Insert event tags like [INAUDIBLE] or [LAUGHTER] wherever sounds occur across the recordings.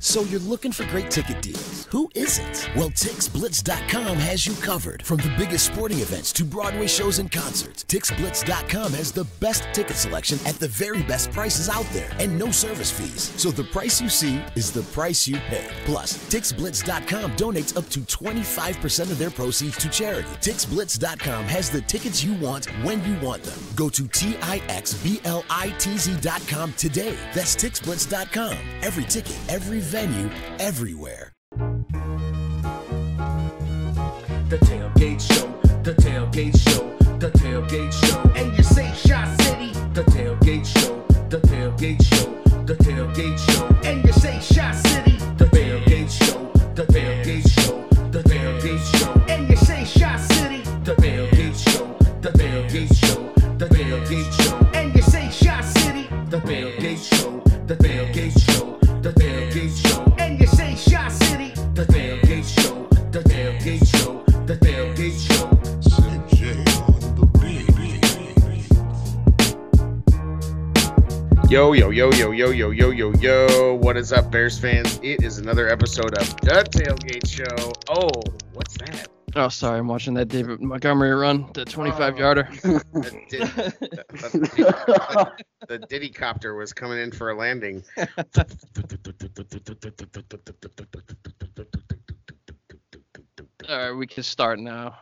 So you're looking for great ticket deals. Who isn't? Well, TixBlitz.com has you covered. From the biggest sporting events to Broadway shows and concerts, TixBlitz.com has the best ticket selection at the very best prices out there and no service fees. So the price you see is the price you pay. Plus, TixBlitz.com donates up to 25% of their proceeds to charity. TixBlitz.com has the tickets you want when you want them. Go to TixBlitz.com today. That's TixBlitz.com. Every ticket, every venue, everywhere. The Tailgate Show, the Tailgate Show, the Tailgate Show. And you say Shot City. The Tailgate Show, the Tailgate Show, the Tailgate Show. Yo, yo, yo, yo, yo, yo, yo, yo, yo. What is up, Bears fans? It is another episode of The Tailgate Show. Oh, what's that? Oh, sorry, I'm watching that David Montgomery run, the 25 yarder. Oh, the, Did- the, the, the Diddy copter was coming in for a landing. All right, we can start now.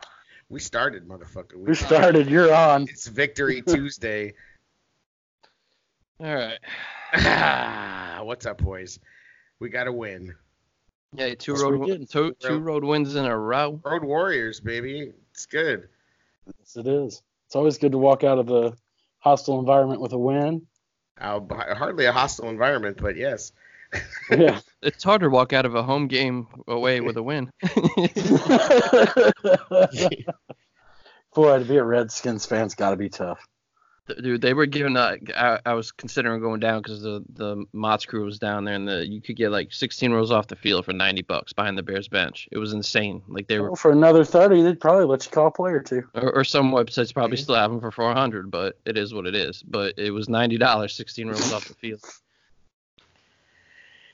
We started, motherfucker. We started. You're on. It's Victory Tuesday. All right. Ah, what's up, boys? We got to win. Yeah, two Yes, road we did. two, two road wins in a row. Road Warriors, baby. It's good. Yes, it is. It's always good to walk out of the hostile environment with a win. Uh, hardly a hostile environment, but yes. Yeah. [LAUGHS] It's hard to walk out of a home game away [LAUGHS] with a win. [LAUGHS] Boy, to be a Redskins fan's got to be tough. Dude, they were giving. Uh, I, I was considering going down because the the Mott's crew was down there, and the you could get like 16 rows off the field for 90 bucks behind the Bears bench. It was insane. Like they were, Well, for another 30, they'd probably let you call a play or two. or, or some websites probably still have them for 400, but it is what it is. But it was 90 dollars, 16 rows off the field.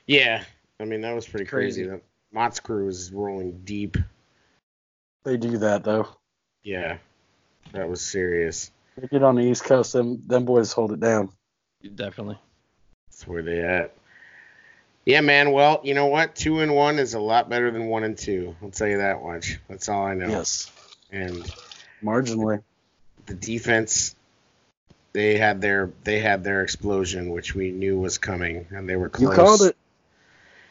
Yeah, I mean that was pretty crazy. Crazy. That Mott's crew is rolling deep. They do that, though. Yeah, that was serious. They get on the East Coast, them, them boys hold it down. Definitely. That's where they at. Yeah, man. Well, you know what? Two and one is a lot better than one and two. I'll tell you that much. That's all I know. Yes. And Marginally. the defense, they had their they had their explosion, which we knew was coming, and they were close. You called it.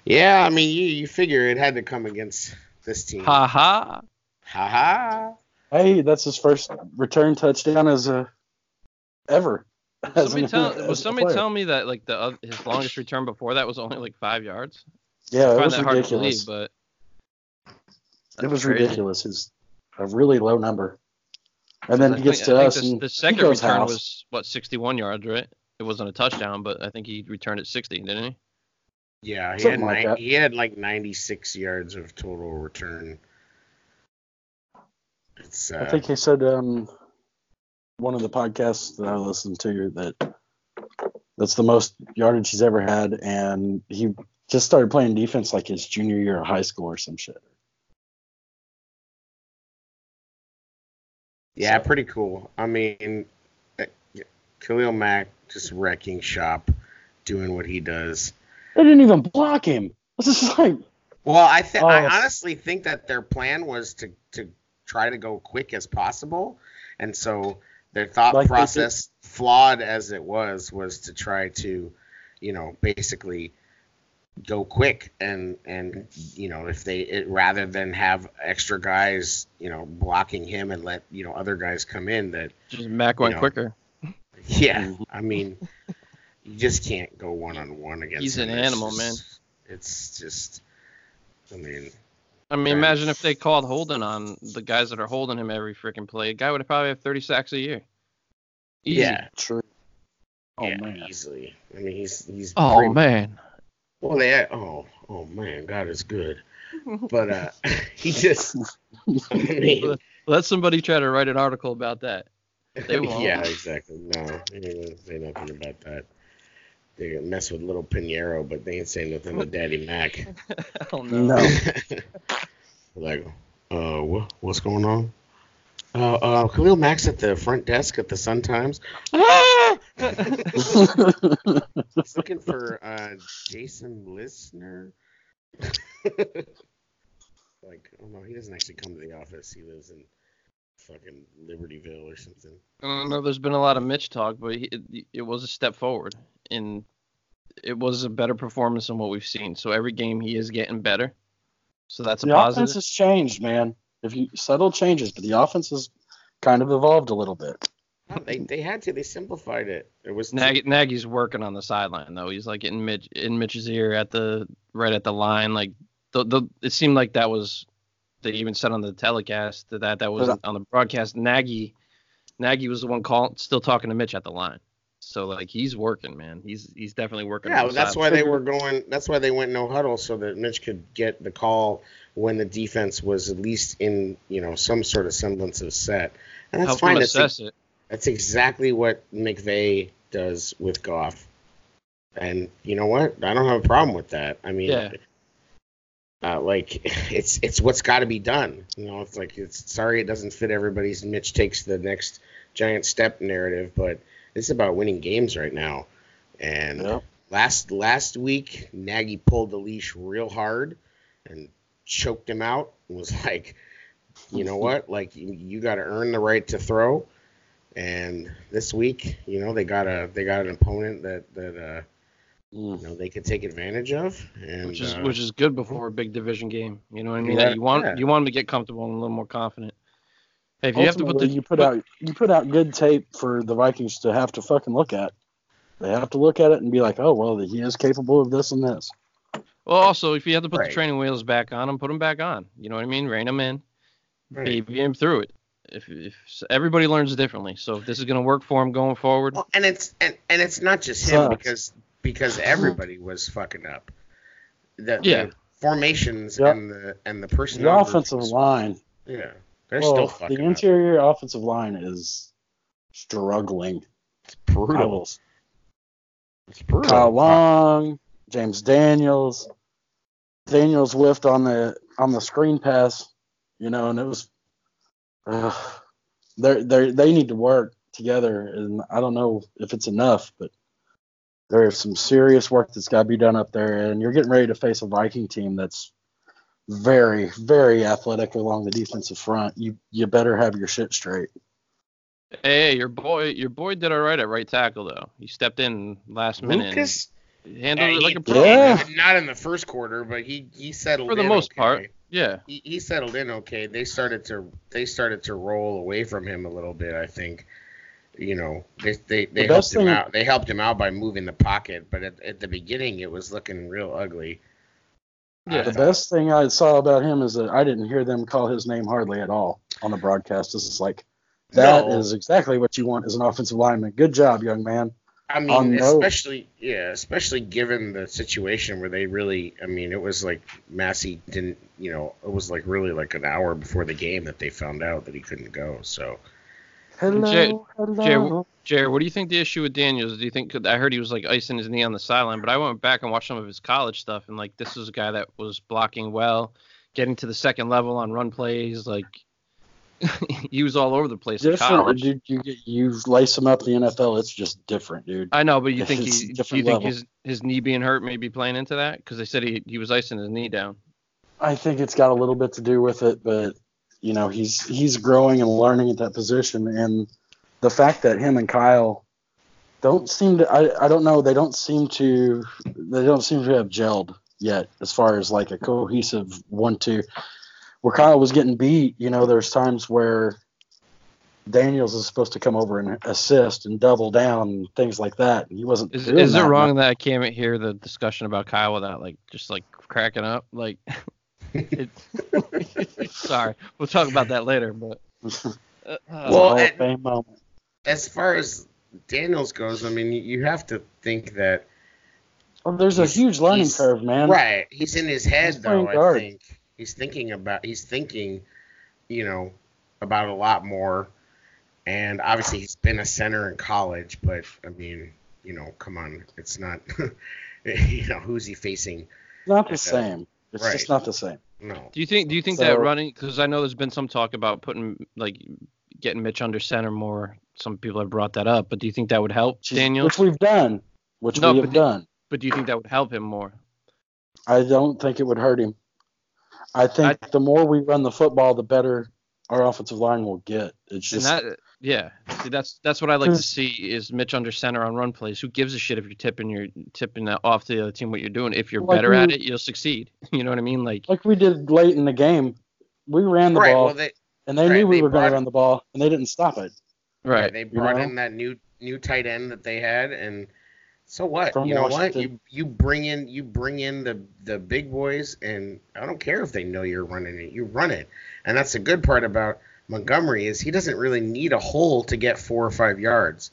Yeah, I mean, you you figure it had to come against this team. Ha ha. Ha ha. Hey, that's his first return touchdown as a ever. [LAUGHS] As Somebody an- tell, [LAUGHS] as was somebody player. telling me that like the oth- his longest return before that was only like five yards? Yeah, I it find was that hard to ridiculous. believe, but It was that's crazy. ridiculous. It's a really low number. And then I he gets think- to I think us the, and the he second goes return house. was what 61 yards, right? It wasn't a touchdown, but I think he returned it 60, didn't he? Yeah, he Something had like nine, that. he had like 96 yards of total return. It's uh, I think he said um one of the podcasts that I listened to that that's the most yardage he's ever had, and he just started playing defense like his junior year of high school or some shit. yeah, pretty cool. I mean, uh, Khalil Mack just wrecking shop, doing what he does. They didn't even block him. [LAUGHS] This is like Well, I th- I Oh. honestly think that their plan was to to try to go quick as possible, and so their thought Like process, flawed as it was, was to try to, you know, basically go quick and and you know if they it, rather than have extra guys you know blocking him and let you know other guys come in that Just Mack went know, quicker. [LAUGHS] yeah I mean you just can't go one on one against He's him. an It's animal, just- man. it's just I mean I mean, Right. imagine if they called holding on the guys that are holding him every freaking play. A guy would probably have 30 sacks a year. Easy. yeah true. Oh yeah, man. easily. I mean, he's he's. Oh pretty- man. Well, they. Oh, oh man, God is good. [LAUGHS] But uh, [LAUGHS] he just. I [LAUGHS] mean, Let somebody try to write an article about that. They won't. yeah, exactly. No, he didn't say nothing about that. They mess with little Piñeiro, but they ain't saying nothing to Daddy Mack. [LAUGHS] oh no. No. [LAUGHS] like, uh, what, what's going on? Uh, uh, Khalil Mack's at the front desk at the Sun Times. Ah! [LAUGHS] He's looking for uh, Jason Lieser. like, oh no, he doesn't actually come to the office. He lives in fucking Libertyville or something. I don't know. There's been a lot of Mitch talk, but he, it, it was a step forward, and it was a better performance than what we've seen. So every game he is getting better. So that's a the positive. offense has changed, man. If you subtle changes, but the offense has kind of evolved a little bit. No, they they had to. They simplified it. It was Nagy, Nagy's working on the sideline though. He's like in Mitch in Mitch's ear at the right at the line. Like the the it seemed like that was they even said on the telecast that that, that was on the broadcast. Nagy Nagy was the one call still talking to Mitch at the line. So like he's working, man. He's he's definitely working. Yeah, on that's side. why they were going. That's why they went no huddle so that Mitch could get the call when the defense was at least in you know some sort of semblance of set. And that's help fine. him That's, assess it. that's exactly what McVay does with Goff. And you know what? I don't have a problem with that. I mean, Yeah. Uh, like [LAUGHS] it's it's what's got to be done. You know, it's like it's sorry it doesn't fit everybody's. Mitch takes the next giant step narrative, but it's about winning games right now. And Yep. last last week, Nagy pulled the leash real hard and choked him out. And was [LAUGHS] like, you know what? [LAUGHS] Like you, you got to earn the right to throw. And this week, you know, they got a they got an opponent that that uh. You know they could take advantage of. And which is uh, which is good before a big division game. You know what I mean? Yeah, you want yeah. you want him to get comfortable and a little more confident. Hey, if you have to put the you put out you put out good tape for the Vikings to have to fucking look at. They have to look at it and be like, oh well, he is capable of this and this. well, also if you have to put Right. the training wheels back on him, put them back on. You know what I mean? Rein them in, right. baby him through it. If, if everybody learns differently, so if this is gonna work for him going forward, Well, and it's and, and it's not just him Sucks. because because [LAUGHS] everybody was fucking up. The, Yeah. the formations Yep. and the and the personnel. The offensive line, Yeah, they're well, still fucking the up. interior offensive line is struggling. It's brutal. It's brutal. Kyle Long, James Daniels. Daniels whiffed on the on the screen pass, you know, and it was. Uh, they they they need to work together, and I don't know if it's enough, but there's some serious work that's got to be done up there, and you're getting ready to face a Viking team that's very very athletic along the defensive front. You you better have your shit straight. hey, your boy your boy did all right at right tackle though. He stepped in last minute. and Lucas, handled Yeah, it like he- a pro. Yeah. not in the first quarter, but he he settled For the in most okay. part. Yeah. He, he settled in okay. They started to they started to roll away from him a little bit. I think. You know, they they, they The helped best him thing- out. They helped him out by moving the pocket, but at, at the beginning it was looking real ugly. Yeah. The thought. best thing I saw about him is that I didn't hear them call his name hardly at all on the broadcast. This is like that is No. exactly what you want as an offensive lineman. Good job, young man. I mean, on no- especially yeah, especially given the situation where they really, I mean, it was like Massie didn't, you know, it was like really like an hour before the game that they found out that he couldn't go. So Hello, Jay- hello. Jared, what do you think the issue with Daniels? Do you think I heard he was like icing his knee on the sideline, but I went back and watched some of his college stuff, and like this is a guy that was blocking well, getting to the second level on run plays, like [LAUGHS] he was all over the place in different, college. dude. You get you lace him up in the NFL. It's just different, dude. I know, but you think It's he, different you think level. his his knee being hurt may be playing into that? Because they said he he was icing his knee down. I think it's got a little bit to do with it, but you know he's he's growing and learning at that position, and the fact that him and Kyle don't seem to I, I don't know they don't seem to they don't seem to have gelled yet as far as like a cohesive one two. Where Kyle was getting beat, you know, there's times where Daniels is supposed to come over and assist and double down and things like that, and he wasn't. Is is it wrong that I can't hear the discussion about Kyle without like just like cracking up? Like, [LAUGHS] it, [LAUGHS] sorry, we'll talk about that later. But uh, Well, Hall of and- Fame moment. as far as Daniels goes, I mean, you, you have to think that Well, there's a huge learning curve, man. right. He's in his head He's though. I guard. think he's thinking about he's thinking, you know, about a lot more. And obviously he's been a center in college, but I mean, you know, come on, it's not. [LAUGHS] you know, who's he facing? Not the Yeah. same. It's Right. just not the same. No. Do you think? Do you think So- that running? Because I know there's been some talk about putting like getting Mitch under center more. Some people have brought that up, but do you think that would help Daniel? Which we've done. Which No, we have the- done. But do you think that would help him more? I don't think it would hurt him. I think the more we run the football, the better our offensive line will get. It's And just that, yeah, see, that's that's what I like to hmm. see is Mitch under center on run plays. Who gives a shit if you're tipping your tipping off to the other team what you're doing? If you're Like better at it, you'll succeed. [LAUGHS] You know what I mean? Like, like we did late in the game. We ran the Right. ball, Well, they and they right, knew we they were going to run the ball, and they didn't stop it. right. right? They you brought know? in that new new tight end that they had, and so what? From you know what? You you bring in you bring in the the big boys, and I don't care if they know you're running it. You run it, and that's the good part about Montgomery is he doesn't really need a hole to get four or five yards.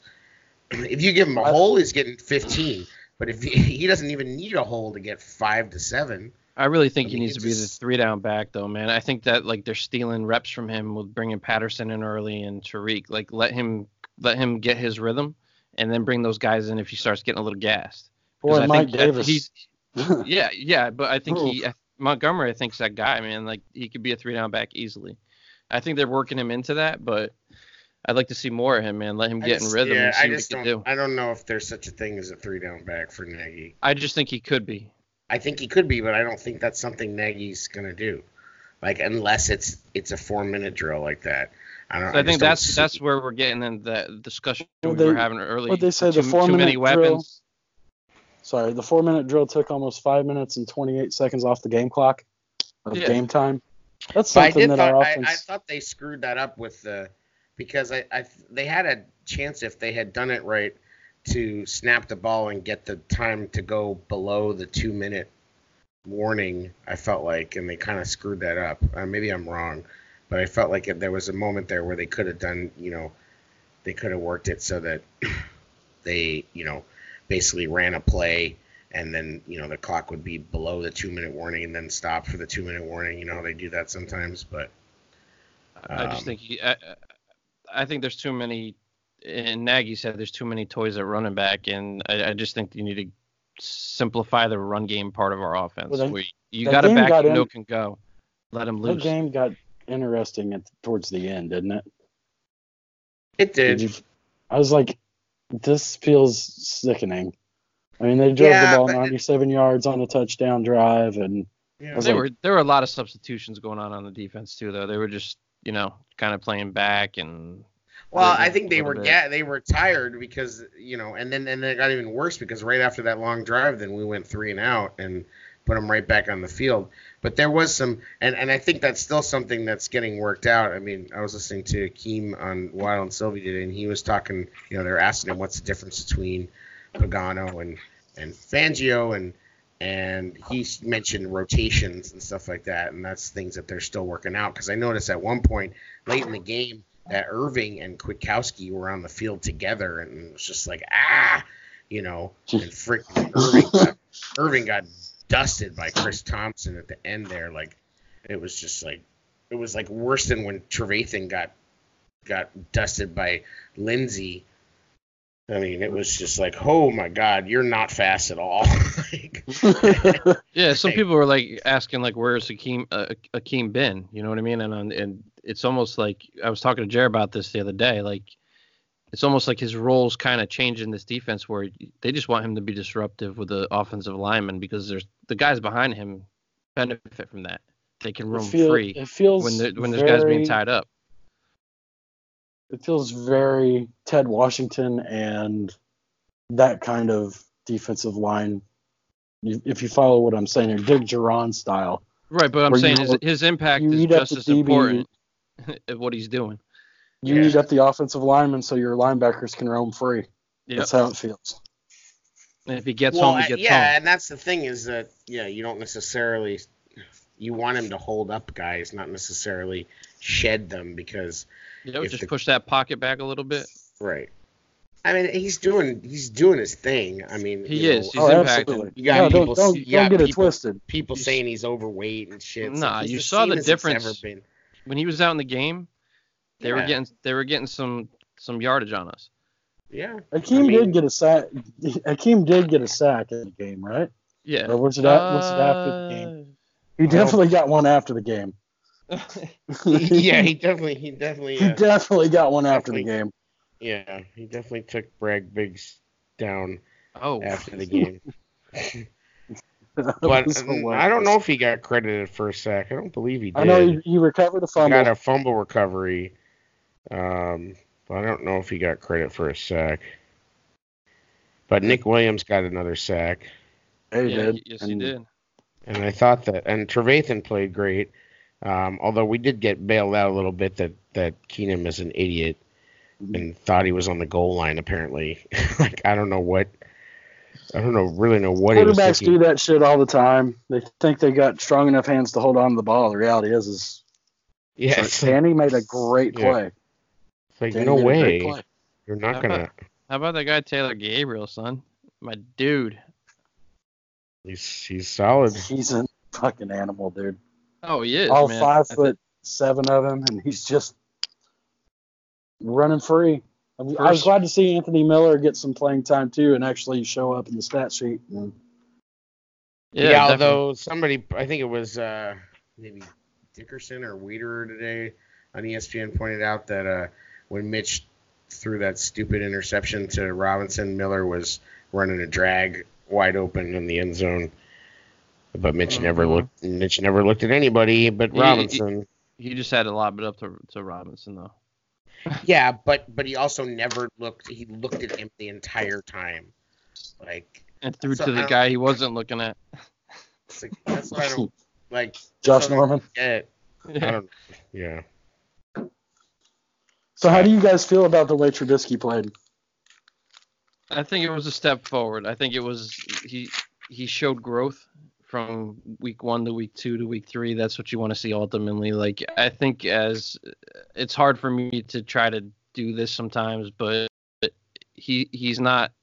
If you give him a hole, he's getting 15. But if he, he doesn't even need a hole to get five to seven, I really think I he needs to be the three down back though, man. I think that like they're stealing reps from him with bringing Patterson in early and Tarik. Like let him let him get his rhythm, and then bring those guys in if he starts getting a little gassed. Boy, I Mike think Davis. He's [LAUGHS] yeah, yeah, but I think Oof. he Montgomery. I think's that guy, man. Like he could be a three down back easily. I think they're working him into that, but I'd like to see more of him, man. Let him get just- in rhythm Yeah, and see I what just he can don't. do. I don't know if there's such a thing as a three down back for Nagy. I just think he could be. I think he could be, but I don't think that's something Nagy's gonna do. Like unless it's it's a four minute drill like that. I don't. So I just think don't that's see- that's where we're getting in that discussion Well, we were having earlier. what'd they say, the four too many minute weapons. drill? Sorry, the four minute drill took almost five minutes and 28 seconds off the game clock of Yeah. game time. That's But I something did that thought our I, offense. I thought they screwed that up with the because I, I they had a chance if they had done it right to snap the ball and get the time to go below the two minute warning. I felt like, and they kind of screwed that up. Uh, maybe I'm wrong, but I felt like there was a moment there where they could have done, you know, they could have worked it so that [CLEARS THROAT] they, you know, basically ran a play and then you know the clock would be below the two minute warning and then stop for the two minute warning. You know how they do that sometimes, but I just Um, think he, I, I think there's too many. And Nagy said there's too many toys at running back, and I, I just think you need to simplify the run game part of our offense. Well, that- where you got a back got you in- know can go, let him that The game got interesting at towards the end, didn't it? it did. Did you? I was like, this feels sickening. I mean, they drove Yeah, the ball but it- 97 yards on a touchdown drive, and Yeah. There like- were there were a lot of substitutions going on on the defense too, though. They were just you know kind of playing back and. Well, I think they were bit. ga- they were tired because you know, and then and then it got even worse because right after that long drive, then we went three and out and put them right back on the field. But there was some, and and I think that's still something that's getting worked out. I mean, I was listening to Keem on Waddle and Silvy today, and he was talking. You know, they're asking him what's the difference between Pagano and and Fangio and. And he mentioned rotations and stuff like that, and that's things that they're still working out. Because I noticed at one point late in the game, that Irving and Kwiatkoski were on the field together, and it was just like ah, you know, and [LAUGHS] freaking Irving got, Irving got dusted by Chris Thompson at the end there. Like it was just like it was like worse than when Trevathan got got dusted by Lindsay. I mean, it was just like, oh my God, you're not fast at all. [LAUGHS] like, [LAUGHS] Yeah, some Hey. people were like asking like where's Akiem uh, Akiem been? You know what I mean? And on- and it's almost like I was talking to Jared about this the other day. Like it's almost like his roles kind of changed in this defense where they just want him to be disruptive with the offensive lineman because there's the guys behind him benefit from that. They can roam feel- free it feels when there, when there's guys being tied up. It feels very Ted Washington and that kind of defensive line. If you follow what I'm saying, or Dick Jauron style. Right, but I'm saying you his, know- his impact is just as DB. important [LAUGHS] at what he's doing. You Yeah. eat up the offensive lineman so your linebackers can roam free. Yep. That's how it feels. And if he gets well, home, he gets yeah, home. and that's the thing is that yeah, you don't necessarily you want him to hold up guys, not necessarily shed them because You know, just the- push that pocket back a little bit. right. I mean, he's doing he's doing his thing. I mean, He you know, is. He's oh, impacting. absolutely. You got No, people- don't don't, you don't got get it twisted. people You s- saying he's overweight and shit. It's Nah, like, you the saw the same as it's difference. been. When he was out in the game, they were getting they were getting some some yardage on us. Yeah. Akiem I mean- did get a sack. [LAUGHS] Akiem did get a sack in the game, right? Yeah. Or was it, at, was it after the game? Uh, he Oh. definitely got one after the game. [LAUGHS] Yeah, he [LAUGHS] definitely, he definitely, He uh, definitely got one after the game. yeah, he definitely took Bragg Biggs down oh. after the [LAUGHS] game. But was uh, I don't know if he got credited for a sack. I don't believe he did. I know he, he recovered a fumble. He fumble. got a fumble recovery. Um, but I don't know if he got credit for a sack. But Nick Williams got another sack, Hey, he Yeah, did. he- yes, he And did. and I thought that and Trevathan played great. Um, although we did get bailed out a little bit that that Keenum is an idiot and thought he was on the goal line apparently. [LAUGHS] like I don't know what I don't know really know what he was Quarterbacks do that shit all the time. They think they got strong enough hands to hold on to the ball. The reality is, is Yeah, so like, Danny made a great Yeah. play. it's like, Danny no made way you're not How gonna. about- How about that guy Taylor Gabriel, son? My dude. He's he's solid. He's a fucking animal, dude. Oh, he is. all man. five I think- foot seven of him, and he's just running free. I was- I was glad to see Anthony Miller get some playing time too, and actually show up in the stat sheet. And Yeah, Yeah, although somebody, I think it was uh, maybe Dickerson or Weeder today on ESPN pointed out that uh, when Mitch threw that stupid interception to Robinson, Miller was running a drag wide open in the end zone. But Mitch never Mhm. looked. Mitch never looked at anybody but He- he- Robinson. He just had to lob it up to, to Robinson, though. [LAUGHS] yeah, but but he also never looked. He looked at him the entire time. Like, And threw So to the guy he wasn't looking at. [LAUGHS] it's like that's what I don't [LAUGHS] like. Josh so- Norman. Yeah, I don't. Yeah. So, how do you guys feel about the way Trubisky played? I think it was a step forward. I think it was he he showed growth from week one to week two to week three. That's what you want to see ultimately. Like I think as it's hard for me to try to do this sometimes, but he he's not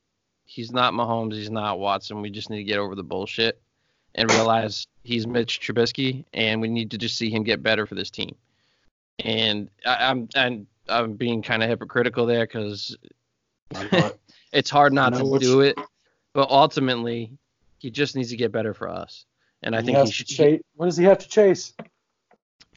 he's not Mahomes. He's not Watson. We just need to get over the bullshit and realize he's Mitch Trubisky, and we need to just see him get better for this team. And I, I'm and I'm being kind of hypocritical there because [LAUGHS] it's hard not to do it, but ultimately, he just needs to get better for us. And I he think he should chase. What does he have to chase?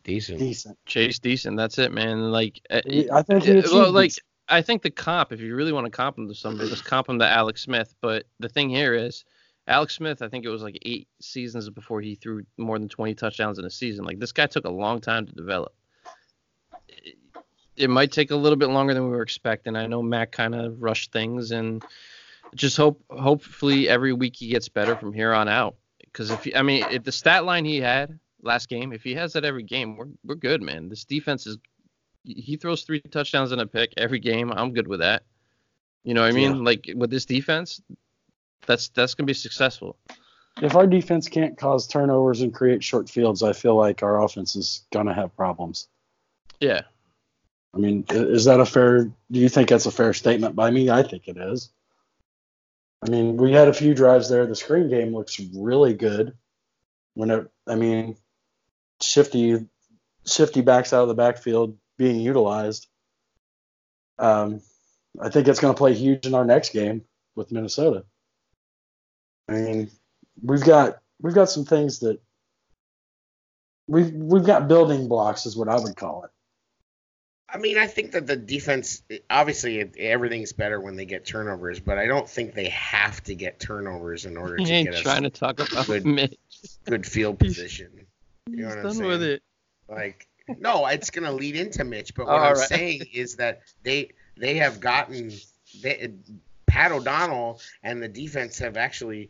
Decent. Decent. chase decent. That's it, man. Like, uh, I think he uh, well, like decent. I think the comp, if you really want to comp him to somebody, let's comp him to Alex Smith. But the thing here is, Alex Smith, I think it was like eight seasons before he threw more than 20 touchdowns in a season. Like this guy took a long time to develop. It, it might take a little bit longer than we were expecting. I know Matt kind of rushed things, and just hope, hopefully, every week he gets better from here on out. Because if he, I mean, if the stat line he had last game, if he has that every game, we're we're good, man. This defense is he throws three touchdowns and a pick every game. I'm good with that. You know what I mean? Like with this defense, that's that's gonna be successful. If our defense can't cause turnovers and create short fields, I feel like our offense is gonna have problems. Yeah. I mean, is that a fair? Do you think that's a fair statement by me? I think it is. I mean, we had a few drives there. The screen game looks really good. When it, I mean, shifty, shifty backs out of the backfield being utilized. Um, I think it's going to play huge in our next game with Minnesota. I mean, we've got we've got some things that we've we've got building blocks, is what I would call it. I mean, I think that the defense, obviously, everything's better when they get turnovers, but I don't think they have to get turnovers in order [LAUGHS] to get us trying to talk about good Mitch. good field position. He's know what I'm saying? with it. Like, no, it's going to lead into Mitch, but what All I'm right. saying is that they they have gotten they, Pat O'Donnell and the defense have actually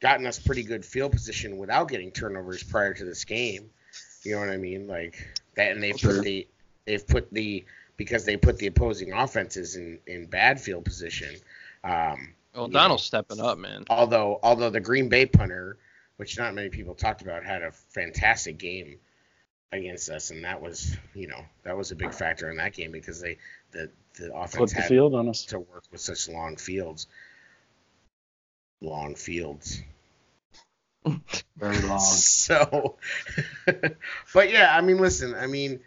gotten us pretty good field position without getting turnovers prior to this game. You know what I mean? Like that, and they've Sure. put the they've put the because they put the opposing offenses in in bad field position. Um, Well, you Donald's know. stepping up, man. although although the Green Bay punter, which not many people talked about, had a fantastic game against us, and that was you know that was a big factor in that game because they the the offense Flip the had field on us. to work with such long fields. Long fields. Very long. [LAUGHS] So, [LAUGHS] but yeah, I mean, listen, I mean,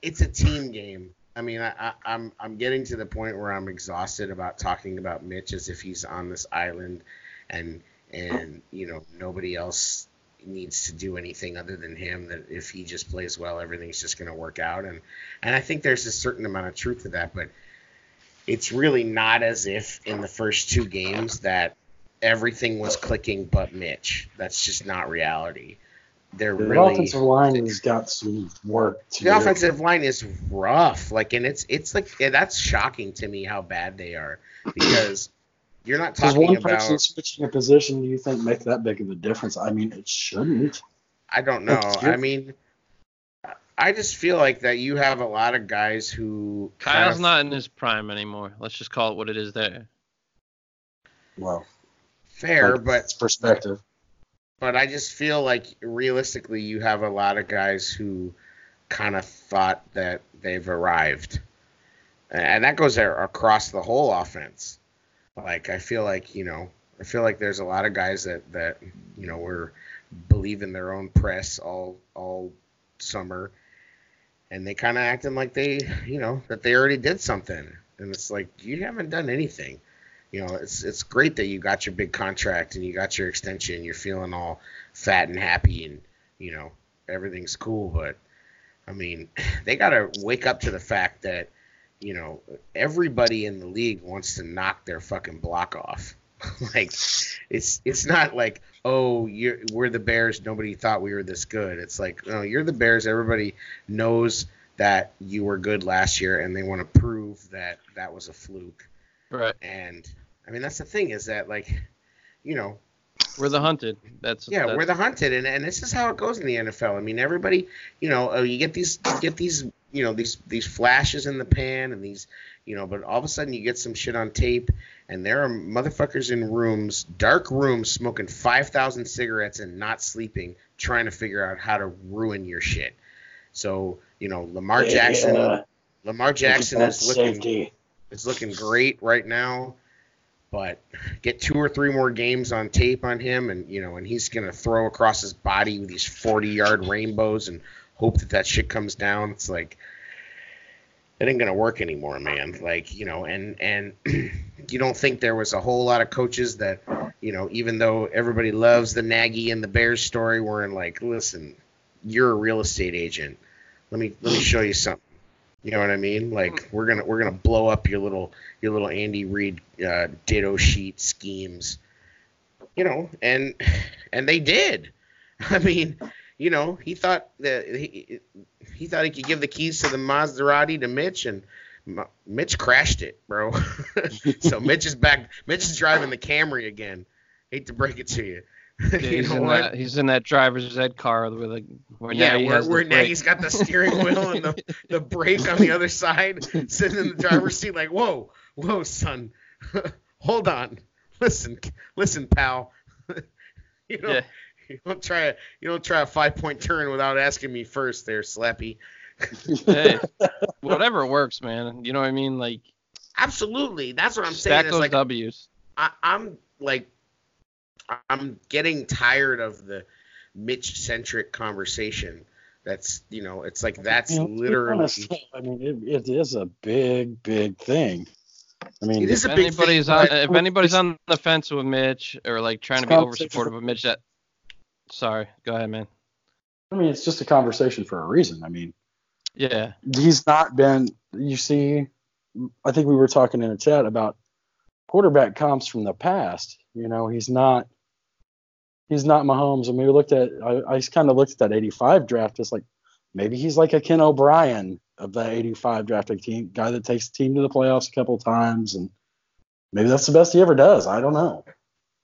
it's a team game. I mean, I, I, I'm I'm getting to the point where I'm exhausted about talking about Mitch as if he's on this island, and and you know nobody else needs to do anything other than him. That if he just plays well, everything's just going to work out. And and I think there's a certain amount of truth to that, but it's really not as if in the first two games that everything was clicking but Mitch. That's just not reality. They're The really offensive line has got some work to the do. offensive line is rough. Like, and it's it's like yeah, that's shocking to me how bad they are [CLEARS THROAT] because you're not Does talking one person switching a position, do you think, make that big of a difference? I mean, it shouldn't. I don't know. I mean, I just feel like that you have a lot of guys who kind Kyle's of- not in his prime anymore. Let's just call it what it is there. Well, fair, like, but it's perspective. But I just feel like realistically, you have a lot of guys who kind of thought that they've arrived, and that goes across the whole offense. Like I feel like you know, I feel like there's a lot of guys that that you know were believing their own press all all summer, and they kind of acting like they you know that they already did something, and it's like you haven't done anything you know, it's it's great that you got your big contract and you got your extension. You're feeling all fat and happy, and you know everything's cool. But I mean, [LAUGHS] they got to wake up to the fact that you know everybody in the league wants to knock their fucking block off. [LAUGHS] like it's it's not like oh you're we're the Bears. Nobody thought we were this good. It's like no, you're the Bears. Everybody knows that you were good last year, and they want to prove that that was a fluke. Right. And I mean, that's the thing is that like, you know, We're the hunted. That's yeah, that's, we're the hunted, and, and this is how it goes in the NFL. I mean, everybody, you know, uh, you get these, you get these, you know, these these flashes in the pan, and these, you know, but all of a sudden you get some shit on tape, and there are motherfuckers in rooms, dark rooms, smoking five thousand cigarettes and not sleeping, trying to figure out how to ruin your shit. So you know, Lamar Jackson, Yeah. Lamar Jackson Look at that is looking safety. is looking great right now, but get two or three more games on tape on him, and you know, and he's gonna throw across his body with these forty-yard rainbows and hope that that shit comes down. It's like it ain't gonna work anymore, man. Like you know, and and [CLEARS THROAT] you don't think there was a whole lot of coaches that you know, even though everybody loves the Nagy and the Bears story, were in like, listen, you're a real estate agent. Let me let me show you something. You know what I mean? Like we're gonna we're gonna blow up your little your little Andy Reid uh, ditto sheet schemes. You know, and and they did. [LAUGHS] I mean, you know, he thought that he he thought he could give the keys to the Maserati to Mitch, and M- Mitch crashed it, bro. [LAUGHS] so Mitch is back. Mitch is driving the Camry again. Hate to break it to you. [LAUGHS] Yeah, he's, in that, he's in that driver's ed car with a where Yeah, Nagy where, where. Nagy's got the steering wheel and the, [LAUGHS] the brake on the other side, sitting in the driver's seat like, whoa, whoa, son, [LAUGHS] hold on, listen, listen, pal, you don't, Yeah. you don't try a, you don't try a five point turn without asking me first, there, Slappy. hey, whatever works, man. You know what I mean? Like Absolutely, that's what I'm saying. stack those like W's. I, I'm like, I'm getting tired of the Mitch centric conversation. That's you know, it's like that's You know, literally. honest, I mean, it, it is a big, big thing. I mean, It is If a big anybody's thing, on, but- if anybody's on the fence with Mitch or like trying to be over supportive of Mitch, that sorry, go ahead, man. I mean, it's just a conversation for a reason. I mean, Yeah, he's not been. You see, I think we were talking in a chat about quarterback comps from the past. You know, he's not. He's not Mahomes. And we looked at. I, I kind of looked at that '85 draft. It's like maybe he's like a Ken O'Brien of that '85 drafting team, guy that takes the team to the playoffs a couple times, and maybe that's the best he ever does. I don't know.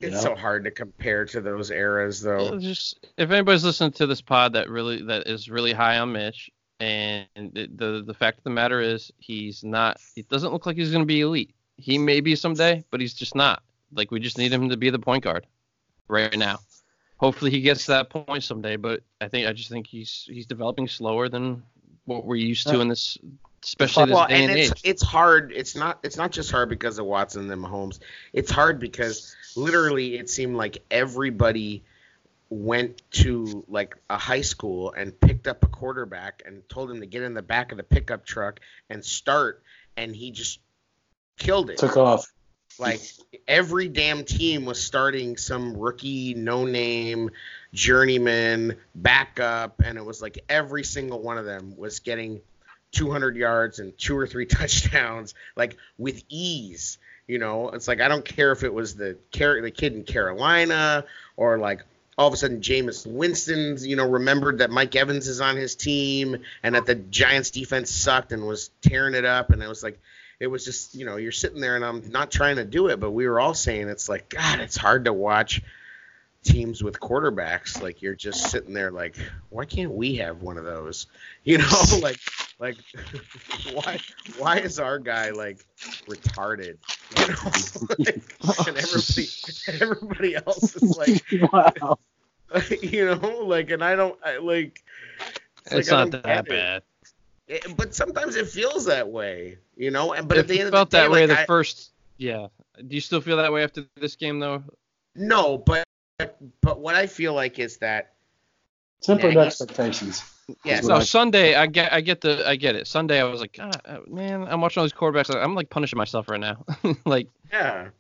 It's Yeah. so hard to compare to those eras, though. Well, just if anybody's listening to this pod that really that is really high on Mitch, and the the, the fact of the matter is he's not. It doesn't look like he's going to be elite. He may be someday, but he's just not. Like we just need him to be the point guard right now. Hopefully he gets to that point someday, but I think I just think he's he's developing slower than what we're used to in this, especially this Well, day and and it's age. it's hard. It's not it's not just hard because of Watson and Mahomes. It's hard because literally it seemed like everybody went to like a high school and picked up a quarterback and told him to get in the back of the pickup truck and start, and he just killed it. Took off. Like every damn team was starting some rookie, no name, journeyman, backup, and it was like every single one of them was getting 200 yards and two or three [LAUGHS] touchdowns, like with ease. You know, it's like I don't care if it was the Car- the kid in Carolina or like all of a sudden Jameis Winston's, you know, remembered that Mike Evans is on his team and that the Giants defense sucked and was tearing it up and it was like it was just, you know, you're sitting there and I'm not trying to do it, but we were all saying it's like god, it's hard to watch teams with quarterbacks like you're just sitting there like why can't we have one of those [LAUGHS] you know [LAUGHS] like like [LAUGHS] why why is our guy like retarded you know like, and everybody everybody else is like wow. you know like and i don't I, like It's, like, not that get it. Bad. It- but sometimes it feels that way you know and but If at the end felt of the day that way like, the I- first, yeah. Do you still feel that way after this game though? no but but what i feel like is that Tempered Yeah, expectations. yeah That's No, I- Sunday I get I get the I get it. Sunday I was like, God, uh, man, I'm watching all these quarterbacks. I'm like punishing myself right now. [LAUGHS] like, Yeah.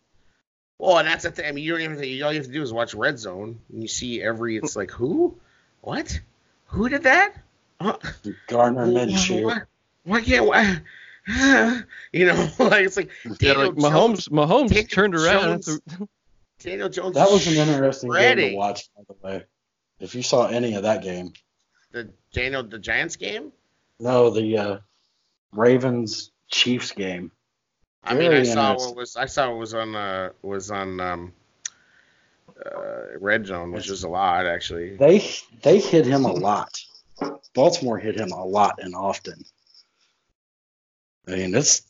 Well, and that's the thing. I mean, you don't even. Think, all you have to do is watch Red Zone, and you see every. It's like who, what, who did that? Huh? Gardner Why, Minshew. why, why can't why? You know, [LAUGHS] like it's like yeah, Daniel like Mahomes, Mahomes Daniel turned around. Jones- [LAUGHS] Daniel Jones. That was an interesting game to watch, by the way. If you saw any of that game. The Daniel the Giants game. No, the uh, Ravens Chiefs game. I mean, I saw what was I saw what was on uh was on um uh Red Zone, which was a lot actually. They they hit him a lot. Baltimore hit him a lot and often. I mean, it's.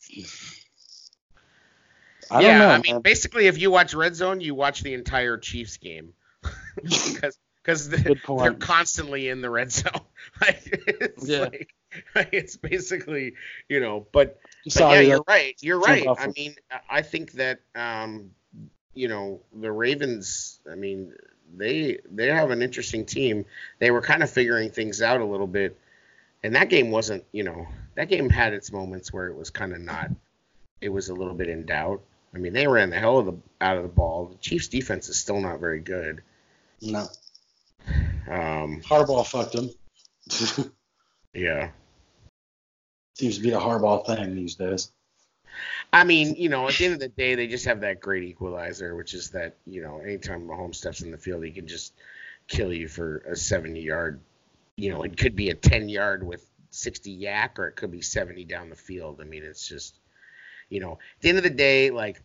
I yeah, don't know. I mean, man. basically, if you watch Red Zone, you watch the entire Chiefs game [LAUGHS] because because Good they're constantly in the red zone. [LAUGHS] like, it's Yeah. like, like, it's basically you know, but, but Sorry, yeah, you're right. You're right. I mean, I- I think that um, you know, the Ravens. I mean, they they have an interesting team. They were kind of figuring things out a little bit, and that game wasn't. You know, that game had its moments where it was kind of not. It was a little bit in doubt. I mean, they ran the hell of the out of the ball. The Chiefs' defense is still not very good. no. Um, Harbaugh fucked him. [LAUGHS] yeah. Seems to be a Harbaugh thing these days. I mean, you know, at the end of the day, they just have that great equalizer, which is that, you know, anytime Mahomes steps in the field, he can just kill you for a 70 yard, you know, it could be a 10 yard with 60 yak, or it could be 70 down the field. I mean, it's just, you know, at the end of the day, like,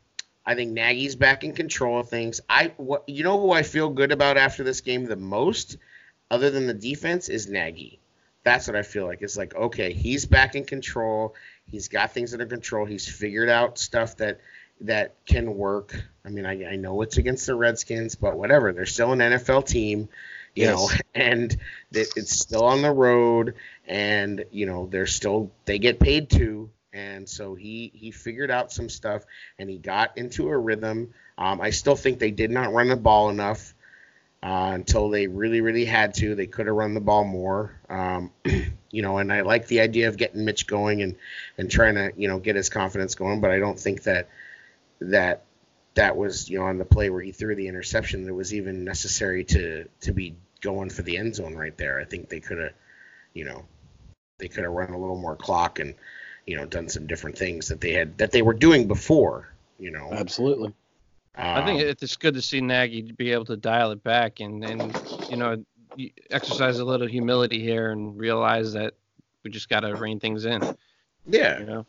I think Nagy's back in control of things. I, what, you know, who I feel good about after this game the most, other than the defense, is Nagy. That's what I feel like. It's like, okay, he's back in control. He's got things under control. He's figured out stuff that that can work. I mean, I, I know it's against the Redskins, but whatever. They're still an NFL team, you Yes. know, [LAUGHS] and it, it's still on the road, and you know they're still they get paid too. And so he he figured out some stuff, and he got into a rhythm. Um, I still think they did not run the ball enough uh, until they really, really had to. They could have run the ball more. Um, [CLEARS THROAT] you know, and I like the idea of getting Mitch going and and trying to you know get his confidence going, but I don't think that that that was you know on the play where he threw the interception that was even necessary to to be going for the end zone right there. I think they could have, you know, they could have run a little more clock and you know done some different things that they had that they were doing before. You know, Absolutely. I think Um, it's good to see Nagy be able to dial it back and, and you know exercise a little humility here and realize that we just got to rein things in. yeah. You know,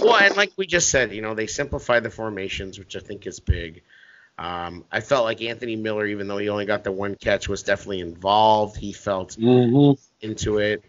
Well, and like we just said, you know, they simplify the formations, which I think is big. Um, I felt like Anthony Miller, even though he only got the one catch, was definitely involved. He felt Mm-hmm. into it.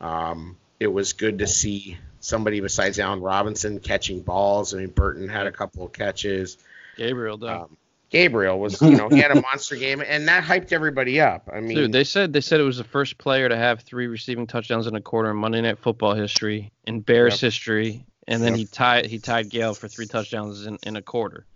Um, it was good to see somebody besides Allen Robinson catching balls. I mean, Burton had a couple of catches. Gabriel though. Um, Gabriel was, you know, he had a monster game, and that hyped everybody up. I mean, Dude, they said they said it was the first player to have three receiving touchdowns in a quarter in Monday Night Football history, in Bears Yep. history, and then Yep. he tied he tied Gale for three touchdowns in, in a quarter.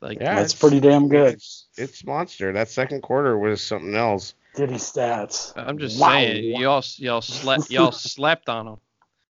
Like Yeah, That's pretty damn good. It's, it's monster. That second quarter was something else. Diddy stats. I'm just Wow. saying, y'all y'all slept y'all slept on him.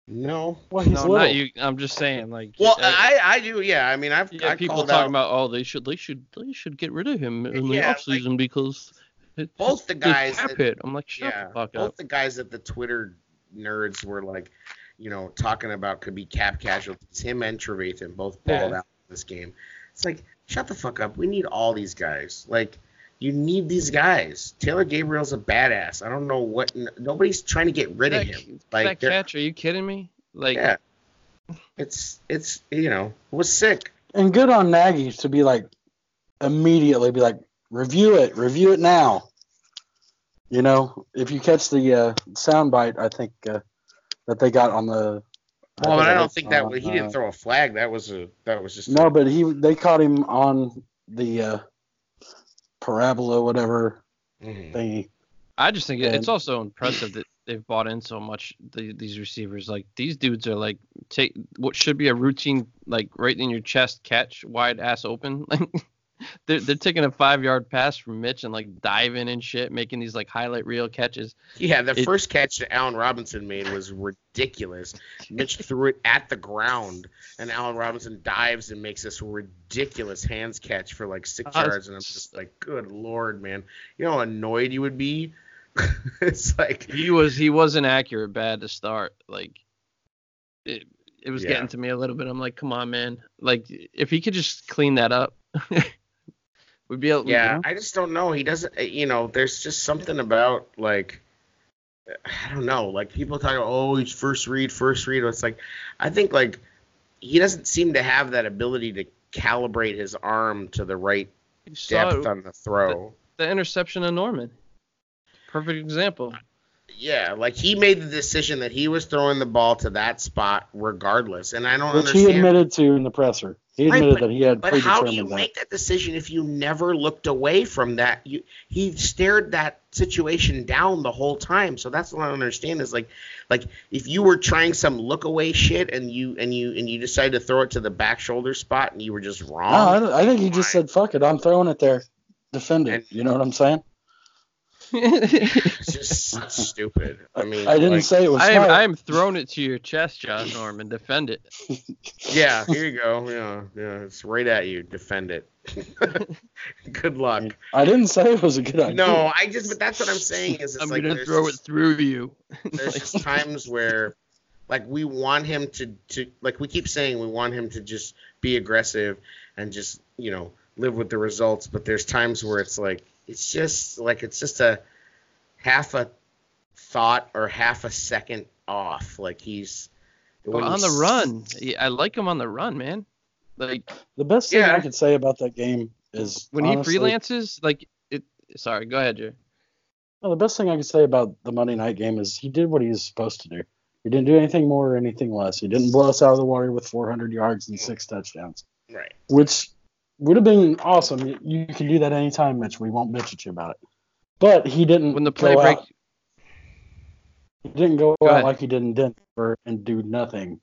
No. Well, he's no, little. not you. I'm just saying, like. Well, uh, I I do. Yeah. I mean, I've yeah, I people talking out about oh they should they should they should get rid of him in the Yeah, off season because it, both the the guys cap that- hit. I'm like shut yeah, the fuck both up. Both the guys at the Twitter nerds were like, you know, talking about could be cap casualties. Him and Trevathan both balled Yeah. out in this game. It's like, shut the fuck up. We need all these guys. Like, you need these guys. Taylor Gabriel's a badass. I don't know what. Nobody's trying to get rid of That, him. Like, that they're- catch? Are you kidding me? Like yeah, it's it's you know it was sick. And good on Nagy to be like immediately be like review it, review it now. You know, if you catch the uh, sound bite, I think uh, that they got on the. Well, think I don't was think that on, he didn't uh, throw a flag. That was a that was just No, a, but he they caught him on the uh, parabola, whatever Mhm. thingy. I just think it- it's also impressive that they've bought in so much. The, these receivers, like these dudes, are like take what should be a routine, like right in your chest catch, wide ass open. [LAUGHS] Like they're they're taking a five yard pass from Mitch and like diving and shit, making these like highlight reel catches. Yeah, the It- first catch that Allen Robinson made was ridiculous. Mitch [LAUGHS] threw it at the ground, and Allen Robinson dives and makes this ridiculous hands catch for like six Uh, yards, and I'm just like, good lord, man, you know how annoyed you would be. [LAUGHS] it's like, He was he wasn't accurate bad to start. Like it it was Yeah. getting to me a little bit. I'm like, come on, man. Like if he could just clean that up, [LAUGHS] we'd be able. you yeah, know? I just don't know. He doesn't, eh, you know, there's just something about like. I don't know. Like people talk about, oh, he's first read, first read. It's like, I think like he doesn't seem to have that ability to calibrate his arm to the right depth it, on the throw. the interception of Norman. Perfect example. Yeah, like he made the decision that he was throwing the ball to that spot regardless, and I don't Which he admitted to in the presser. He Right, but- that he had but how do you that. make that decision if you never looked away from that? You he stared that situation down the whole time. So that's what I don't understand is like, like if you were trying some look away shit and you and you and you decided to throw it to the back shoulder spot and you were just wrong. No, I, I think he just said, "Fuck it, I'm throwing it there, defend it." And- you know what I'm saying? It's just [LAUGHS] stupid. I mean, I didn't like, say it was I am. I am throwing it to your chest, Josh Norman. Defend it. [LAUGHS] Yeah, here you go. Yeah, yeah, it's right at you. Defend it. [LAUGHS] Good luck. I didn't say it was a good idea. No, I just, but that's what I'm saying is, it's I'm like gonna there's throw it through you. there's just times where, like, we want him to, to, like, we keep saying we want him to just be aggressive and just, you know, live with the results. But there's times where it's like, it's just like it's just a half a thought or half a second off. Like he's But on the run, yeah, I like him on the run, man. Like The best thing Yeah. I could say about that game is when honestly, he freelances, like it. Sorry, go ahead, Jay. Well, the best thing I could say about the Monday night game is he did what he was supposed to do. He didn't do anything more or anything less. He didn't blow us out of the water with 400 yards and six touchdowns, Right. which would have been awesome. You- You can do that anytime, Mitch. We won't bitch at you about it. But he didn't. When the play go break, out, he didn't go, Go out ahead. like he did in Denver and do nothing.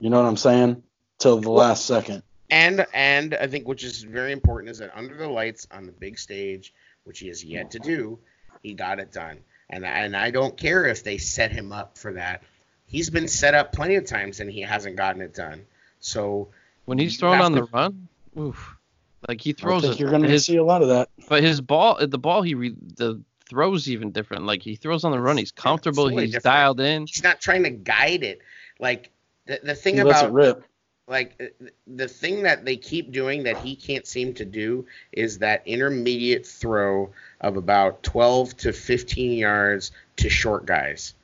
You know what I'm saying? Till the last second. And and I think which is very important is that under the lights on the big stage, which he has yet to do, he got it done. And and I don't care if they set him up for that. He's been set up plenty of times and he hasn't gotten it done. So when he's thrown on to- the run, oof, like he I throws think it. you're going to his, see a lot of that. but his ball, the ball he re, the throws even different. Like he throws on the run, he's comfortable, totally he's different. dialed in. he's not trying to guide it. Like the, the thing He lets it about rip. like uh, the thing that they keep doing that he can't seem to do is that intermediate throw of about 12 to 15 yards to short guys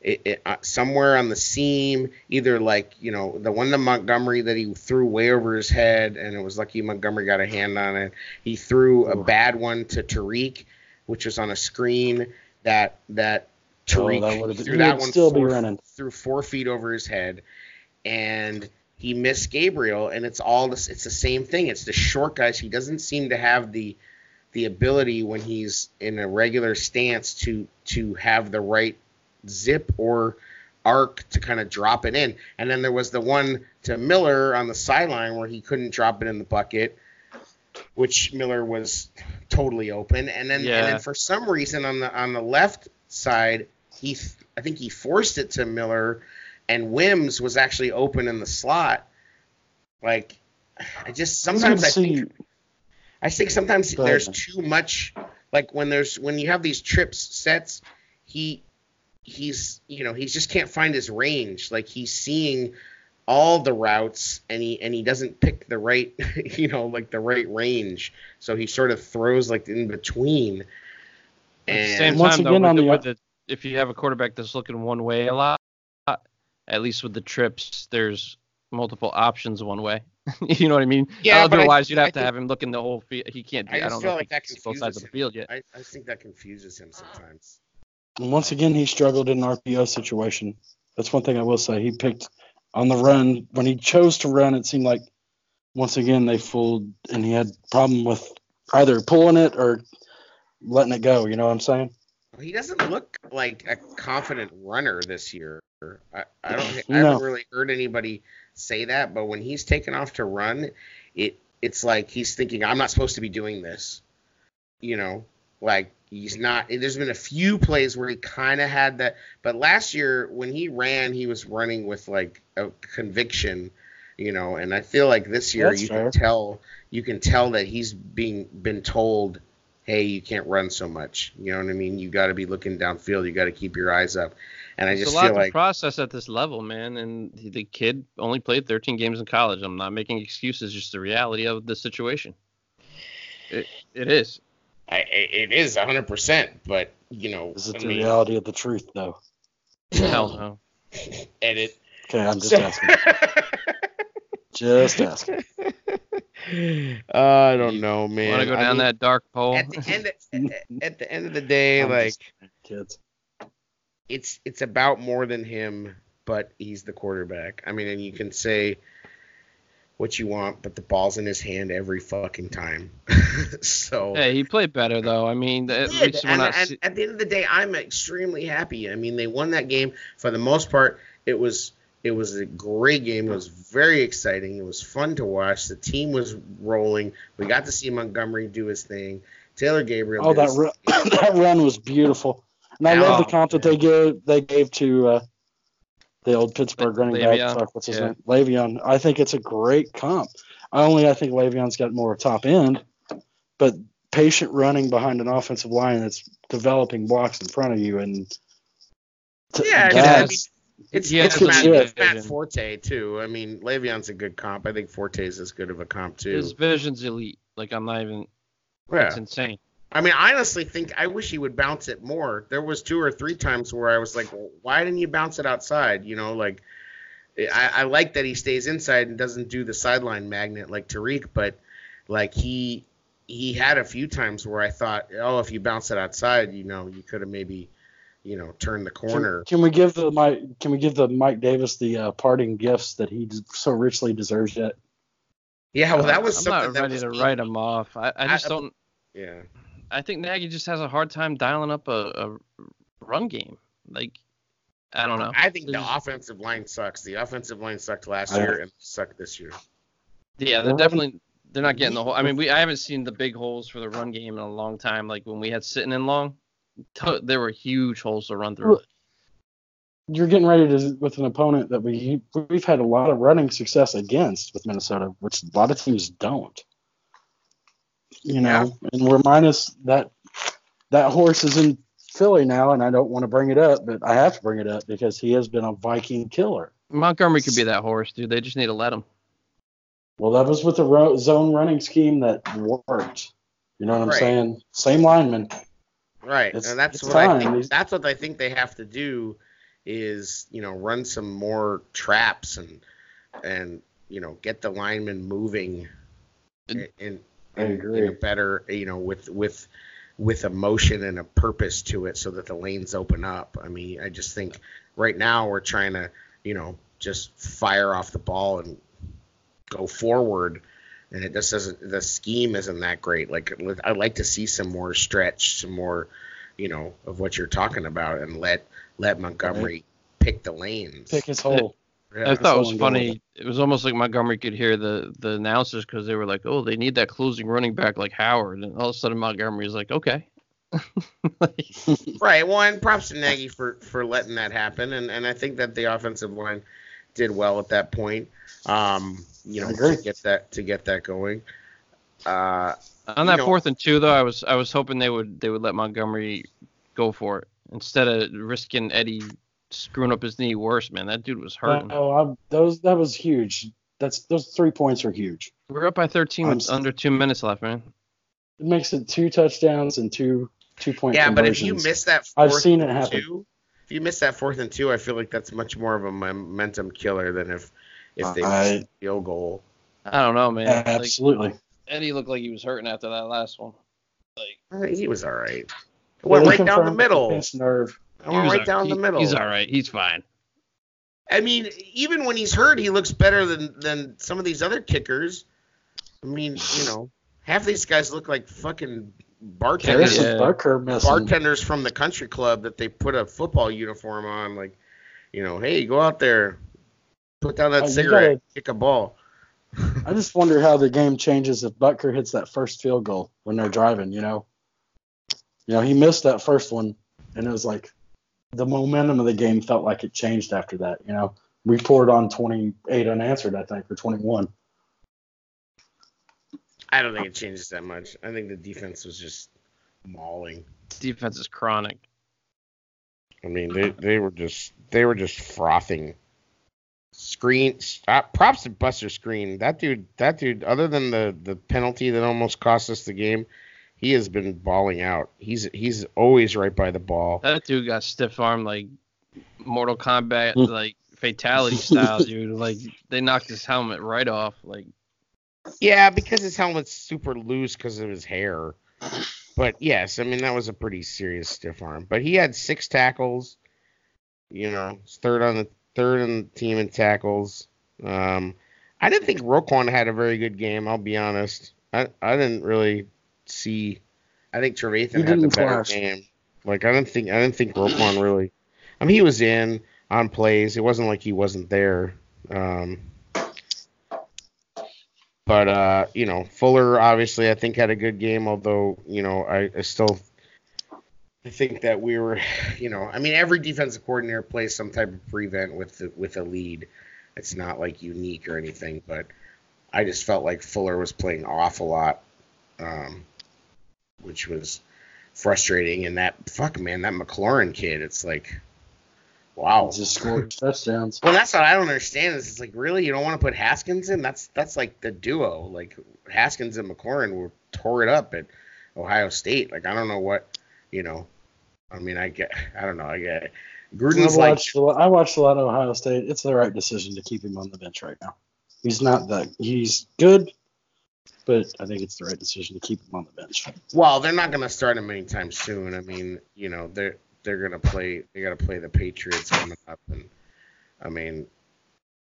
it, it, uh, somewhere on the seam either like you know the one to montgomery that he threw way over his head and it was lucky montgomery got a hand on it he threw a bad one to Tarik which was on a screen that that Oh, Tarik that would've been- threw that one still be running. threw four feet over his head and he missed Gabriel, and it's all this. It's the same thing. It's the short guys. He doesn't seem to have the the ability when he's in a regular stance to to have the right zip or arc to kind of drop it in. And then there was the one to Miller on the sideline where he couldn't drop it in the bucket. which Miller was totally open, and then Yeah. and then for some reason on the on the left side, he I think he forced it to Miller, and Wims was actually open in the slot. Like, I just sometimes I see, think I think sometimes there's too much like when there's when you have these trips sets, he he's you know he just can't find his range. Like he's seeing all the routes and he and he doesn't pick the right [LAUGHS] you know like the right range. So he sort of throws like in between. At the And same Once time, again, though, on with the, the- with the, if you have a quarterback that's looking one way a lot, at least with the trips, there's multiple options one way. [LAUGHS] you know what I mean? Yeah, but I- Otherwise, you'd I have to think- have him looking the whole field. He can't. Do, I I, just don't feel know like if that he can see both sides of confuses the field yet. I, I think that confuses him sometimes. And once again, he struggled in an RPO situation. That's one thing I will say. He picked on the run when he chose to run. It seemed like once again they fooled, and he had problem with either pulling it or letting it go. You know what I'm saying? He doesn't look like a confident runner this year. I, I don't. I No. haven't really heard anybody say that, but when he's taken off to run, it it's like he's thinking, "I'm not supposed to be doing this." You know, like he's not. There's been a few plays where he kind of had that, but last year when he ran, he was running with like a conviction. You know, and I feel like this year That's you fair. can tell you can tell that he's being been told hey, you can't run so much. You know what I mean? You got to be looking downfield. You got to keep your eyes up. And I It's just a lot feel to like process at this level, man. And the kid only played 13 games in college. I'm not making excuses, just the reality of the situation. It it is. I, I- it is 100%, but you know, Is it I the mean, reality of the truth, though? Hell [LAUGHS] no. edit. Okay, I'm just asking. [LAUGHS] just asking. Uh, I don't know, man. Want to go I down mean, that dark pole? At the end, of, at, at the end of the day, I'm like kids. it's it's about more than him, but he's the quarterback. I mean, and you can say what you want, but the ball's in his hand every fucking time. [LAUGHS] so hey, he played better though. I mean, at did, least we're and, not. and se- at the end of the day, I'm extremely happy. I mean, they won that game for the most part. It was it was a great game. It was very exciting. It was fun to watch. The team was rolling. We got to see Montgomery do his thing. Taylor Gabriel. Oh, that his run, [LAUGHS] that run was beautiful, and I love the Oh, comp that they gave they gave to uh, the old Pittsburgh running Le'Veon, back. Fuck, what's his yeah. name? Le'Veon. I think it's a great comp. I only I think Le'Veon's got more top end, but patient running behind an offensive line that's developing blocks in front of you and t- Yeah, I mean, that's- It's, Yeah, it's, it's Matt, good. it's Matt Forte too. I mean, Le'Veon's a good comp. I think Forte's as good of a comp too. His vision's elite. Like I'm not even. Yeah. It's insane. I mean, I honestly think I wish he would bounce it more. There was two or three times where I was like, well, why didn't you bounce it outside? You know, like I, I like that he stays inside and doesn't do the sideline magnet like Tarik, but like he he had a few times where I thought, oh, if you bounce it outside, you know, you could have maybe, you know, turned the corner. Can, can we give the Mike? Can we give the Mike Davis the uh, parting gifts that he so richly deserves yet? Yeah, well, that was I'm something not that ready was to being- write him off. I, I just I- don't. Yeah. I think Nagy just has a hard time dialing up a, a run game. Like, I don't know. I think the offensive line sucks. The offensive line sucked last year and sucked this year. Yeah, they're definitely they're not getting the whole. I mean, we I haven't seen the big holes for the run game in a long time. Like when we had sitting in long, to, there were huge holes to run through. You're getting ready to with an opponent that we we've had a lot of running success against with Minnesota, which a lot of teams don't. You know, and we're minus that that horse is in Philly now, and I don't want to bring it up, but I have to bring it up because he has been a Viking killer. Montgomery could be that horse, dude. They just need to let him. Well, that was with the ro- zone running scheme that worked. You know what I'm Right. saying? Same lineman. Right, It's- and that's it's what I think. That's what I think they have to do is you know run some more traps and and you know get the linemen moving in in, I in, agree. in a better you know with with with emotion and a purpose to it so that the lanes open up. I mean, I just think right now we're trying to you know just fire off the ball and go forward and it just doesn't the scheme isn't that great like i'd like to see some more stretch some more you know of what you're talking about and let let montgomery pick the lanes Pick his hole. I thought it was someone go funny. It was almost like Montgomery could hear the the announcers because they were like, "Oh, they need that closing running back like Howard," and all of a sudden Montgomery Montgomery's like, "Okay." [LAUGHS] Like, [LAUGHS] Right. Well, and props to Nagy for for letting that happen, and and I think that the offensive line did well at that point. Um, you know, to get that to get that going. Uh, on You that know- fourth and two though, I was I was hoping they would they would let Montgomery go for it instead of risking Eddie screwing up his knee worse. Man, that dude was uh, hurting. Oh, I, those that was huge. That's those three points are huge. We're up by 13 I'm with s- under two minutes left, man. It makes it two touchdowns and two two point yeah, but if you miss that, I've fourth seen it and happen. Two, if you miss that fourth and two, I feel like that's much more of a momentum killer than if if they I- miss a field goal. I don't know, man. Like, Absolutely. Eddie looked like he was hurting after that last one. Like uh, he was all right. It Well, went right down the middle. nerve. It he went right all- down the middle. He's all right. He's fine. I mean, even when he's hurt, he looks better than than some of these other kickers. I mean, you know, half these guys look like fucking bartenders, Harrison Yeah. Bartenders from the country club that they put a football uniform on. Like, you know, hey, go out there, put down that Oh, cigarette, gotta- kick a ball. [LAUGHS] [LAUGHS] I just wonder how the game changes if Butker hits that first field goal when they're driving. You know, you know he missed that first one, and it was like the momentum of the game felt like it changed after that. You know, we poured on 28 unanswered, I think, or 21. I don't think it changes that much. I think the defense was just mauling. Defense is chronic. I mean, they they were just they were just frothing. Skrine, uh, props to Buster Skrine. That dude, that dude. Other than the the penalty that almost cost us the game, he has been balling out. He's he's always right by the ball. That dude got stiff arm like Mortal Kombat, Mm. like fatality [LAUGHS] style, dude. Like they knocked his helmet right off. Like Yeah, because his helmet's super loose because of his hair. But yes, I mean that was a pretty serious stiff arm. But he had six tackles. You know, third on the third on the team in tackles. Um, I didn't think Roquan had a very good game. I'll be honest. I I didn't really see. I think Trevathan had the better flash. game. Like I didn't think I didn't think Roquan really. I mean, he was in on plays. It wasn't like he wasn't there. Um, but uh, you know, Fuller obviously I think had a good game, although you know I, I still I think that we were, [SIGHS] you know, I mean every defensive coordinator plays some type of prevent with the, with a lead. It's not like unique or anything, but I just felt like Fuller was playing off a lot, um, which was frustrating. And that fuck man, that McLaurin kid, it's like, wow. Just scored [LAUGHS] touchdowns. Well, that's what I don't understand. Is it's like really you don't want to put Haskins in? That's that's like the duo. Like Haskins and McLaurin were tore it up at Ohio State. Like I don't know what you know. I mean, I get I don't know. I get I Gruden's like watched, a lot, I watched a lot of Ohio State. It's the right decision to keep him on the bench right now. He's not that. He's good, but I think it's the right decision to keep him on the bench. well, they're not going to start him anytime soon. I mean, you know, they're they're going to play. They got to play the Patriots coming up, and I mean,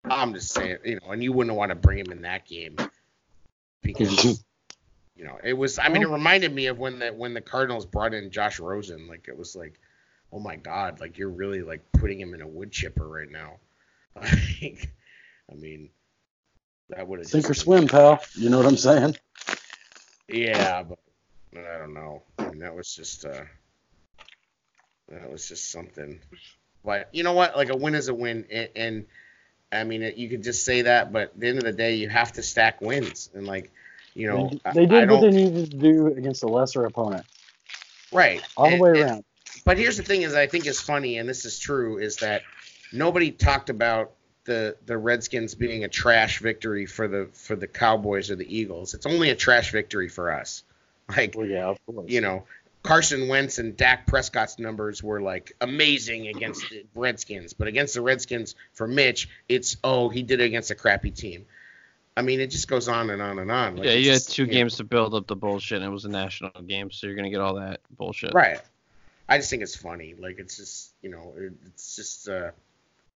I'm just saying, you know, and you wouldn't want to bring him in that game because [LAUGHS] you know it was. I mean, it reminded me of when the when the Cardinals brought in Josh Rosen. Like it was like, oh my God, like you're really like putting him in a wood chipper right now. [LAUGHS] Like, I mean, that would have Sink or swim, pal. You know what I'm saying? Yeah, but I don't know. I mean, that was just uh, that was just something. But you know what? Like a win is a win, and, and I mean, it, you could just say that, but at the end of the day, you have to stack wins, and like, you know, they, I- they did what they needed to do against a lesser opponent, right all the And- way and- around. But here's the thing: is I think is funny, and this is true, is that nobody talked about the the Redskins being a trash victory for the for the Cowboys or the Eagles. It's only a trash victory for us. Like Well, yeah, of course. you know, Carson Wentz and Dak Prescott's numbers were like amazing against the Redskins, but against the Redskins for Mitch, it's oh he did it against a crappy team. I mean, it just goes on and on and on. Like, yeah, you had two you know, games to build up the bullshit, and it was a national game, so you're gonna get all that bullshit. right? I just think it's funny. Like it's just you know, it, it's just uh,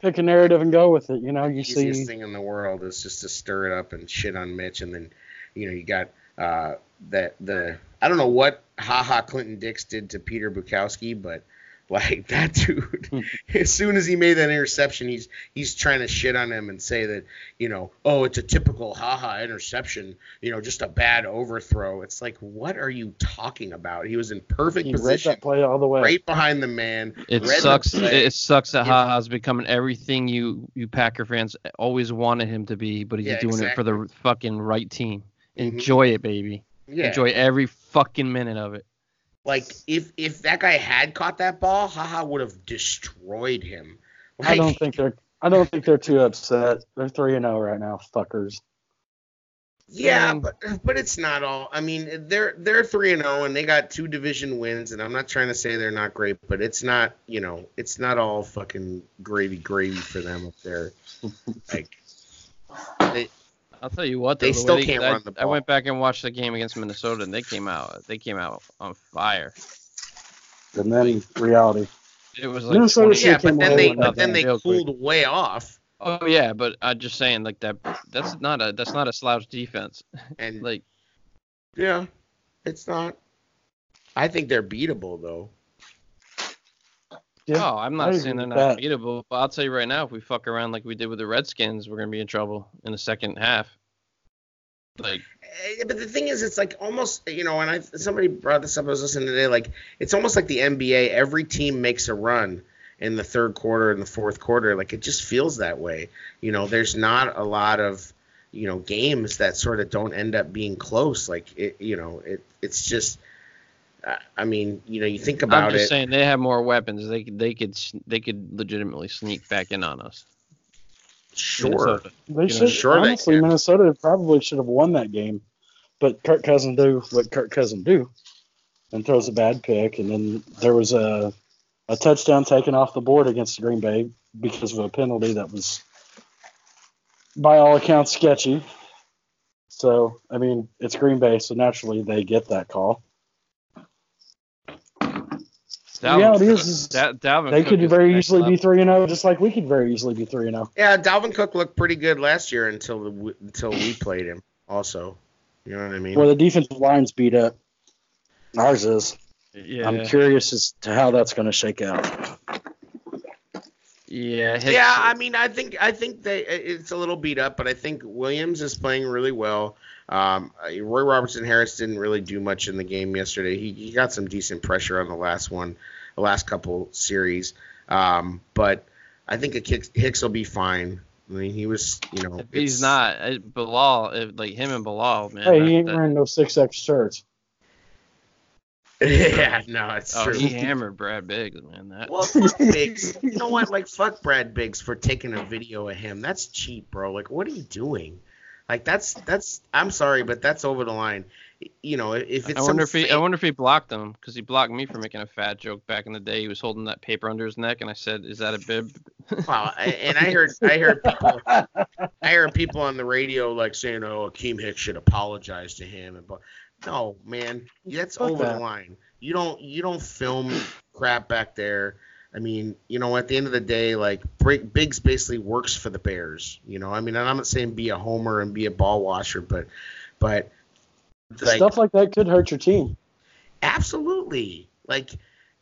Pick a narrative and go with it. You know, you easiest see, thing in the world is just to stir it up and shit on Mitch, and then you know you got uh, that the I don't know what Ha Ha Clinton Dix did to Peter Bukowski, but Like that dude, [LAUGHS] as soon as he made that interception, he's he's trying to shit on him and say that you know, oh, it's a typical Ha Ha interception, you know, just a bad overthrow. It's like, what are you talking about? He was in perfect He read position, that play all the way. right behind the man. It sucks. It sucks that Yeah. Ha Ha's becoming everything you you Packer fans always wanted him to be, but he's Yeah, doing it for the fucking right team. Mhm. Enjoy it, baby. Yeah. Enjoy every fucking minute of it. Like if if that guy had caught that ball, Ha Ha would have destroyed him. Like, I don't think they're. I don't think they're too upset. They're three and zero right now, fuckers. Yeah, but but it's not all. I mean, they're they're three and zero, and they got two division wins. And I'm not trying to say they're not great, but it's not you know it's not all fucking gravy gravy for them up there. [LAUGHS] Like they, I'll tell you what, though, They the still they- can't I, run the I went back and watched the game against Minnesota, and they came out. They came out on fire. And then reality. It was like Minnesota 20 yeah, but then they but then they Real quick. cooled way off, Oh yeah, but I'm just saying, like that. That's not a that's not a slouch defense. [LAUGHS] and Like yeah, it's not. I think they're beatable though. Yeah, oh, I'm I not saying they're with not that. beatable, but I'll tell you right now, if we fuck around like we did with the Redskins, we're gonna be in trouble in the second half. Like Eh, But the thing is, it's like almost you know, and I somebody brought this up. I was listening today. Like it's almost like the NBA. Every team makes a run in the third quarter and the fourth quarter. Like it just feels that way. You know, there's not a lot of you know games that sort of don't end up being close. Like it, you know, it it's just. I- I mean, you know, you think about it. I'm just it. saying, they have more weapons. They could they could they could legitimately sneak back in on us. sure. Minnesota. They know, should. sure they honestly, can. Minnesota probably should have won that game, but Kirk Cousin do what Kirk Cousin do, and throws a bad pick, and then there was a a touchdown taken off the board against Green Bay because of a penalty that was, by all accounts, sketchy. So I mean, it's Green Bay, so naturally they get that call. The Dalvin reality Cook- is, is Da- Dalvin they Cook could very next easily be three and zero, just like we could very easily be three and oh. zero. Yeah, Dalvin Cook looked pretty good last year until the, until we played him. Also, you know what I mean? Where the defensive line's beat up. Ours is. Yeah, I'm curious as to how that's going to shake out. yeah, Yeah, I mean, I think I think they it's a little beat up, but I think Williams is playing really well. Um, Roy Robertson Harris didn't really do much in the game yesterday. He, he got some decent pressure on the last one, the last couple series. Um, but I think a Hicks, Hicks will be fine. I mean, he was, you know, If he's not uh, Bilal, if, like him and Bilal, man. Hey, he ain't that- wearing no six X shirts. [LAUGHS] yeah, no, it's oh, true. he hammered Brad Biggs, man. That Well, [LAUGHS] fuck Biggs. You know what? Like, fuck Brad Biggs for taking a video of him. That's cheap, bro. Like, what are you doing? Like, that's that's. I'm sorry, but that's over the line. You know, if it's I wonder if some he, I wonder if he blocked him because he blocked me for making a fat joke back in the day. He was holding that paper under his neck, and I said, "Is that a bib?" Wow, and I heard I heard people I heard people on the radio like saying, "Oh, Akiem Hicks should apologize to him." And but no, man, that's Fuck over that. the line. You don't you don't film crap back there. I mean, you know, at the end of the day, like Biggs basically works for the Bears. You know, I mean, and I'm not saying be a homer and be a ball washer, but but like Stuff like that could hurt your team. absolutely. Like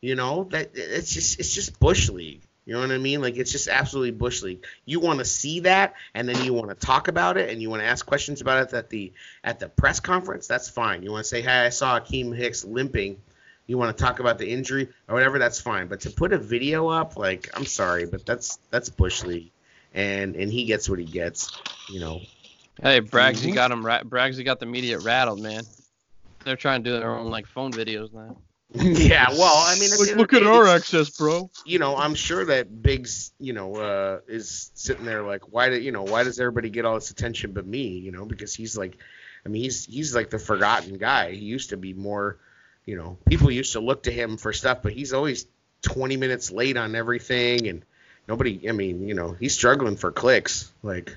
you know that it's just it's just bush league. You know what i mean? Like it's just absolutely bush league. You want to see that and then you want to talk about it and you want to ask questions about it at the at the press conference that's fine. You want to say hey i saw Akiem hicks limping you want to talk about the injury or whatever that's fine but to put a video up like i'm sorry but that's that's bush league and and he gets what he gets you know Hey, Braggsy Mhm. got him. Ra- Braggsy got the media rattled, man. They're trying to do their own like phone videos now. [LAUGHS] yeah well i mean look at the end of the day, access, bro. you know, I'm sure that Biggs, you know, uh, is sitting there like, why do you know, why does everybody get all this attention but me? You know, because he's like, I mean, he's he's like the forgotten guy. He used to be more, you know, people used to look to him for stuff, but he's always 20 minutes late on everything, and nobody. I mean, you know, he's struggling for clicks. Like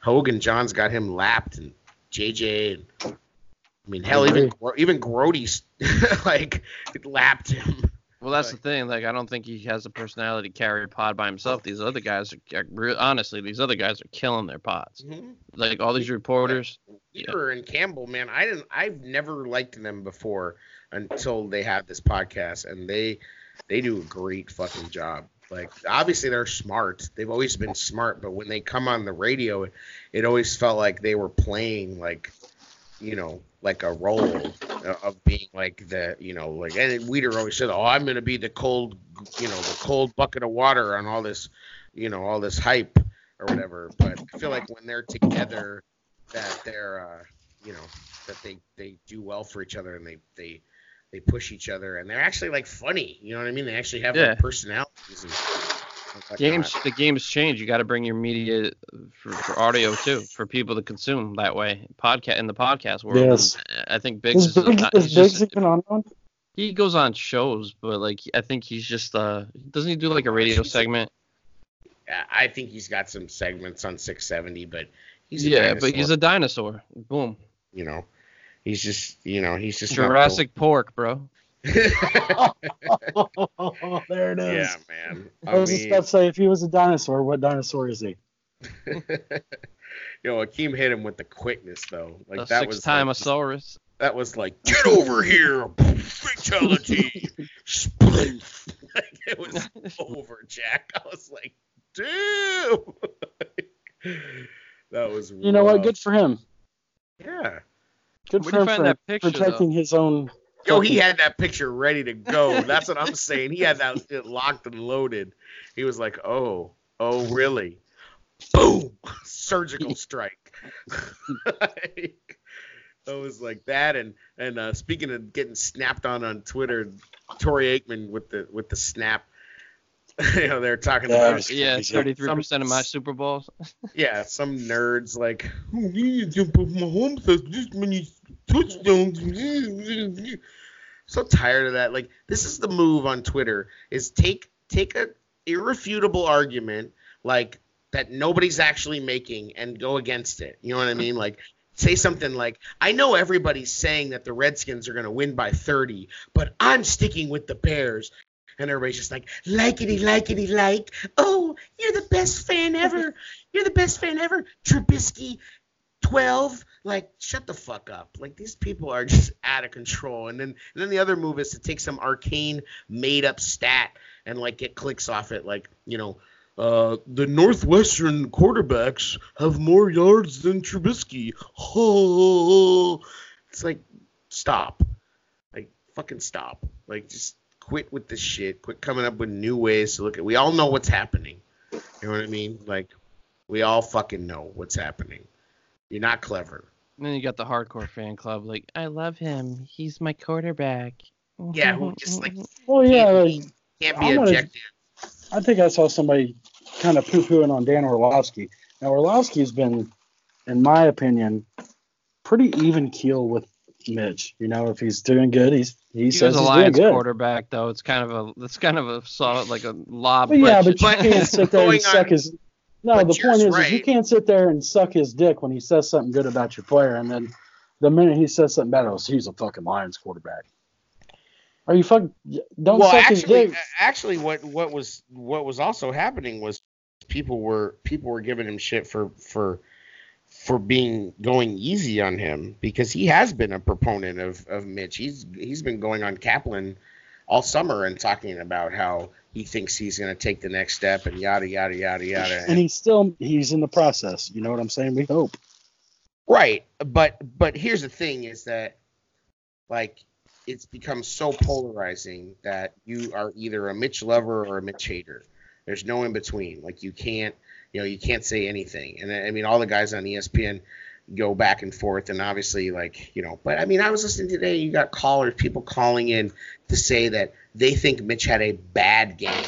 Hoge and Jahns got him lapped, and JJ, and I mean, hell, even even Grody's [LAUGHS] like lapped him. Well, that's the thing. Like, I don't think he has the personality to carry a pod by himself. These other guys are, are honestly, these other guys are killing their pods. Mhm. Like all these reporters. Bieber and Campbell, man, I didn't. I've never liked them before until they had this podcast, and they, they do a great fucking job. Like obviously they're smart. They've always been smart, but when they come on the radio, it, it always felt like they were playing like, you know, like a role of being like the, you know, like and Wiederer always said, "Oh, I'm gonna be the cold, you know, the cold bucket of water on all this, you know, all this hype or whatever." But I feel like when they're together, that they're, uh, you know, that they they do well for each other and they they they push each other and they're actually like funny. You know what I mean? They actually have Yeah. like personalities. And, and whatnot. Games, the games change. You got to bring your media for, for audio too, for people to consume that way. Podcast in the podcast world. Yes. And I think Biggs Is is, Biggs, uh, is Biggs just- even on one? he goes on shows, but like I think he's just uh doesn't he do like a radio segment? Yeah, I think he's got some segments on 670, but he's a yeah, but dinosaur, he's a dinosaur. Boom. you know, he's just you know he's just not Jurassic Pork, bro. Cool. [LAUGHS] Oh, there it is. yeah, man. I I was just about to say, if he was a dinosaur, what dinosaur is he? [LAUGHS] you know, Akiem hit him with the quickness though. Like a that was like, six-timeosaurus. that was like get over here, fatality, split. [LAUGHS] like it was over, Jack. I was like, damn. that was. You know what? Good for him. Yeah. Good Where'd for him for that picture, protecting his own. Yo, he had that picture ready to go. That's what I'm saying. He had that shit locked and loaded. He was like, oh, oh, really? Boom! Surgical strike. Like, [LAUGHS] I was like that. And and uh, speaking of getting snapped on on Twitter, Troy Aikman with the with the snap. [LAUGHS] you know, they're talking Yeah, about Yeah, thirty-three percent of my Super Bowls. [LAUGHS] yeah, some nerds like, oh, you jump off Mahomes has this many touchdowns. So tired of that. Like, this is the move on Twitter: is take take a irrefutable argument like that nobody's actually making and go against it. You know what I mean? Like. Say something like, I know everybody's saying that the Redskins are going to win by 30, but I'm sticking with the Bears. And everybody's just like, likety, likety, like. Oh, you're the best fan ever. [LAUGHS] You're the best fan ever. Trubisky, 12. Like, shut the fuck up. Like, these people are just out of control. And then, and then the other move is to take some arcane, made up stat and, like, get clicks off it. Like, you know, uh, the Northwestern quarterbacks have more yards than Trubisky. Oh, [LAUGHS] it's like, stop. Like, fucking stop. Like, just quit with this shit. Quit coming up with new ways to look at. We all know what's happening. You know what I mean? Like, we all fucking know what's happening. You're not clever. And then you got the hardcore fan club, like I love him. He's my quarterback. Yeah, who just like [LAUGHS] Well, yeah, can't like, be, can't be I'm gonna- objective. I think I saw somebody kind of poo-pooing on Dan Orlovsky. Now Orlovsky's been, in my opinion, pretty even keel with Mitch. You know, if he's doing good, he's he, He says was a he's Lions doing good. quarterback, though. It's kind of a it's kind of a solid like a lob. But yeah, question. but you [LAUGHS] can't sit there and suck on- his. No, the point is, is you can't sit there and suck his dick when he says something good about your player, and then the minute he says something bad, oh, he's a fucking Lions quarterback. Are you fuck? Don't well, suck his actually, dick. actually, what what was what was also happening was people were people were giving him shit for for for being going easy on him because he has been a proponent of of Mitch. He's he's been going on Kaplan all summer and talking about how he thinks he's going to take the next step and yada yada yada yada. And he's still he's in the process. You know what I'm saying? We hope. Right, but but here's the thing: is that like it's become so polarizing that you are either a Mitch lover or a Mitch hater. There's no in between. Like you can't, you know, you can't say anything. And I mean, all the guys on ESPN go back and forth, and obviously, like you know. But I mean, I was listening today. You got callers, people calling in to say that they think Mitch had a bad game.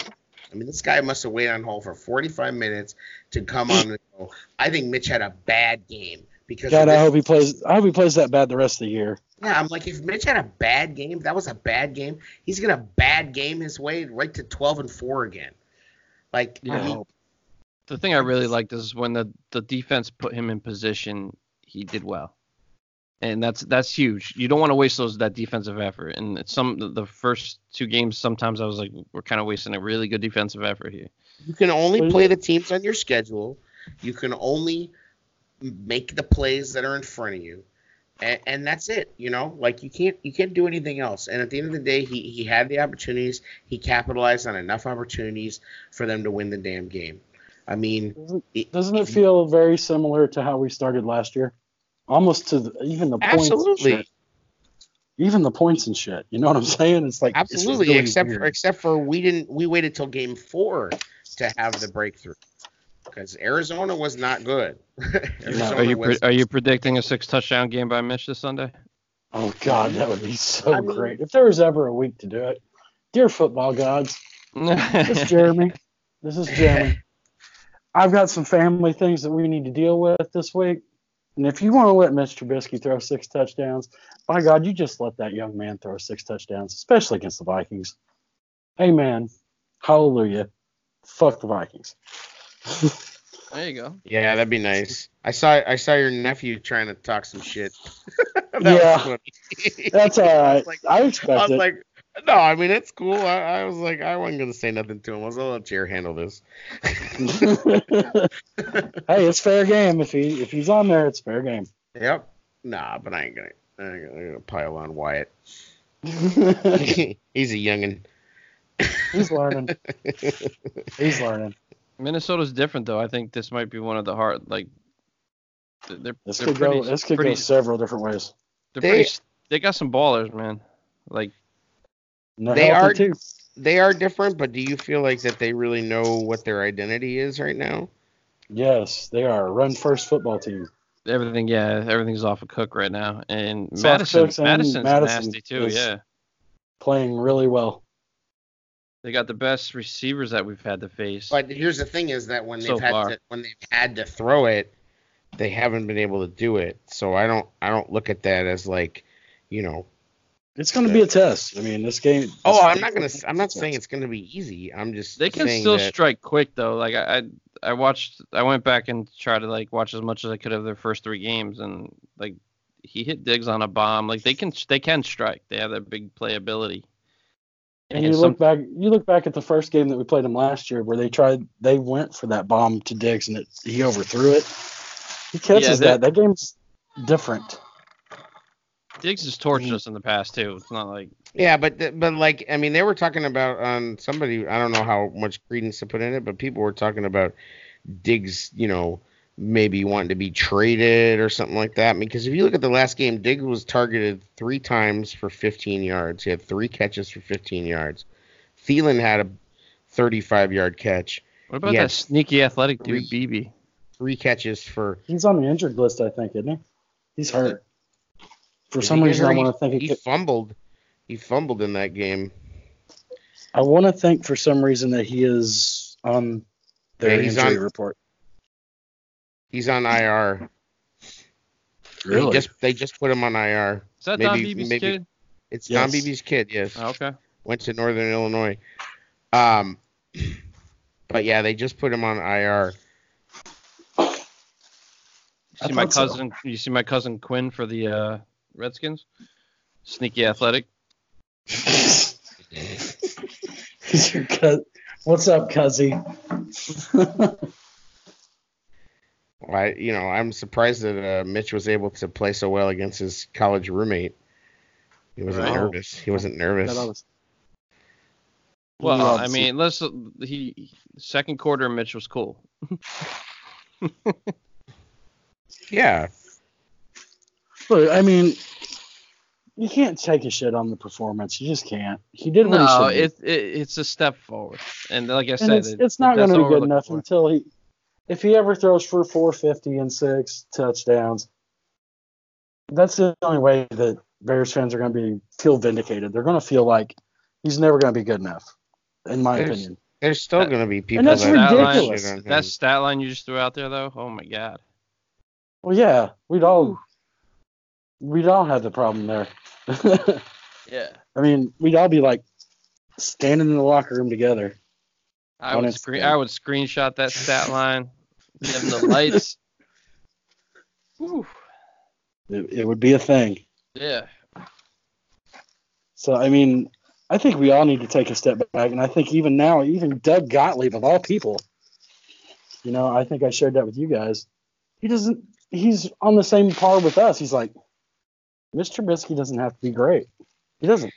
I mean, this guy must have waited on hold for 45 minutes to come on and go. I think Mitch had a bad game because God, I hope he plays. I hope he plays that bad the rest of the year. yeah, I'm like, if Mitch had a bad game, that was a bad game, he's gonna bad game his way right to 12 and four again. Like, Yeah. I mean, the thing I really liked is when the the defense put him in position, he did well, and that's that's huge. You don't want to waste those that defensive effort. And it's some the- the first two games, sometimes I was like, we're kind of wasting a really good defensive effort here. you can only play the teams on your schedule. You can only make the plays that are in front of you. and, and that's it. You know, like you can't you can't do anything else. And at the end of the day, he he had the opportunities. He capitalized on enough opportunities for them to win the damn game. I mean, Doesn't, it- doesn't it feel very similar to how we started last year? Almost to the, even the points. and absolutely, shit. Even the points and shit. You know what I'm saying? It's like absolutely. really except for except for we didn't we waited till game four to have the breakthrough because Arizona was not good. Arizona [LAUGHS] Are you pre- are you predicting a six touchdown game by Mitch this Sunday? Oh God, that would be so I mean- great if there was ever a week to do it. Dear football gods, this is [LAUGHS] Jeremy. This is Jeremy. I've got some family things that we need to deal with this week. And if you want to let Mitch Trubisky throw six touchdowns, by God, you just let that young man throw six touchdowns, especially against the Vikings. Amen. Hallelujah. Fuck the Vikings. [LAUGHS] there you go. yeah, that'd be nice. I saw I saw your nephew trying to talk some shit. [LAUGHS] That Yeah. was funny. That's all [LAUGHS] right. I right. was like, I I was it. like, no, I mean it's cool. I, I was like, I wasn't gonna say nothing to him. I was gonna let Jer handle this. [LAUGHS] hey, it's fair game. If he if he's on there, it's fair game. Yep. Nah, but I ain't gonna, I ain't gonna, I'm gonna pile on Wyatt. he's [LAUGHS] [LAUGHS] He's a youngin. He's learning. He's learning. Minnesota's different though. I think this might be one of the hard like. They're, This they're could pretty, go. This could pretty, go several different ways. They're They- pretty. They got some ballers, man. Like No They are- too. They are different, but do you feel like that they really know what their identity is right now? Yes, they are run first football team. everything, yeah, everything's off of Cook right now, and It's Mattison, Cooks and Mattison's Mattison nasty too. Yeah, Playing really well. they got the best receivers that we've had to face. But here's the thing: is that when they've So had far. to, when they've had to throw it, they haven't been able to do it. So I don't I don't look at that as like, you know, It's going to be a test. I mean, this game. oh, I'm not gonna I'm not saying it's gonna be easy. I'm just they can saying still that, strike quick though. Like I, I, I watched, I went back and tried to like watch as much as I could of their first three games, and like he hit Diggs on a bomb. Like they can, they can strike. They have that big playability. And you some- look back. You look back at the first game that we played them last year, where they tried. They went for that bomb to Diggs, and it, he overthrew it. He catches Yeah, that. That game's different. Diggs has torched Mhm. us in the past too. It's not like Yeah, but but like I mean, they were talking about on somebody. I don't know how much credence to put in it, but people were talking about Diggs. You know, maybe wanting to be traded or something like that. Because if you look at the last game, Diggs was targeted three times for 15 yards. He had three catches for 15 yards. Thielen had a 35 yard catch, what about Yeah, that sneaky athletic three- dude, Beebe? three catches for. He's on the injured list, I think, isn't he? He's hurt. For Is some he reason, I want to think he He fumbled. He fumbled in that game. I want to think for some reason that he is on their Yeah, he's injury on- report. He's on IR. They Really? just they just put him on IR. Is that Don Maybe- Beebe's maybe- kid? It's Yes. Don Beebe's kid. Yes. Oh, okay. went to Northern Illinois. Um, but yeah, they just put him on IR. You I see my thought so. cousin. You see my cousin Quinn for the uh, Redskins. Sneaky athletic. He's [LAUGHS] your cuz- What's up, Cuzzy? [LAUGHS] I, you know, I'm surprised that uh, Mitch was able to play so well against his college roommate. He wasn't Right. nervous. He wasn't nervous. Was- Well, Love I mean, let's he second quarter Mitch was cool. [LAUGHS] Yeah, Look, I mean, you can't take a shit on the performance. You just can't. He did what No, he should. it, it it's a step forward, and like I and said, it's, it- it's not going to be good enough for. until he, if he ever throws for 450 and six touchdowns. That's the only way that Bears fans are going to be feel vindicated. They're going to feel like he's never going to be good enough, in my There's- opinion. there's still going to be people And that's that Stat line- ridiculous. shit on him. that stat line you just threw out there, though. Oh my god. Well, yeah, we'd all, we'd all have the problem there. [LAUGHS] Yeah. I mean, we'd all be like standing in the locker room together. I would screen. I would screenshot that stat [LAUGHS] line. Give them the [LAUGHS] lights. Whew. It, it would be a thing. Yeah. So I mean, I think we all need to take a step back, and I think even now, even Doug Gottlieb of all people, you know, I think I shared that with you guys. He doesn't. He's on the same par with us. He's like, Mr. Trubisky doesn't have to be great. He doesn't.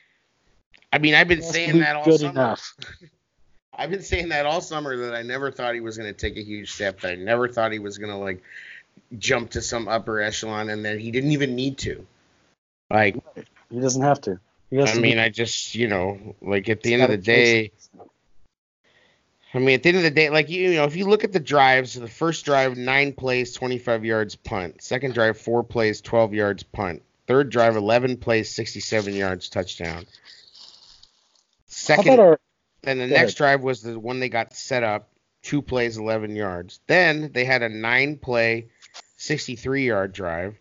I mean, I've been He has to saying be that all good summer. enough. [LAUGHS] I've been saying that all summer that I never thought he was going to take a huge step. That I never thought he was going to like jump to some upper echelon, and that he didn't even need to. Like, He doesn't have to. I mean, I just you know, like at the end of the day, I mean, at the end of the day, like you, you know, if you look at the drives, the first drive nine plays, twenty five yards punt. Second drive four plays, twelve yards punt. Third drive eleven plays, sixty seven yards touchdown. Second our then the next ahead. drive was the one they got set up, two plays, 11 yards. Then they had a nine play, 63 yard drive.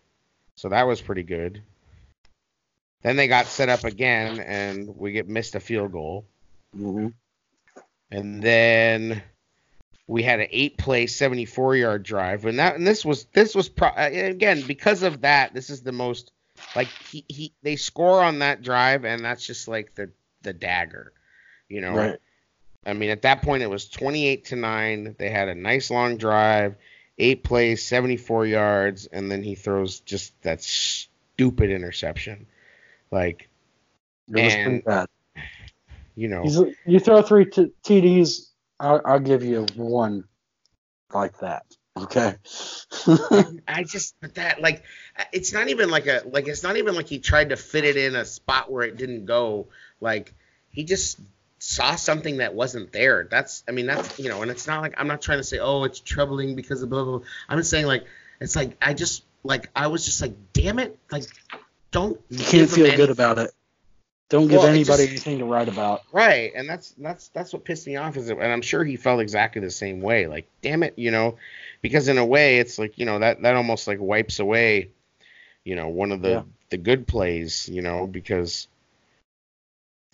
So that was pretty good. Then they got set up again and we get missed a field goal. Mhm. And then we had an eight play, 74 yard drive. And that and this was this was pro- uh, again because of that. This is the most like he, he they score on that drive and that's just like the the dagger, you know. right. I mean, at that point, it was 28 to 9. They had a nice long drive, eight plays, 74 yards, and then he throws just that stupid interception. Like, It was pretty And- bad. you know, He's, you throw three t- TDs, I'll, I'll give you one like that. Okay. [LAUGHS] I just, but that, like, it's not even like a, like, it's not even like he tried to fit it in a spot where it didn't go. Like, he just saw something that wasn't there. That's, I mean, that's, you know, and it's not like, I'm not trying to say, oh, it's troubling because of blah, blah, blah. I'm just saying, like, it's like, I just, like, I was just like, damn it. Like, don't. you can't feel good about it. Don't give Well, it anybody just- anything to write about. Right, and that's that's that's what pissed me off is, it, and I'm sure he felt exactly the same way. Like, damn it, you know, because in a way, it's like you know that that almost like wipes away, you know, one of the Yeah. the good plays, you know, because.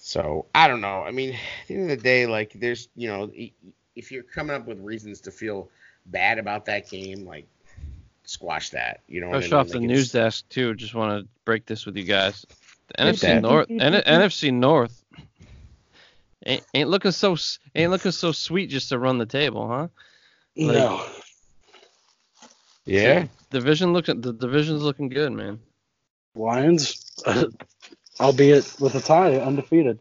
So I don't know. I mean, at the end of the day, like, there's you know, if you're coming up with reasons to feel bad about that game, like, squash that. You know, what I Fresh off the Like, news desk too. Just want to break this with you guys. The NFC that. North, [LAUGHS] N- NFC North, ain't, ain't looking so ain't looking so sweet just to run the table, huh? Like- no. Yeah. Division looking the division's looking good, man. Lions, [LAUGHS] albeit with a tie, undefeated.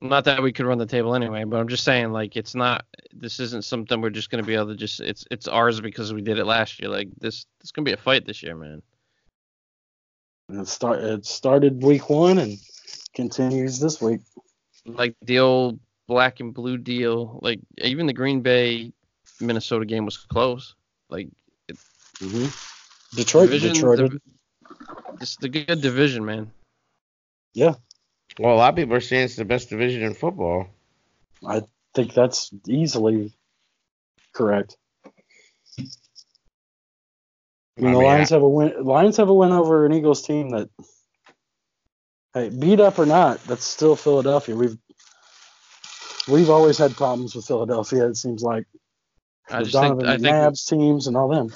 Not that we could run the table anyway, but I'm just saying like it's not. This isn't something we're just gonna be able to just. It's it's ours because we did it last year. Like this, it's gonna be a fight this year, man. And it, start, it started week one and continues this week. Like the old black and blue deal. Like even the Green Bay Minnesota game was close. Like Mm-hmm. Detroit, division, Detroit. div- it's the good division, man. yeah, Well, a lot of people are saying it's the best division in football. I think that's easily correct. I mean, I the mean, Lions have a win. Lions have a win over an Eagles team that, hey, beat up or not, that's still Philadelphia. We've we've always had problems with Philadelphia. It seems like I with just think Donovan I think McNabb's teams and all them.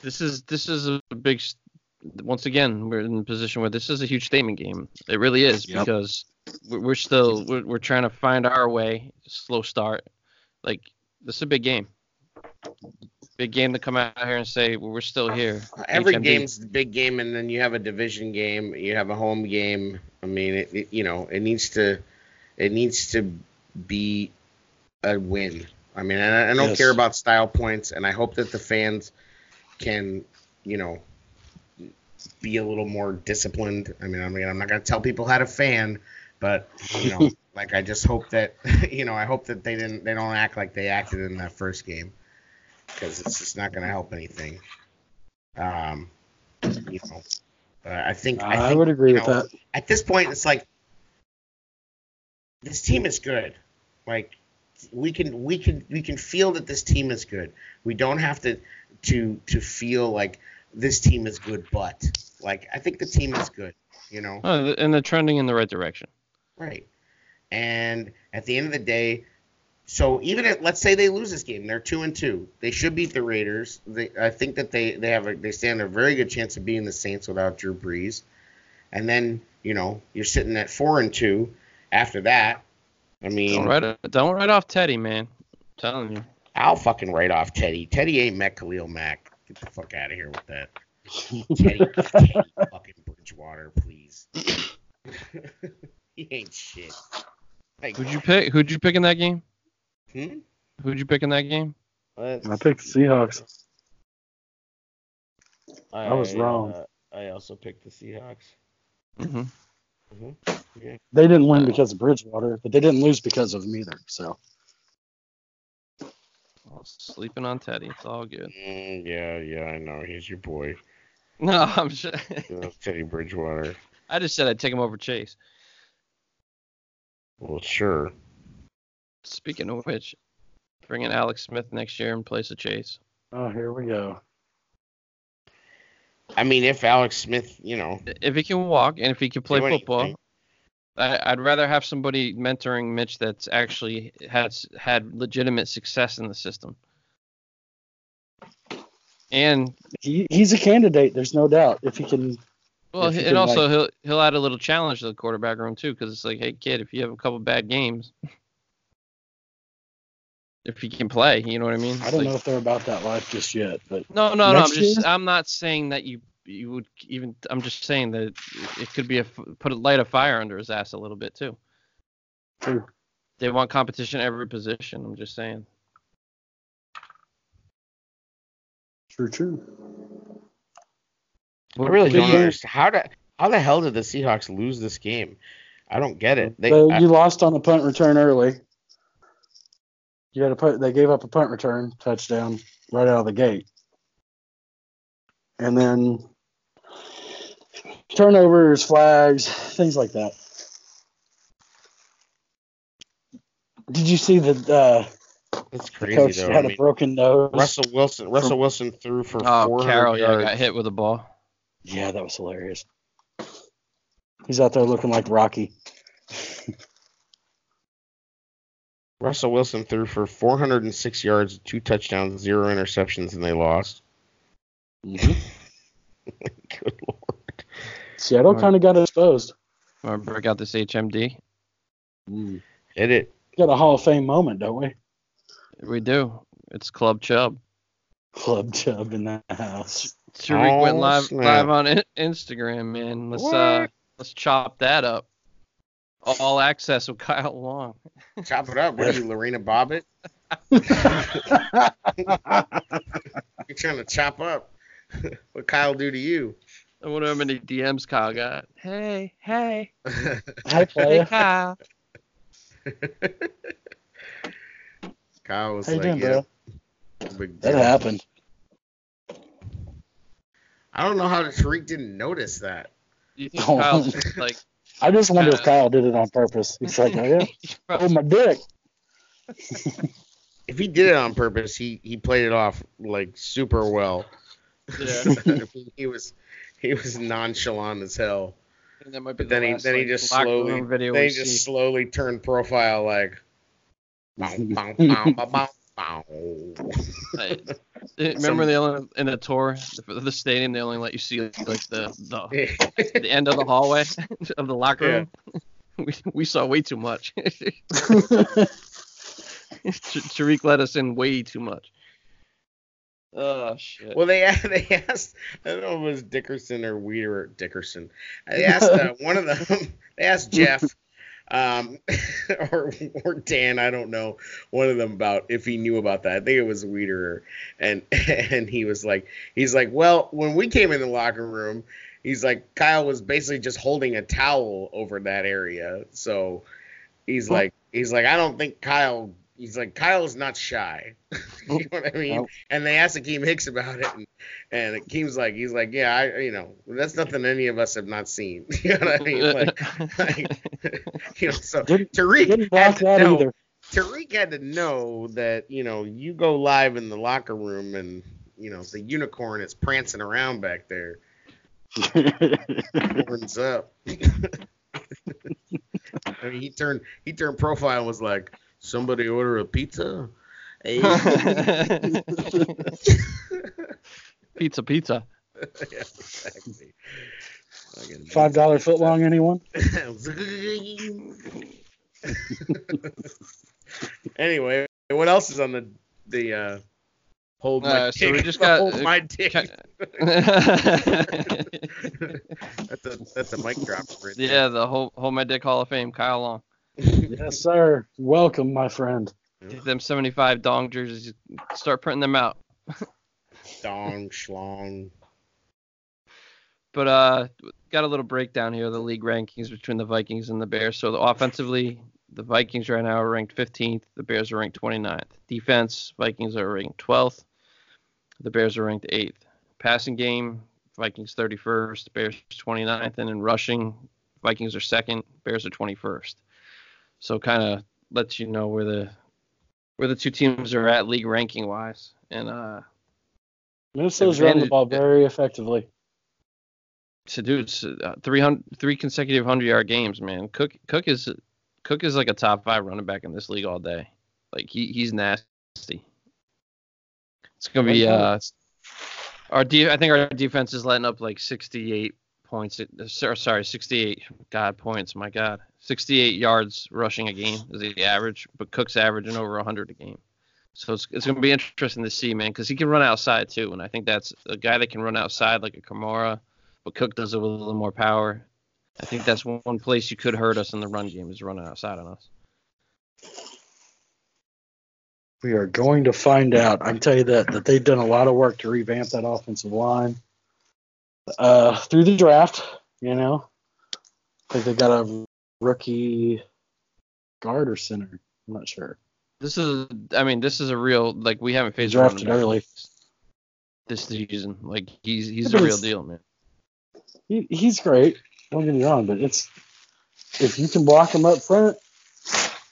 This is this is a big. Once again, we're in a position where this is a huge statement game. It really is Yep. because we're, we're still we're, we're trying to find our way. Slow start. Like this is a big game. Big game to come out here and say well, we're still here. Every HMD. game's a big game, and then you have a division game. You have a home game. I mean, it, it- you know, it needs to, it needs to be a win. I mean, I, I don't Yes. care about style points, and I hope that the fans can, you know, be a little more disciplined. I mean, I mean, I'm not gonna tell people how to fan, but you know, [LAUGHS] like I just hope that, [LAUGHS] you know, I hope that they didn't, they don't act like they acted in that first game, because it's just not gonna help anything. Um, you know, uh, I think I, I, think, would agree you with that. At this point, it's like this team is good. Like we can we can we can feel that this team is good. We don't have to to to feel like this team is good, but like I think the team is good. You know, Oh, and they're trending in the right direction. right? And at the end of the day, so even if let's say they lose this game, they're two and two. They should beat the Raiders. They, I think that they they have a they stand a very good chance of beating the Saints without Drew Brees. And then you know you're sitting at four and two. After that, I mean, Don't write don't write off Teddy, man. I'm telling you. I'll fucking write off Teddy. Teddy ain't met Khalil Mack. Get the fuck out of here with that. Teddy, [LAUGHS] Teddy fucking Bridgewater, please. [LAUGHS] he ain't shit. Like, Who'd you pick? Who'd you pick in that game? Hmm? Who'd you pick in that game? Let's I picked the Seahawks. I, I was wrong. uh, I also picked the Seahawks. hmm Yeah. They didn't win because of Bridgewater, but they didn't lose because of him either. So Sleeping on Teddy. It's all good. Mm, yeah, yeah, I know. He's your boy, [LAUGHS] No, I'm sure. Teddy Bridgewater. [LAUGHS] I just said I'd take him over Chase. Well, sure. Speaking of which, bring in Alex Smith next year in place of Chase. oh, here we go. I mean, if Alex Smith, you know, If he can walk and if he can play football, anything. I, I'd rather have somebody mentoring Mitch that's actually has had legitimate success in the system. And He, he's a candidate. There's no doubt. If he can, well, he and can, also he'll he'll add a little challenge to the quarterback room too, because it's like, hey kid, if you have a couple bad games, if he can play, you know what I mean? I don't Like- know if they're about that life just yet, but No, no, no. I'm just. year? I'm not saying that you you would even. I'm just saying that it could be a put a light a fire under his ass a little bit too. true. They want competition every position. I'm just saying. True, true. I really don't game. understand how the how the hell did the Seahawks lose this game? I don't get it. They, So I- you lost on a punt return early. You had to put. They gave up a punt return touchdown right out of the gate, and then turnovers, flags, things like that. Did you see that uh, it's the crazy coach though. I had a broken nose? Russell Wilson Russell Wilson threw for Oh, 400 Carroll, yeah, yards. got hit with a ball. Yeah, that was hilarious. He's out there looking like Rocky. [LAUGHS] Russell Wilson threw for 406 yards, two touchdowns, zero interceptions, and they lost. Mhm. [LAUGHS] Good lord. Seattle Right. kind of got exposed. Want to break out this HMD? Hit it. Got a Hall of Fame moment, don't we? We do. It's Club Chubb. Club Chubb in the house. Tarik went Oh, live snap. live on Instagram, man. Let's uh let's chop that up. All access with Kyle Long. Chop it up. What are you, Lorena Bobbitt? [LAUGHS] You're trying to chop up. [LAUGHS] what Kyle do to you? I wonder how many DMs Kyle got. Hey, hey, [LAUGHS] Hi, hey. Kyle. Kyle was How you like, doing, yeah, bro? That deal. happened. I don't know how Tarik didn't notice that. You think Oh. Kyle's [LAUGHS] just like I just wonder if Uh, Kyle did it on purpose. He's like, oh yeah, [LAUGHS] oh my dick. If he did it on purpose, he he played it off like super well. Yeah. I mean, he was he was nonchalant as hell. And that might be But then the he last, then he just slowly room video then we he just see. slowly turned profile like bow, bow, bow, bow, bow, bow. [LAUGHS] Remember they only in the tour for the stadium they only let you see like the the, [LAUGHS] the end of the hallway [LAUGHS] of the locker Yeah. room. We, we saw way too much. Tarik let us in way too much. Oh shit. Well, they [LAUGHS] they asked I don't know if it was Dickerson or Wiederer or Dickerson. They asked uh, [LAUGHS] one of them. [LAUGHS] They asked Jeff, um, or or Dan. I don't know one of them about if he knew about that. I think it was Wiederer, and and he was like, he's like, well, when we came in the locker room, he's like, Kyle was basically just holding a towel over that area. So he's like, he's like, I don't think Kyle. He's like, Kyle's not shy. [LAUGHS] you oh, know what I mean? Nope. And they asked Akiem Hicks about it, and, and Akiem's like, he's like, yeah, I, you know, that's nothing any of us have not seen. [LAUGHS] you know what I mean? [LAUGHS] Like, like you know, so Didn't, Tarik didn't had block to that know, either. Tarik had to know that you know you go live in the locker room and you know the unicorn is prancing around back there, horns up. I mean, he turned he turned profile and was like, "Somebody order a pizza." Hey. [LAUGHS] pizza, pizza. [LAUGHS] yeah, exactly. Five dollar foot long, anyone? [LAUGHS] anyway, what else is on the the uh, Hold my Uh, dick. so we just got- Hold my dick. Ca- that's a that's a mic drop. Right there. yeah, the whole hold my dick Hall of Fame, Kyle Long. Yes, sir. Welcome, my friend. Get them 75 dong jerseys. Start printing them out. [LAUGHS] Dong schlong. But uh, got a little breakdown here of the league rankings between the Vikings and the Bears. So the offensively, the Vikings right now are ranked 15th. The Bears are ranked 29th. Defense, Vikings are ranked 12th. The Bears are ranked 8th. Passing game, Vikings 31st. Bears 29th. And in rushing, Vikings are second. Bears are 21st. So kind of lets you know where the where the two teams are at league ranking wise. And uh, Minnesota's running the ball very effectively. So dude, it's, uh, 300, three consecutive hundred yard games, man. Cook Cook is Cook is like a top five running back in this league all day. Like he he's nasty. It's gonna be uh our de- I think our defense is letting up like 68 points. Sorry, 68 God points. My God, 68 yards rushing a game is the average, but Cook's averaging over 100 a game. So it's, it's gonna be interesting to see, man, because he can run outside too, and I think that's a guy that can run outside like a Kamara but Cook does it with a little more power. I think that's one, one place you could hurt us in the run game is running outside on us. We are going to find out. I can tell you that that they've done a lot of work to revamp that offensive line uh, through the draft. You know, I think they got a rookie guard or center. I'm not sure. This is, I mean, this is a real like we haven't faced Drafted early. this season. Like he's he's a real deal, man. He, he's great. Don't get me wrong, but it's if you can block him up front,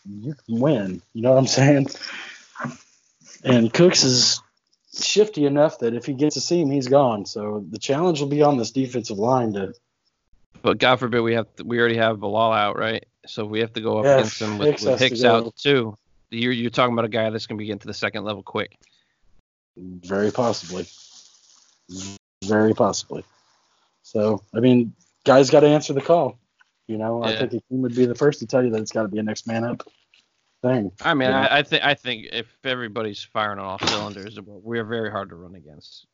you can win. You know what I'm saying? And Cooks is shifty enough that if he gets a seam, he's gone. So the challenge will be on this defensive line to But God forbid we have to, we already have Bilal out, right? So we have to go up Yeah, against him with Hicks with has to out too. You're you're talking about a guy that's gonna be getting to the second level quick. very possibly, very possibly. So I mean, guys got to answer the call. You know, I think a team would be the first to tell you that it's got to be a next man up thing. I mean, Yeah. I, I think I think if everybody's firing on all cylinders, we're very hard to run against.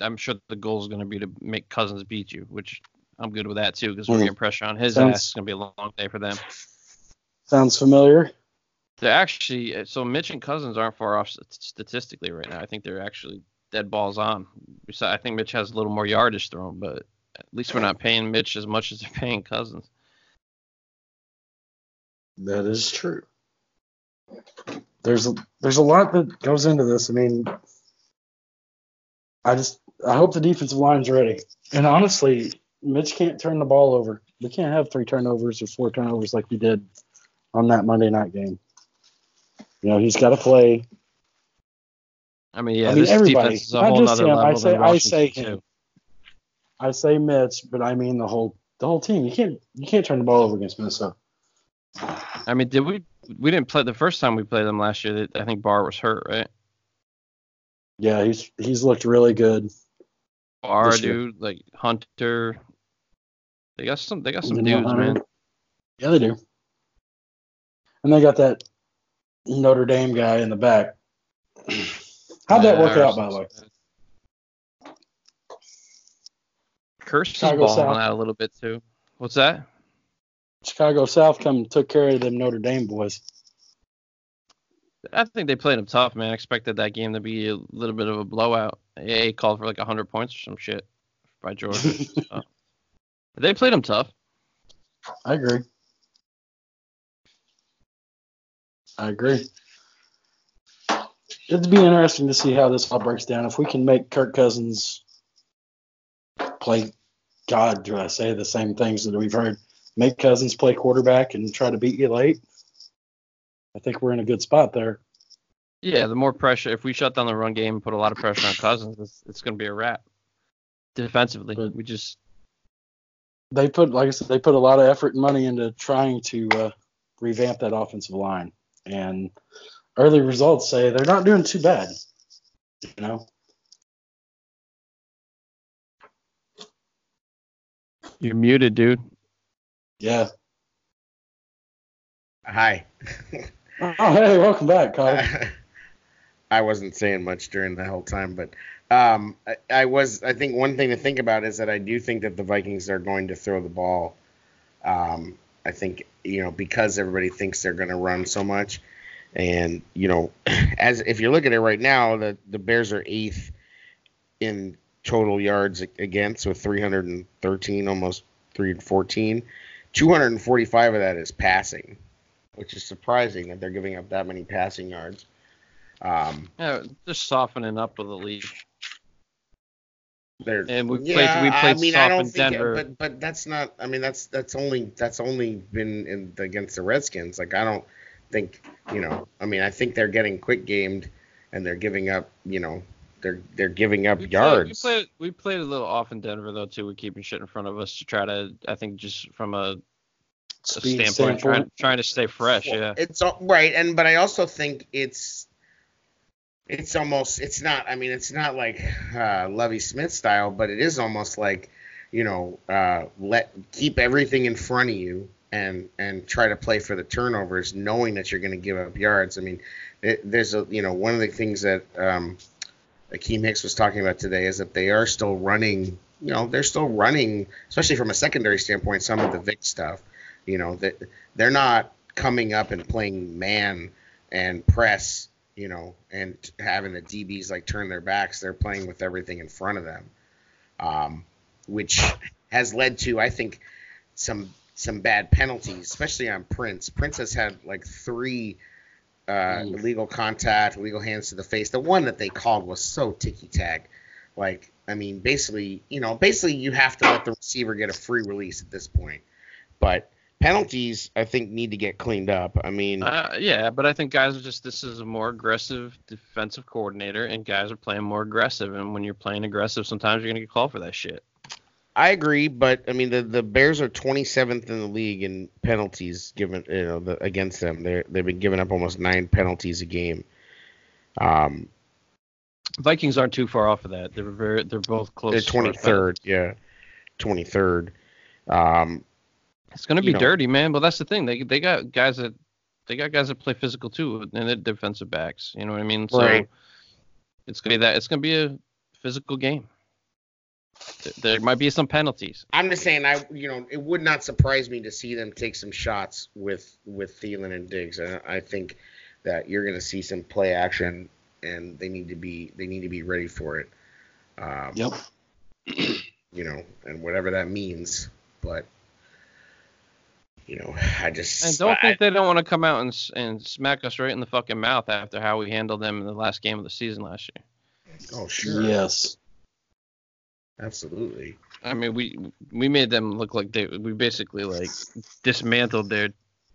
I'm sure the goal is going to be to make Cousins beat you, which I'm good with that too because we're Hmm. getting pressure on his Sounds- ass. It's going to be a long day for them. Sounds familiar? They're actually so Mitch and Cousins aren't far off statistically right now. I think they're actually dead balls on. Besi- I think Mitch has a little more yardage thrown, but at least we're not paying Mitch as much as they're [LAUGHS] paying Cousins. That is true. There's a, there's a lot that goes into this. I mean, I just I hope the defensive line's ready. And honestly, Mitch can't turn the ball over. We can't have three turnovers or four turnovers like we did on that Monday night game. You know, he's got to play. I mean, yeah, I mean, this everybody, defense is a not whole just him. I level say- I say him. too. I say Mitch, but I mean the whole the whole team. You can't you can't turn the ball over against Minnesota. I mean, did we? We didn't play the first time we played them last year. I think Barr was hurt, right? Yeah, he's he's looked really good. Barr, dude, like Hunter. They got some. They got some dudes, man. Yeah, they do. And they got that Notre Dame guy in the back. [CLEARS THROAT] How'd that Yeah, work out, by the way? Chicago balling South. out a little bit too. What's that? Chicago South come took care of them Notre Dame boys. I think they played them tough, man. I expected that game to be a little bit of a blowout. AA called for like 100 points or some shit by Georgia. so. [LAUGHS] They played them tough. I agree. I agree. It'd be interesting to see how this all breaks down. If we can make Kirk Cousins play, God, do I say the same things that we've heard? Make Cousins play quarterback and try to beat you late. I think we're in a good spot there. Yeah, the more pressure. If we shut down the run game and put a lot of pressure on Cousins, it's, it's going to be a wrap. Defensively, But- we just They put, like I said, they put a lot of effort and money into trying to uh, revamp that offensive line, and early results say they're not doing too bad. You know, you're muted, dude. yeah. Hi. Oh, hey, welcome back, Kyle. [LAUGHS] I wasn't saying much during the whole time, but um, I, I was. I think one thing to think about is that I do think that the Vikings are going to throw the ball. Um, I think you know because everybody thinks they're going to run so much, and you know, [CLEARS THROAT] as if you look at it right now, the the Bears are eighth in total yards against with 313, almost 314. 245 of that is passing, which is surprising that they're giving up that many passing yards. Um, Yeah, just softening up with the league. They're And we played- yeah, we played I mean, I soft don't in think, Denver. but but that's not. I mean, that's that's only that's only been in against the Redskins. Like I don't think you know. I mean, I think they're getting quick gamed, and they're giving up. You know, they're they're giving up We played, yards. we played we played a little off in Denver though too. We're keeping shit in front of us to try to I think just from a, a Speed standpoint, trying, standpoint. trying to stay fresh. Yeah. It's all right, and but I also think it's it's almost it's not. I mean, it's not like uh, Lovie Smith style, but it is almost like you know, uh, let keep everything in front of you and and try to play for the turnovers, knowing that you're going to give up yards. I mean, it, there's a you know one of the things that um, Akiem Hicks was talking about today is that they are still running. You know, they're still running, especially from a secondary standpoint, some of the Vic stuff. You know that they're not coming up and playing man and press. You know, and having the DBs like turn their backs. They're playing with everything in front of them, um, which has led to, I think, some some bad penalties, especially on Prince. Prince has had like three uh, illegal contact, illegal hands to the face. The one that they called was so ticky tack. Like, I mean, basically, you know, basically you have to let the receiver get a free release at this point. But penalties, I think, need to get cleaned up. I mean, Uh, yeah, but I think guys are just this is a more aggressive defensive coordinator, and guys are playing more aggressive. And when you're playing aggressive, sometimes you're gonna get called for that shit. I agree, but I mean the, the Bears are 27th in the league in penalties given you know the, against them. They they've been giving up almost nine penalties a game. Um, Vikings aren't too far off of that. They're very they're both close. they're as far 23rd, yeah, 23rd. Um, It's gonna be you know. dirty, man. But that's the thing. They they got guys that they got guys that play physical too, and they're defensive backs. You know what I mean? So Right. it's gonna be that. It's gonna be a physical game. Th- There might be some penalties. I'm just saying, I you know it would not surprise me to see them take some shots with with Thielen and Diggs. I, I think that you're going to see some play action, and they need to be they need to be ready for it. Um, Yep. you know, and whatever that means. But you know, I just And don't I- think they don't want to come out and and smack us right in the fucking mouth after how we handled them in the last game of the season last year. oh sure, Yes. absolutely. I mean, we we made them look like they we basically like dismantled their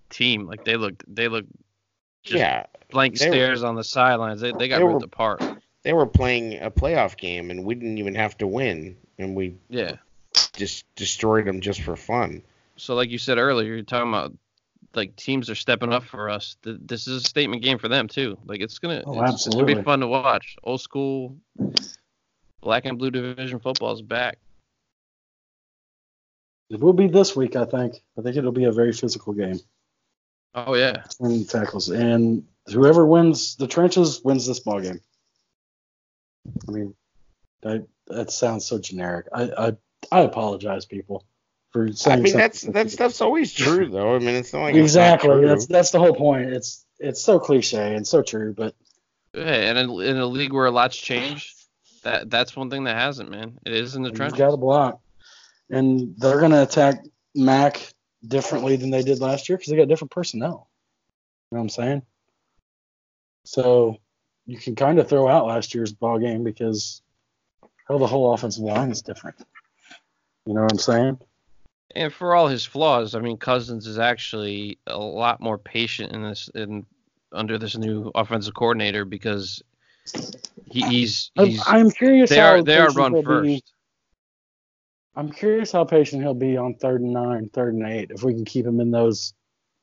team. Like they looked they looked just yeah, blank they were- stares on the sidelines. They they got they ripped were- apart. they were playing a playoff game, and we didn't even have to win, and we Yeah. just destroyed them just for fun. So like you said earlier, you're talking about like teams are stepping up for us. Th- This is a statement game for them too. Like it's gonna Oh, it's, it's gonna be fun to watch. Old school black and blue division football is back. It will be this week, I think. I think it'll be a very physical game Oh yeah. between tackles, and whoever wins the trenches wins this ball game. I mean, that that sounds so generic. I I, I apologize, people, for I mean, something that's so- that stuff's always true, though. I mean, it's not like it's not exactly. true. That's that's the whole point. It's it's so cliche and so true, but Yeah, and in, in a league where a lot's changed, that that's one thing that hasn't, man. It is in the you trenches. got to block, and they're gonna attack Mac differently than they did last year because they got different personnel. You know what I'm saying? So you can kind of throw out last year's ball game because hell, the whole offensive line is different. You know what I'm saying? And for all his flaws, I mean, Cousins is actually a lot more patient in this in under this new offensive coordinator because he, he's I'm- he's I'm curious they how are they are run first. Be, I'm curious how patient he'll be on third and nine, third and eight, if we can keep him in those.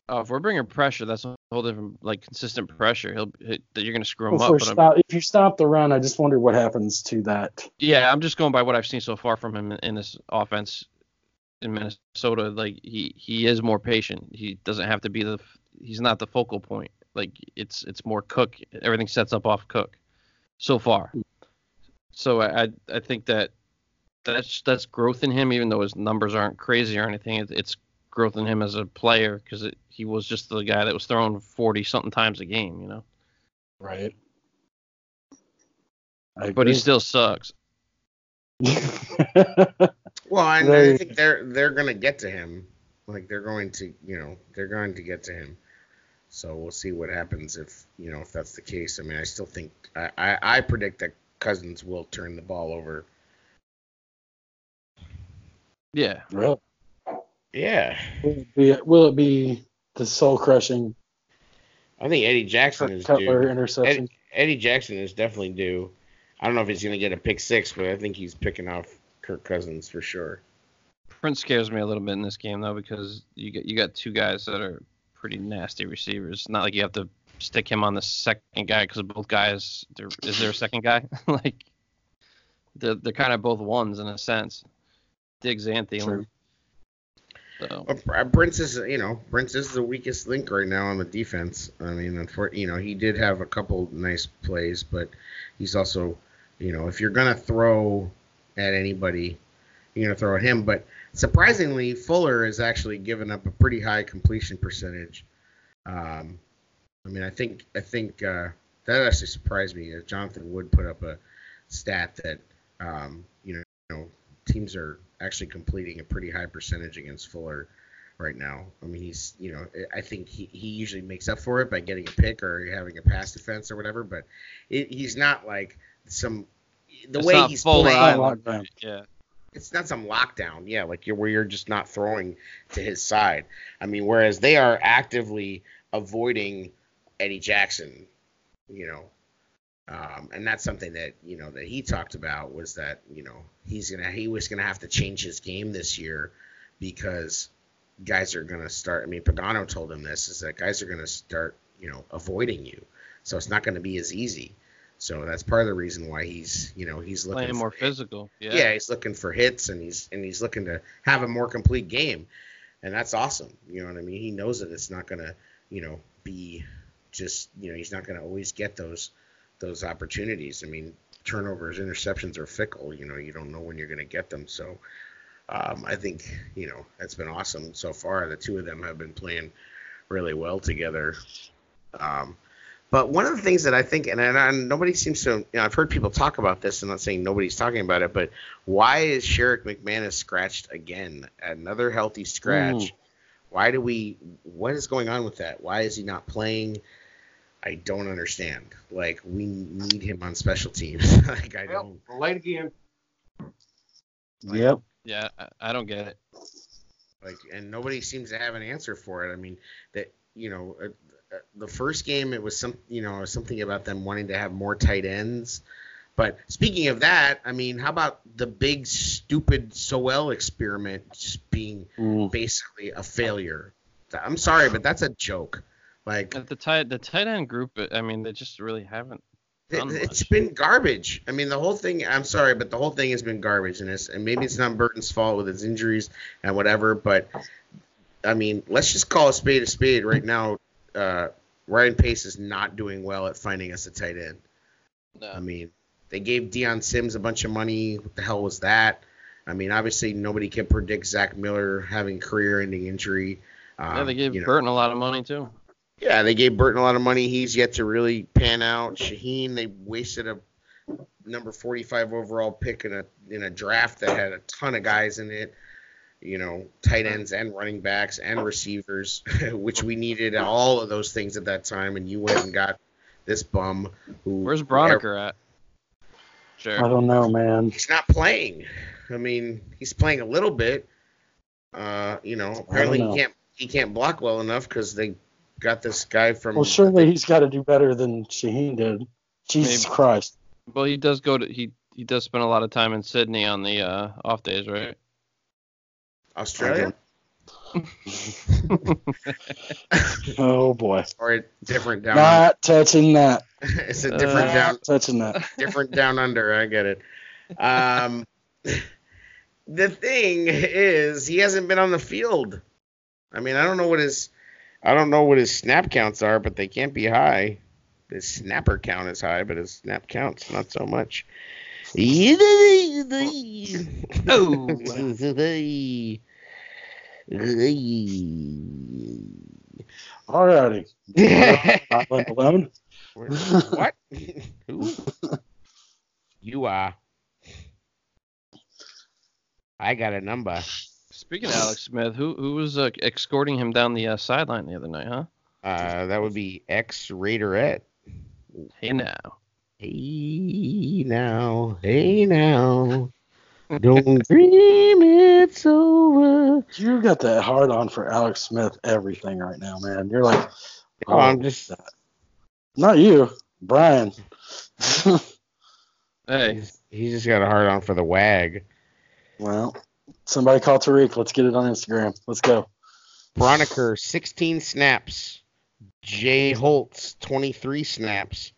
Oh, if we're bringing pressure, that's a whole different like consistent pressure. He'll that you're gonna screw him up. Stop, if you stop the run, I just wonder what happens to that. yeah, I'm just going by what I've seen so far from him in, in this offense in Minnesota. Like he he is more patient. He doesn't have to be the he's not the focal point. Like it's it's more Cook. Everything sets up off Cook. so far. So I I, think that that's that's growth in him, even though his numbers aren't crazy or anything. It's growth in him as a player because he was just the guy that was throwing 40 something times a game, you know. Right. I But he still sucks. [LAUGHS] Well, I, I think they're they're gonna get to him. Like they're going to, you know, they're going to get to him. So we'll see what happens if you know if that's the case. I mean, I still think I I, I predict that Cousins will turn the ball over. Yeah. Really? Yeah, Will it be, will it be the soul crushing I think Eddie Jackson is Cutler due. interception? Eddie, Eddie Jackson is definitely due. I don't know if he's gonna get a pick six, but I think he's picking off Kirk Cousins for sure. Prince scares me a little bit in this game though because you get you got two guys that are pretty nasty receivers. It's not like you have to stick him on the second guy because both guys. Is there a second guy? [LAUGHS] like they're they're kind of both ones in a sense. Diggs and Thielen. True. So Well, Br- uh, Brent's is you know Prince is the weakest link right now on the defense. I mean, unfor- you know he did have a couple nice plays, but he's also you know if you're gonna throw at anybody, you're gonna throw at him. But surprisingly, Fuller has actually given up a pretty high completion percentage. Um, I mean, I think I think uh, that actually surprised me. Jonathan Wood put up a stat that um, you know, you know teams are actually completing a pretty high percentage against Fuller right now. I mean, he's you know I think he, he usually makes up for it by getting a pick or having a pass defense or whatever, but it, he's not like some the It's way not he's full playing. lockdown. Yeah. It's not some lockdown, yeah, like you're where you're just not throwing to his side. I mean, whereas they are actively avoiding Eddie Jackson, you know, um, and that's something that you know that he talked about was that you know he's gonna he was gonna have to change his game this year because guys are gonna start. I mean, Pagano told him this is that guys are gonna start you know avoiding you, so it's not gonna be as easy. So that's part of the reason why he's you know he's looking Playing for- more physical. Yeah. yeah. he's looking for hits and he's and he's looking to have a more complete game, and that's awesome. You know what I mean? He knows that it's not gonna, you know, be just you know he's not gonna always get those those opportunities. I mean, turnovers, interceptions are fickle. You know, you don't know when you're gonna get them. So um, I think you know that's been awesome so far. The two of them have been playing really well together. Um, but one of the things that I think, and, and, and nobody seems to, you know, I've heard people talk about this. And I'm not saying nobody's talking about it, but why is Sherrick McManus scratched again? Another healthy scratch. Hmm. Why do we? What is going on with that? Why is he not playing? I don't understand. Like we need him on special teams. [LAUGHS] like I don't. Light again. Yep. Yeah. I, I don't get it. like and nobody seems to have an answer for it i mean that you know the first game it was some you know something about them wanting to have more tight ends but speaking of that i mean how about the big stupid Sowell experiment just being Mm. basically a failure i'm sorry but that's a joke like At the tight the tight end group, I mean, they just really haven't. it, done it's much. been garbage. I mean, the whole thing. I'm sorry, but the whole thing has been garbage, and it's and maybe it's not Burton's fault with his injuries and whatever. But I mean, let's just call a spade a spade right now. Uh, Ryan Pace is not doing well at finding us a tight end. I mean, they gave Dion Sims a bunch of money. What the hell was that? I mean, obviously nobody can predict Zach Miller having career-ending injury. Um, yeah, they gave you know. Burton a lot of money too. Yeah, they gave Burton a lot of money. He's yet to really pan out. Shaheen, they wasted a number 45 overall pick in a in a draft that had a ton of guys in it. You know, tight ends and running backs and receivers, [LAUGHS] which we needed all of those things at that time. And you went and got this bum who. Where's Braunecker at? Sure. I don't know, man. He's not playing. I mean, he's playing a little bit. Uh, you know, apparently know. he can't he can't block well enough because they got this guy from. Well, surely he's got to do better than Shaheen did. Jesus Maybe. Christ. Well, he does go to he he does spend a lot of time in Sydney on the uh, off days, right? Australia. [LAUGHS] Oh boy. or different down. Not touching that. [LAUGHS] it's a different Uh, down, Not touching that. [LAUGHS] different down under. I get it. Um, the thing is, he hasn't been on the field. I mean, I don't know what his, I don't know what his snap counts are, but they can't be high. his snapper count is high, but his snap count's not so much. Oh. Alrighty. Island [LAUGHS] alone. what? Who? You are. I got a number. Speaking of Alex Smith, who who was uh, escorting him down the uh, sideline the other night, huh? Uh, that would be ex Raiderette. Hey now. Hey now, hey now, don't dream it's over. You got that hard on for Alex Smith everything right now, man. You're like, Oh, I'm oh, just not you, Brian. [LAUGHS] Hey, he's, he's just got a hard on for the wag. well, somebody call Tarik. Let's get it on Instagram. Let's go. Braunecker, 16 snaps. Jay Holtz, 23 snaps.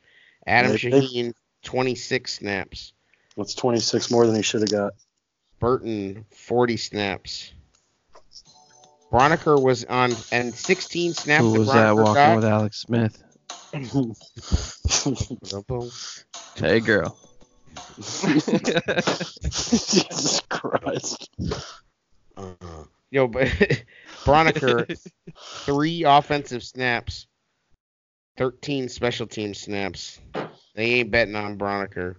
Adam Yeah, they- Shaheen, 26 snaps. That's 26 more than he should have got. Burton, 40 snaps. Braunecker was on, and 16 snaps. who was that Braunecker walking got. with Alex Smith? [LAUGHS] Hey girl. Jesus Christ. Uh, yo, but [LAUGHS] Braunecker, three offensive snaps, 13 special team snaps. They ain't betting on Braunecker.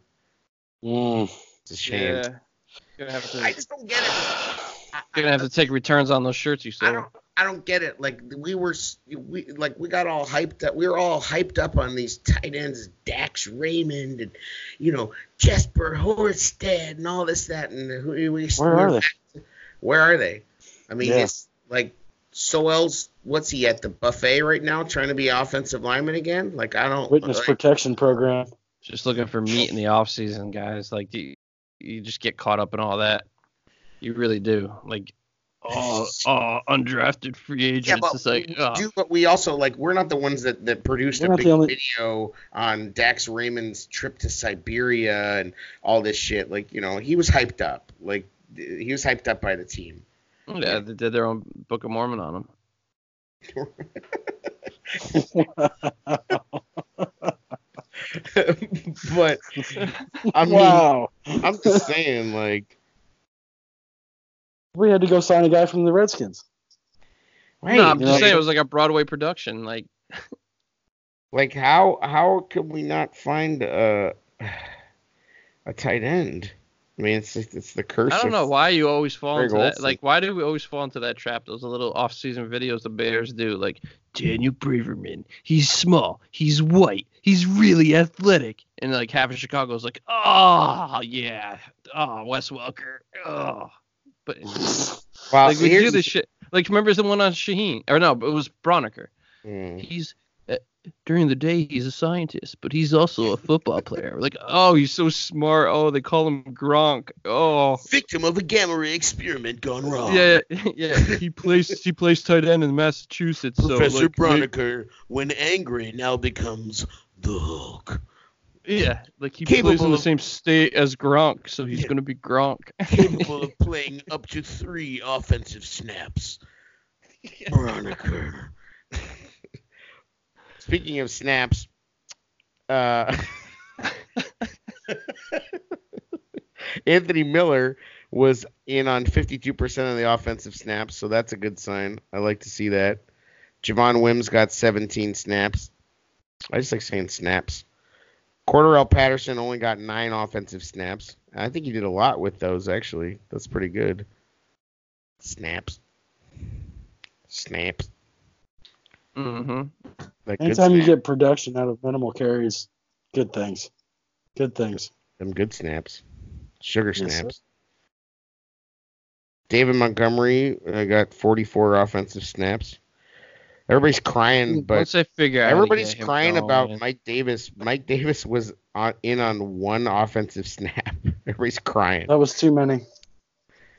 Mm. It's a shame. yeah. Gonna have to, I just don't get it. I, you're gonna have to take returns on those shirts you I don't. I don't get it. Like we were, we like we got all hyped up. We were all hyped up on these tight ends, Dax Raymond, and you know Jesper Horsted, and all this that. And we, we Where are they? Where are they? I mean, Yeah. it's like Sowell's. What's he at the buffet right now, trying to be offensive lineman again? Like I don't. Witness like, protection program. Just looking for meat in the off season, guys. Like you, you just get caught up in all that. You really do. Like, oh, oh undrafted free agents. Yeah, but it's like, we oh. do, but we also like we're not the ones that that produced We're a big the only- video on Dax Raymond's trip to Siberia and all this shit. Like you know, he was hyped up. Like he was hyped up by the team. Yeah, they did their own Book of Mormon on him. [LAUGHS] but I mean, wow. I'm just saying, like, We had to go sign a guy from the Redskins. right? no, I'm just know, saying it was like a Broadway production. Like, like how how could we not find a a tight end? I mean, it's it's the curse. I don't know why you always fall into that. Like, why do we always fall into that trap? Those little off-season videos the Bears do. Like, Daniel Braverman, he's small, he's white, he's really athletic, and like half of Chicago's like, oh yeah, oh Wes Welker, oh. But [LAUGHS] Well, like we do this shit. Like, remember the one on Shaheen? Or no, it was Braunecker. Mm. He's during the day he's a scientist, but he's also a football player. We're like, oh, he's so smart. Oh, they call him Gronk. Oh, victim of a gamma ray experiment gone wrong. yeah, yeah. [LAUGHS] He plays he plays tight end in Massachusetts. Professor so, like, Braunecker, when angry, now becomes the Hulk. Yeah, like he Capable plays in the same state as Gronk, so he's Yeah. gonna be Gronk. Capable of [LAUGHS] playing up to three offensive snaps. Braunecker. [LAUGHS] Speaking of snaps, uh, [LAUGHS] Anthony Miller was in on 52% of the offensive snaps, so that's a good sign. I like to see that. Javon Wims got 17 snaps. I just like saying snaps. Cordarrelle Patterson only got nine offensive snaps. I think he did a lot with those, actually. That's pretty good. Snaps. Snaps. Hmm Like good Anytime you get production out of minimal carries, good things. Good things. Some good snaps. Sugar Yes, snaps. David Montgomery uh, got 44 offensive snaps. Everybody's crying, but Once I figure out, how to everybody's get crying going, about man. Mike Davis. Mike Davis was on, in on one offensive [LAUGHS] snap. Everybody's crying. That was too many.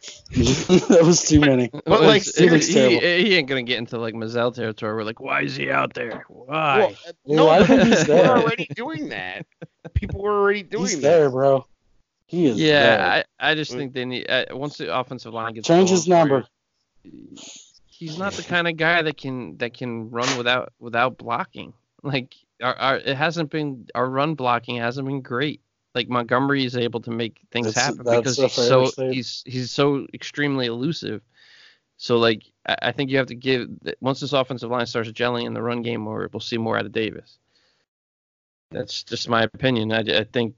[LAUGHS] that was too many. But, Well, like, it's- seriously- he, terrible. he ain't gonna get into like Mizzell territory. We're like, why is he out there? Why? Well, uh, no, I he's people were already doing that. People were already doing He's that. there, bro. He is yeah, there. I, I just think they need uh, once the offensive line gets Change his number. you, He's not the kind of guy that can that can run without without blocking. Like our, our it hasn't been our run blocking hasn't been great. Like Montgomery is able to make things That's- happen that's because he's so he's he's so extremely elusive. So like I, I think you have to give once this offensive line starts gelling in the run game, or we'll see more out of Davis. That's just my opinion. I, I think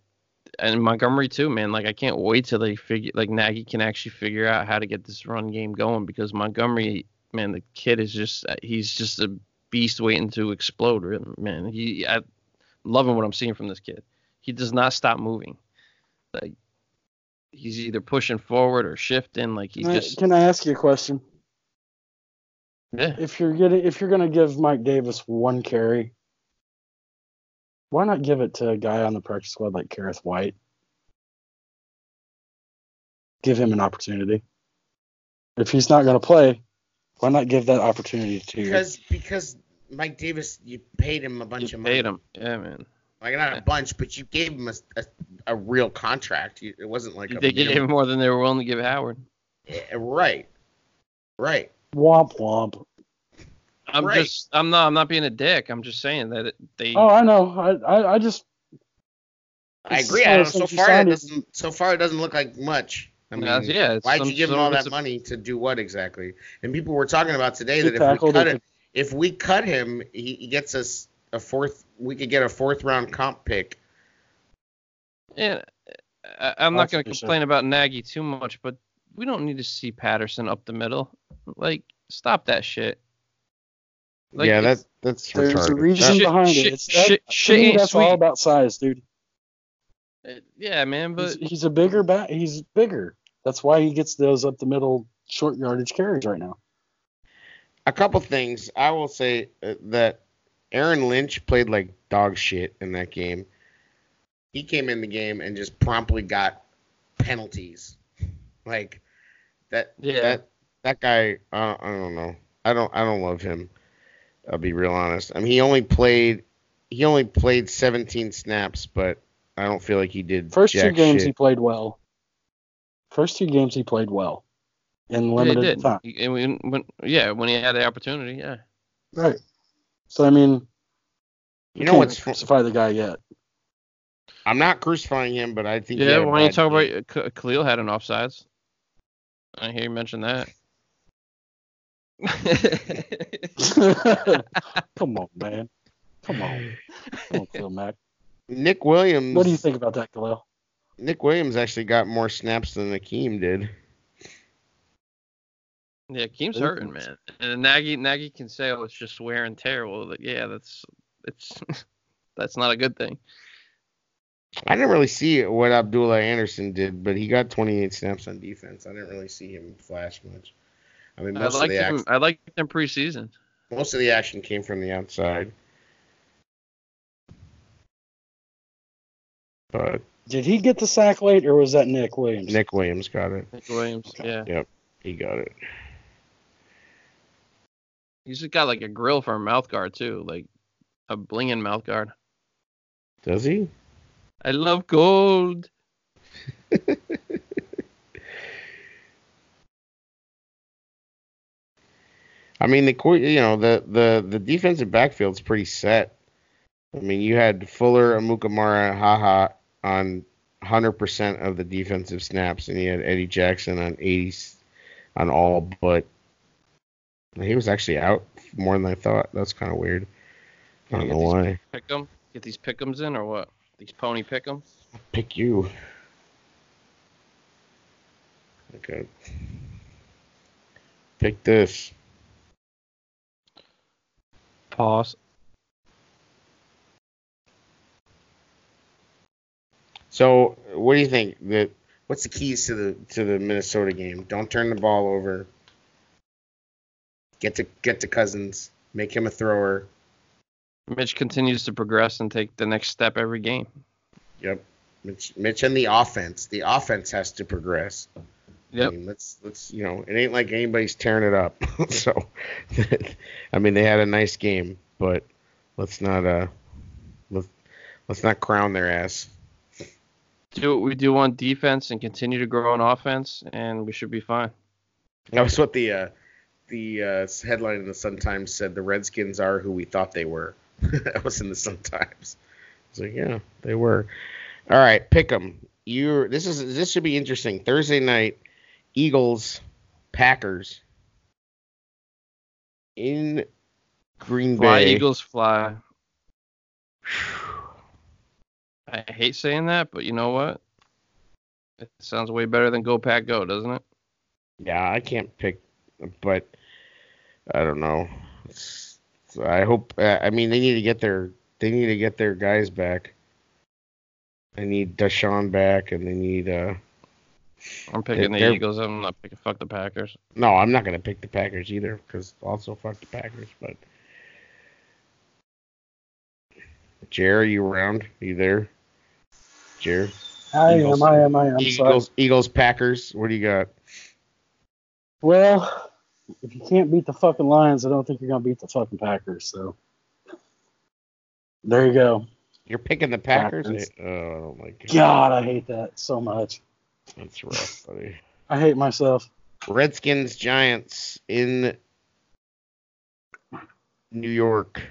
and Montgomery too, man. Like I can't wait till they figure like Nagy can actually figure out how to get this run game going because Montgomery, man, the kid is just uh, he's just a beast waiting to explode. Man, he I loving what I'm seeing from this kid. He does not stop moving. Like he's either pushing forward or shifting. Like he Can I- just Can I ask you a question? yeah. If you're getting, if you're gonna give Mike Davis one carry, why not give it to a guy on the practice squad like Kerrith Whyte? Give him an opportunity. If he's not gonna play, why not give that opportunity to Because because Mike Davis, you paid him a bunch You of money. paid him, yeah, man. Like not a bunch, but you gave him a, a, a real contract. You- It wasn't like a They gave him more than they were willing to give Howard. Eh, right, right. womp womp? I'm Right. just I'm not I'm not being a dick. I'm just saying that it, they Oh, I know. I I, I just I agree. I one don't, so those things you far it doesn't. So far it doesn't look like much. I mean, Uh, yeah, why'd some you give him all that a- money to do what exactly? And people were talking about today that if we cut they it, if we cut him, he, he gets us a fourth. We could get a fourth round comp pick. Yeah, I, I'm not going for to sure. complain about Nagy too much, but we don't need to see Patterson up the middle. Like, stop that shit. Like, yeah, it's- that that's there's a reason Shit- behind shit- it. It's that, shit- to shit that's sweet. all about size, dude. uh, yeah, man, but He's, he's a bigger bat. He's bigger. That's why he gets those up the middle short yardage carries right now. a couple things. I will say uh, that Aaron Lynch played like dog shit in that game. He came in the game and just promptly got penalties. Like that. Yeah. That that guy. Uh, I don't know. I don't. I don't love him. I'll be real honest. I mean, he only played. He only played 17 snaps, but I don't feel like he did. First two games shit. he played well. First two games he played well in yeah, he limited did. time. He- and when, when, yeah, when he had the opportunity, yeah. Right. So I mean, You know can't what's? fu- crucify the guy yet? I'm not crucifying him, but I think. Yeah, had a why don't you talk game. about K- Khalil had an offsides? I hear you mention that. [LAUGHS] [LAUGHS] Come on, man. Come on. Come on, Phil Mack. Nick Williams? What do you think about that, Khalil? Nick Williams actually got more snaps than Akiem did. Yeah, Keem's Really? hurting, man. And Nagy Nagy can say, "Oh, it's just wear and tear." Well, like, yeah, that's it's [LAUGHS] that's not a good thing. I didn't really see what Abdullah Anderson did, but he got 28 snaps on defense. I didn't really see him flash much. I mean, I most of liked the him. action, I liked him preseason. most of the action came from the outside. But Did he get the sack late, or was that Nick Williams? Nick Williams got it. Nick Williams. Yeah, Yep, He got it. He's just got like a grill for a mouth guard too, like a blinging mouth guard. Does he? I love gold. [LAUGHS] I mean, the you know the the the defensive backfield's pretty set. I mean, you had Fuller, Amukamara, Ha Ha on 100% of the defensive snaps, and you had Eddie Jackson on 80 on all, but he was actually out more than I thought. That's kind of weird. I don't know why. Pick Pick 'em. Get these pickums in or what? These pony pick'em. Pick you. Okay. Pick this. Pause. So, what do you think? That what's the keys to the to the Minnesota game? Don't turn the ball over. Get to get to Cousins. Make him a thrower. Mitch continues to progress and take the next step every game. Yep. Mitch, Mitch and the offense. The offense has to progress. I Yep. mean, let's let's you know, it ain't like anybody's tearing it up. [LAUGHS] so, [LAUGHS] I mean, they had a nice game, but let's not uh, let's let's not crown their ass. Do what we do on defense and continue to grow on offense, and we should be fine. That was what the uh, the uh, headline in the Sun Times said. The Redskins are who we thought they were. [LAUGHS] that was in the Sun Times. Like, yeah, they were. All right, pick 'em. You. This is this should be interesting. Thursday night, Eagles, Packers in Green Fly Bay. Eagles fly. I hate saying that, but you know what? It sounds way better than Go Pack Go, doesn't it? Yeah, I can't pick, but I don't know. It's- I hope. Uh, I mean, they need to get their they need to get their guys back. They need Deshaun back, and they need. uh I'm picking the they're- Eagles. I'm not picking fuck the Packers. No, I'm not gonna pick the Packers either, because also fuck the Packers. But Jer, you around? You there? Jer, I Eagles. am, I am, I am. Sorry. Eagles, Eagles, Packers. What do you got? Well, if you can't beat the fucking Lions, I don't think you're gonna beat the fucking Packers. So there you go. You're picking the Packers. Packers. Eh, oh, I don't like it. God, I hate that so much. That's rough, buddy. I hate myself. Redskins Giants in New York.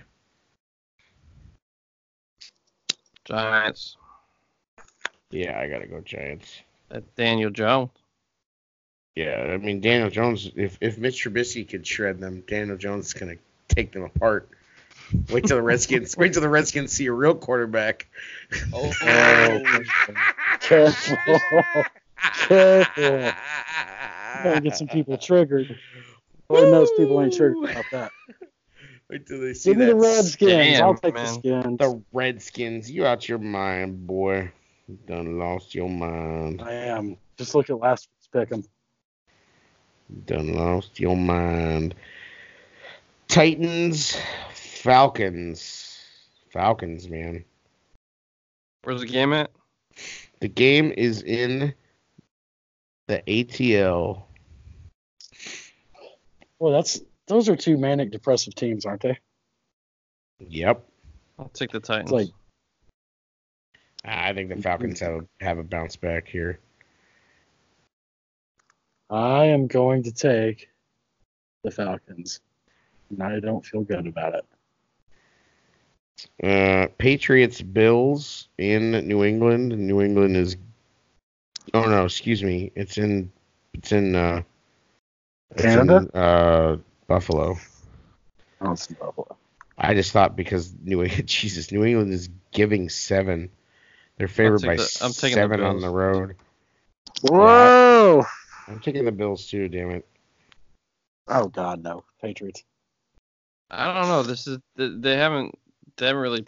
Giants. Yeah, I gotta go Giants. That Daniel Jones. Yeah, I mean Daniel Jones. If if Mitch Trubisky could shred them, Daniel Jones is gonna take them apart. Wait till the Redskins. wait till the Redskins see a real quarterback. Oh, [LAUGHS] oh Careful. Careful. Gotta get some people triggered. Lord knows people ain't triggered about that. Wait till they see Give me the Redskins. Damn, I'll take the man. skins. The Redskins. You out your mind, boy. You done lost your mind. I am. Just look at last week's pick 'em. Done lost your mind. Titans, Falcons. Falcons, man. Where's the game at? The game is in the ATL. Well, that's those are two manic depressive teams, aren't they? Yep. I'll take the Titans. like- I think the Falcons have a, have a bounce back here. I am going to take the Falcons. And I don't feel good about it. Uh, Patriots, Bills in New England. New England is. Oh no, excuse me. It's in. It's in. Uh, it's Canada? in, uh, Buffalo. Oh, it's Buffalo. I just thought because New England, [LAUGHS] Jesus, New England is giving seven. They're favored by the- I'm taking the seven on the road. Whoa! I'm taking the Bills too. Damn it. Oh God, no. Patriots. I don't know. This is they they haven't they haven't really.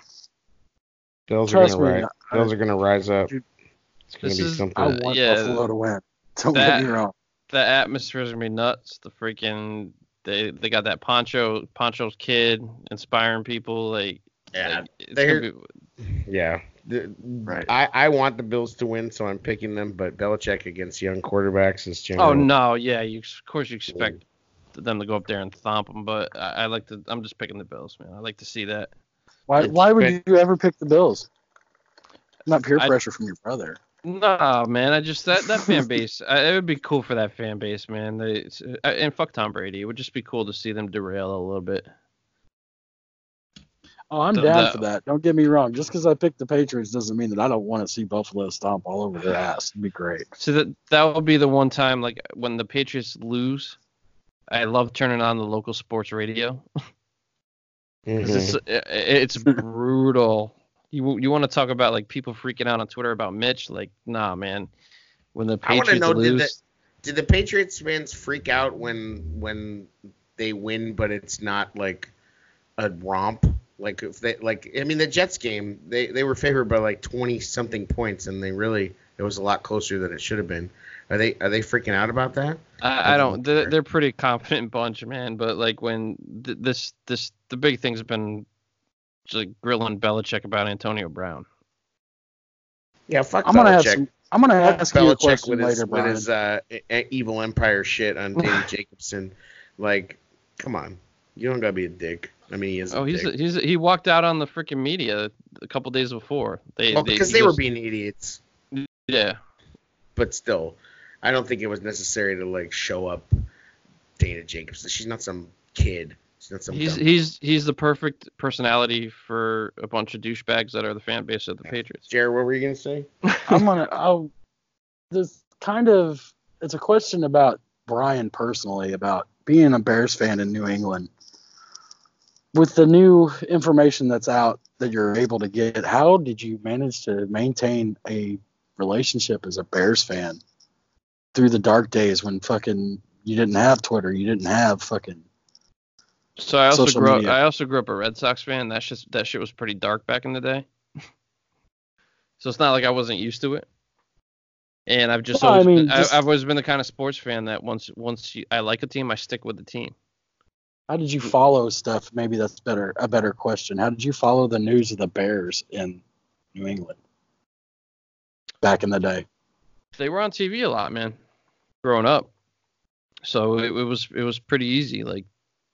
Bills Trust are gonna rise. Bills are gonna rise up. It's gonna this be is- something. I want yeah, Buffalo to win. Don't that- get me wrong. The atmosphere's gonna be nuts. The freaking they they got that Poncho Poncho's kid inspiring people like. yeah, like, it's they're- gonna be, yeah. The- Right. I, I want the Bills to win, so I'm picking them. But Belichick against young quarterbacks is changing oh no, yeah. You of course you expect them to go up there and thump them, but I, I like to. I'm just picking the Bills, man. I like to see that. Why? It's Why would been- you ever pick the Bills? Not peer I- pressure from your brother. Nah, man. I just that that fan base. [LAUGHS] I, it would be cool for that fan base, man. They uh, and fuck Tom Brady. It would just be cool to see them derail a little bit. Oh, I'm down the- for that. Don't get me wrong. Just because I picked the Patriots doesn't mean that I don't want to see Buffalo stomp all over their ass. It'd be great. So that that will be the one time like when the Patriots lose. I love turning on the local sports radio. [LAUGHS] 'Cause Mhm. It's it- it's brutal. You you want to talk about like people freaking out on Twitter about Mitch? Like, nah, man. When the I wanna Patriots know, did lose, Did the Patriots fans freak out when when they win, but it's not like a romp? Like if they like, I mean, the Jets game, they they were favored by like twenty something points, and they really it was a lot closer than it should have been. Are they are they freaking out about that? I, I don't. They're, they're pretty confident bunch, man. But like when th- this this the big thing's been just like grilling Belichick about Antonio Brown. Yeah, fuck I'm gonna have some. I'm gonna ask you a Belichick question with his later, with Brian. his uh, evil empire shit on Danny [LAUGHS] Jacobson. Like, come on, you don't gotta be a dick. I mean, he is. Oh, a he's dick. he's he walked out on the freaking media a couple days before. They, well, they because he they were being idiots. yeah. but still, I don't think it was necessary to like show up Dana Jacobs. She's not some kid. That's some He's dumb- he's he's the perfect personality for a bunch of douchebags that are the fan base of the Patriots. Jared, what were you gonna say? [LAUGHS] I'm gonna. I'll. This kind of. It's a question about Brian personally about being a Bears fan in New England. With the new information that's out that you're able to get, how did you manage to maintain a relationship as a Bears fan through the dark days when fucking you didn't have Twitter, you didn't have fucking So I also grew up. I also grew up a Red Sox fan. That just that shit was pretty dark back in the day. [LAUGHS] so it's not like I wasn't used to it. And I've just Well, I always mean, been, just- I, have always been the kind of sports fan that once once you, I like a team, I stick with the team. How did you follow stuff? Maybe that's better a better question. How did you follow the news of the Bears in New England back in the day? They were on TV a lot, man, growing up. So it, it was it was pretty easy. Like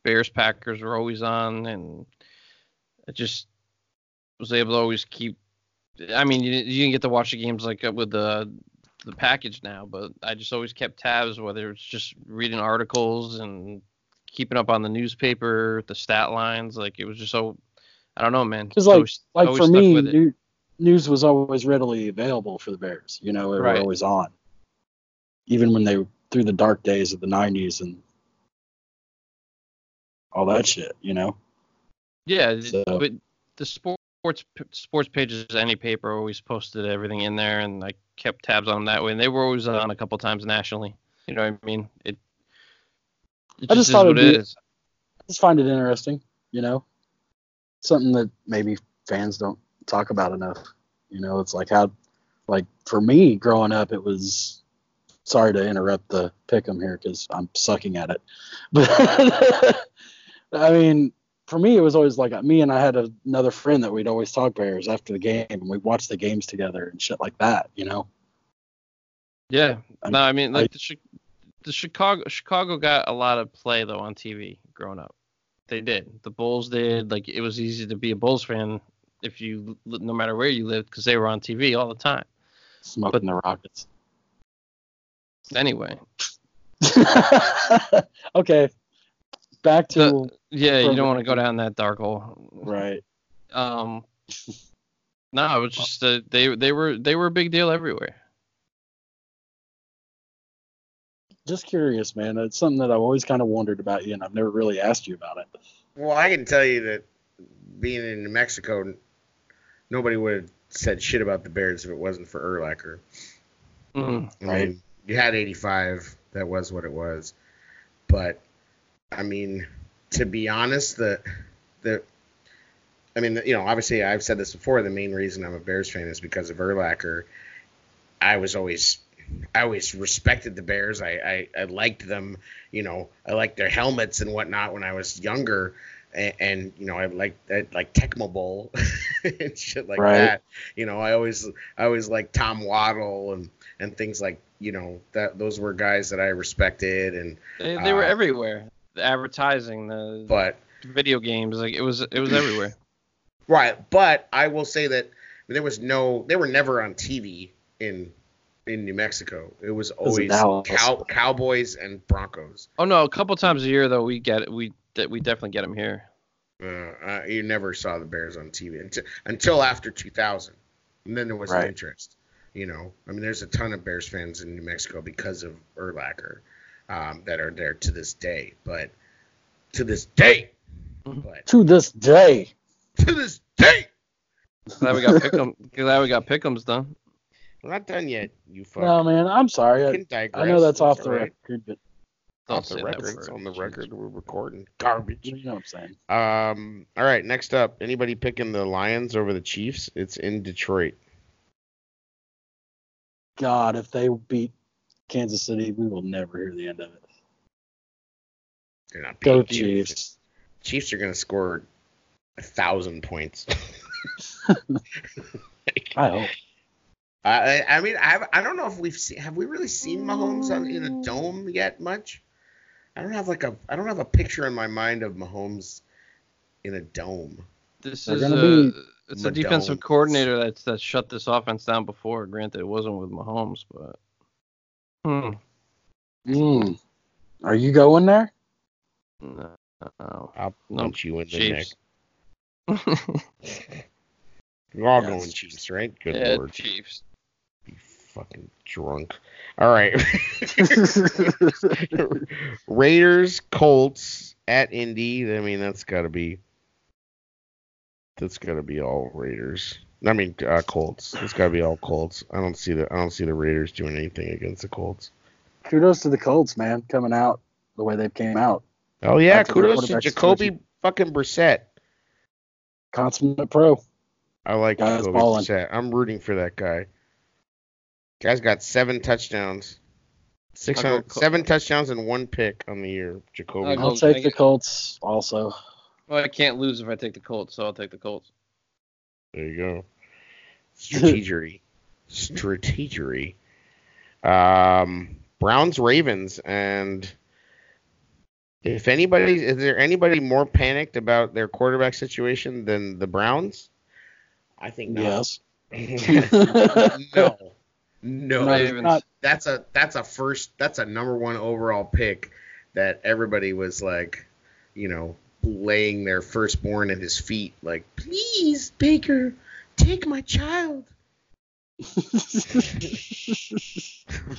Bears Packers were always on, and I just was able to always keep. I mean, you, you didn't get to watch the games like uh, with the the package now, but I just always kept tabs, whether it's just reading articles and keeping up on the newspaper, the stat lines. Like it was just so. I don't know, man. Because like Always- like always for me, new, news was always readily available for the Bears. You know, it Right. was always on, even when they through the dark days of the '90s and all that shit. You know, Yeah, So- but the sports sports pages, any paper always posted everything in there, and I kept tabs on them that way. And they were always on a couple times nationally. You know what I mean? It. It I just just thought it'd it be- is. just find it interesting. You know, something that maybe fans don't talk about enough. You know, it's like how, like for me growing up, it was. Sorry to interrupt the pick'em here because I'm sucking at it, [LAUGHS] but I mean, for me, it was always like me and I had a, another friend that we'd always talk Bears after the game, and we'd watch the games together and shit like that. You know, Yeah. No, I mean I- like the Chi- the Chicago Chicago got a lot of play though on TV growing up. They did. The Bulls did. Like it was easy to be a Bulls fan if you no matter where you lived because they were on TV all the time. smoking the Rockets. Anyway, [LAUGHS] okay, back to The- yeah, you don't want to go down that dark hole. right. Um, no, it was just uh, they they were they were a big deal everywhere. Just curious, man. It's something that I've always kind of wondered about you, and I've never really asked you about it. Well, I can tell you that being in New Mexico, nobody would have said shit about the Bears if it wasn't for Urlacher. Mm. I Right. mean, you had 85. That was what it was. But I mean, to be honest, the the I mean, you know, obviously I've said this before. The main reason I'm a Bears fan is because of Urlacher. I was always I always respected the Bears. I, I, I liked them. You know, I liked their helmets and whatnot when I was younger. And, and you know, I liked I like Tecmo Bowl [LAUGHS] and shit like Right. that. You know, I always I always liked Tom Waddle and and things like you know that those were guys that I respected and They, they were Uh, everywhere. The advertising, the but video games, like it was it was everywhere. [CLEARS THROAT] right but I will say that there was no they were never on TV in in New Mexico it was always cow, Cowboys and Broncos Oh no, a couple times a year though we get it. We that we definitely get them here. uh, uh, you never saw the Bears on TV until until after 2000 and then there was Right. an interest you know I mean there's a ton of Bears fans in New Mexico because of Urlacher um, that are there to this day but to this day Mhm. but To this day, to this day Glad we got pick'em. glad we got pick'ems done. We're not done yet you fuck no man, I'm sorry. I, digress. I know that's off the all right. record, but Off the record. It's on the Jeez. record. We're recording. Garbage. you know what I'm saying. Um. All right. Next up, anybody picking the Lions over the Chiefs? It's in Detroit. God, if they beat Kansas City, we will never hear the end of it. They're not Go beating you. Chiefs. Chiefs are going to score a thousand points. [LAUGHS] I hope. I, I mean, I, I don't know if we've seen. Have we really seen Mahomes on, in a dome yet? Much. I don't have like a. I don't have a picture in my mind of Mahomes in a dome. This They're is a, be it's a Madones. defensive coordinator that's that shut this offense down before. Granted, it wasn't with Mahomes, but hmm, Mm. Are you going there? no. I'll No, punch you in the neck. Chiefs. [LAUGHS] You're all Yeah, going it's Chiefs, right? Good yeah, lord. Chiefs. Fucking drunk. All right. [LAUGHS] Raiders, Colts at Indy. I mean, that's got to be. That's got to be all Raiders. I mean, uh, Colts. It's got to be all Colts. I don't see the. I don't see the Raiders doing anything against the Colts. Kudos to the Colts, man, coming out the way they came out. Oh yeah, kudos to Jacoby situation. fucking Brissett. Consummate pro. I like Jacoby. Brissett. I'm rooting for that guy. Guy's got seven touchdowns. Six I'll go hundred, Col- seven touchdowns and one pick on the year. Jacoby. I'll I'll take the Colts also. Well, I can't lose if I take the Colts, so I'll take the Colts. There you go. [LAUGHS] Strategery. Strategery. Um, Browns Ravens and if anybody is there anybody more panicked about their quarterback situation than the Browns? I think not. Yes. [LAUGHS] [LAUGHS] no. No. No, Ravens. it's not. That's a that's a first that's a number one overall pick that everybody was like, you know, laying their firstborn at his feet, like, please, Baker, take my child. [LAUGHS]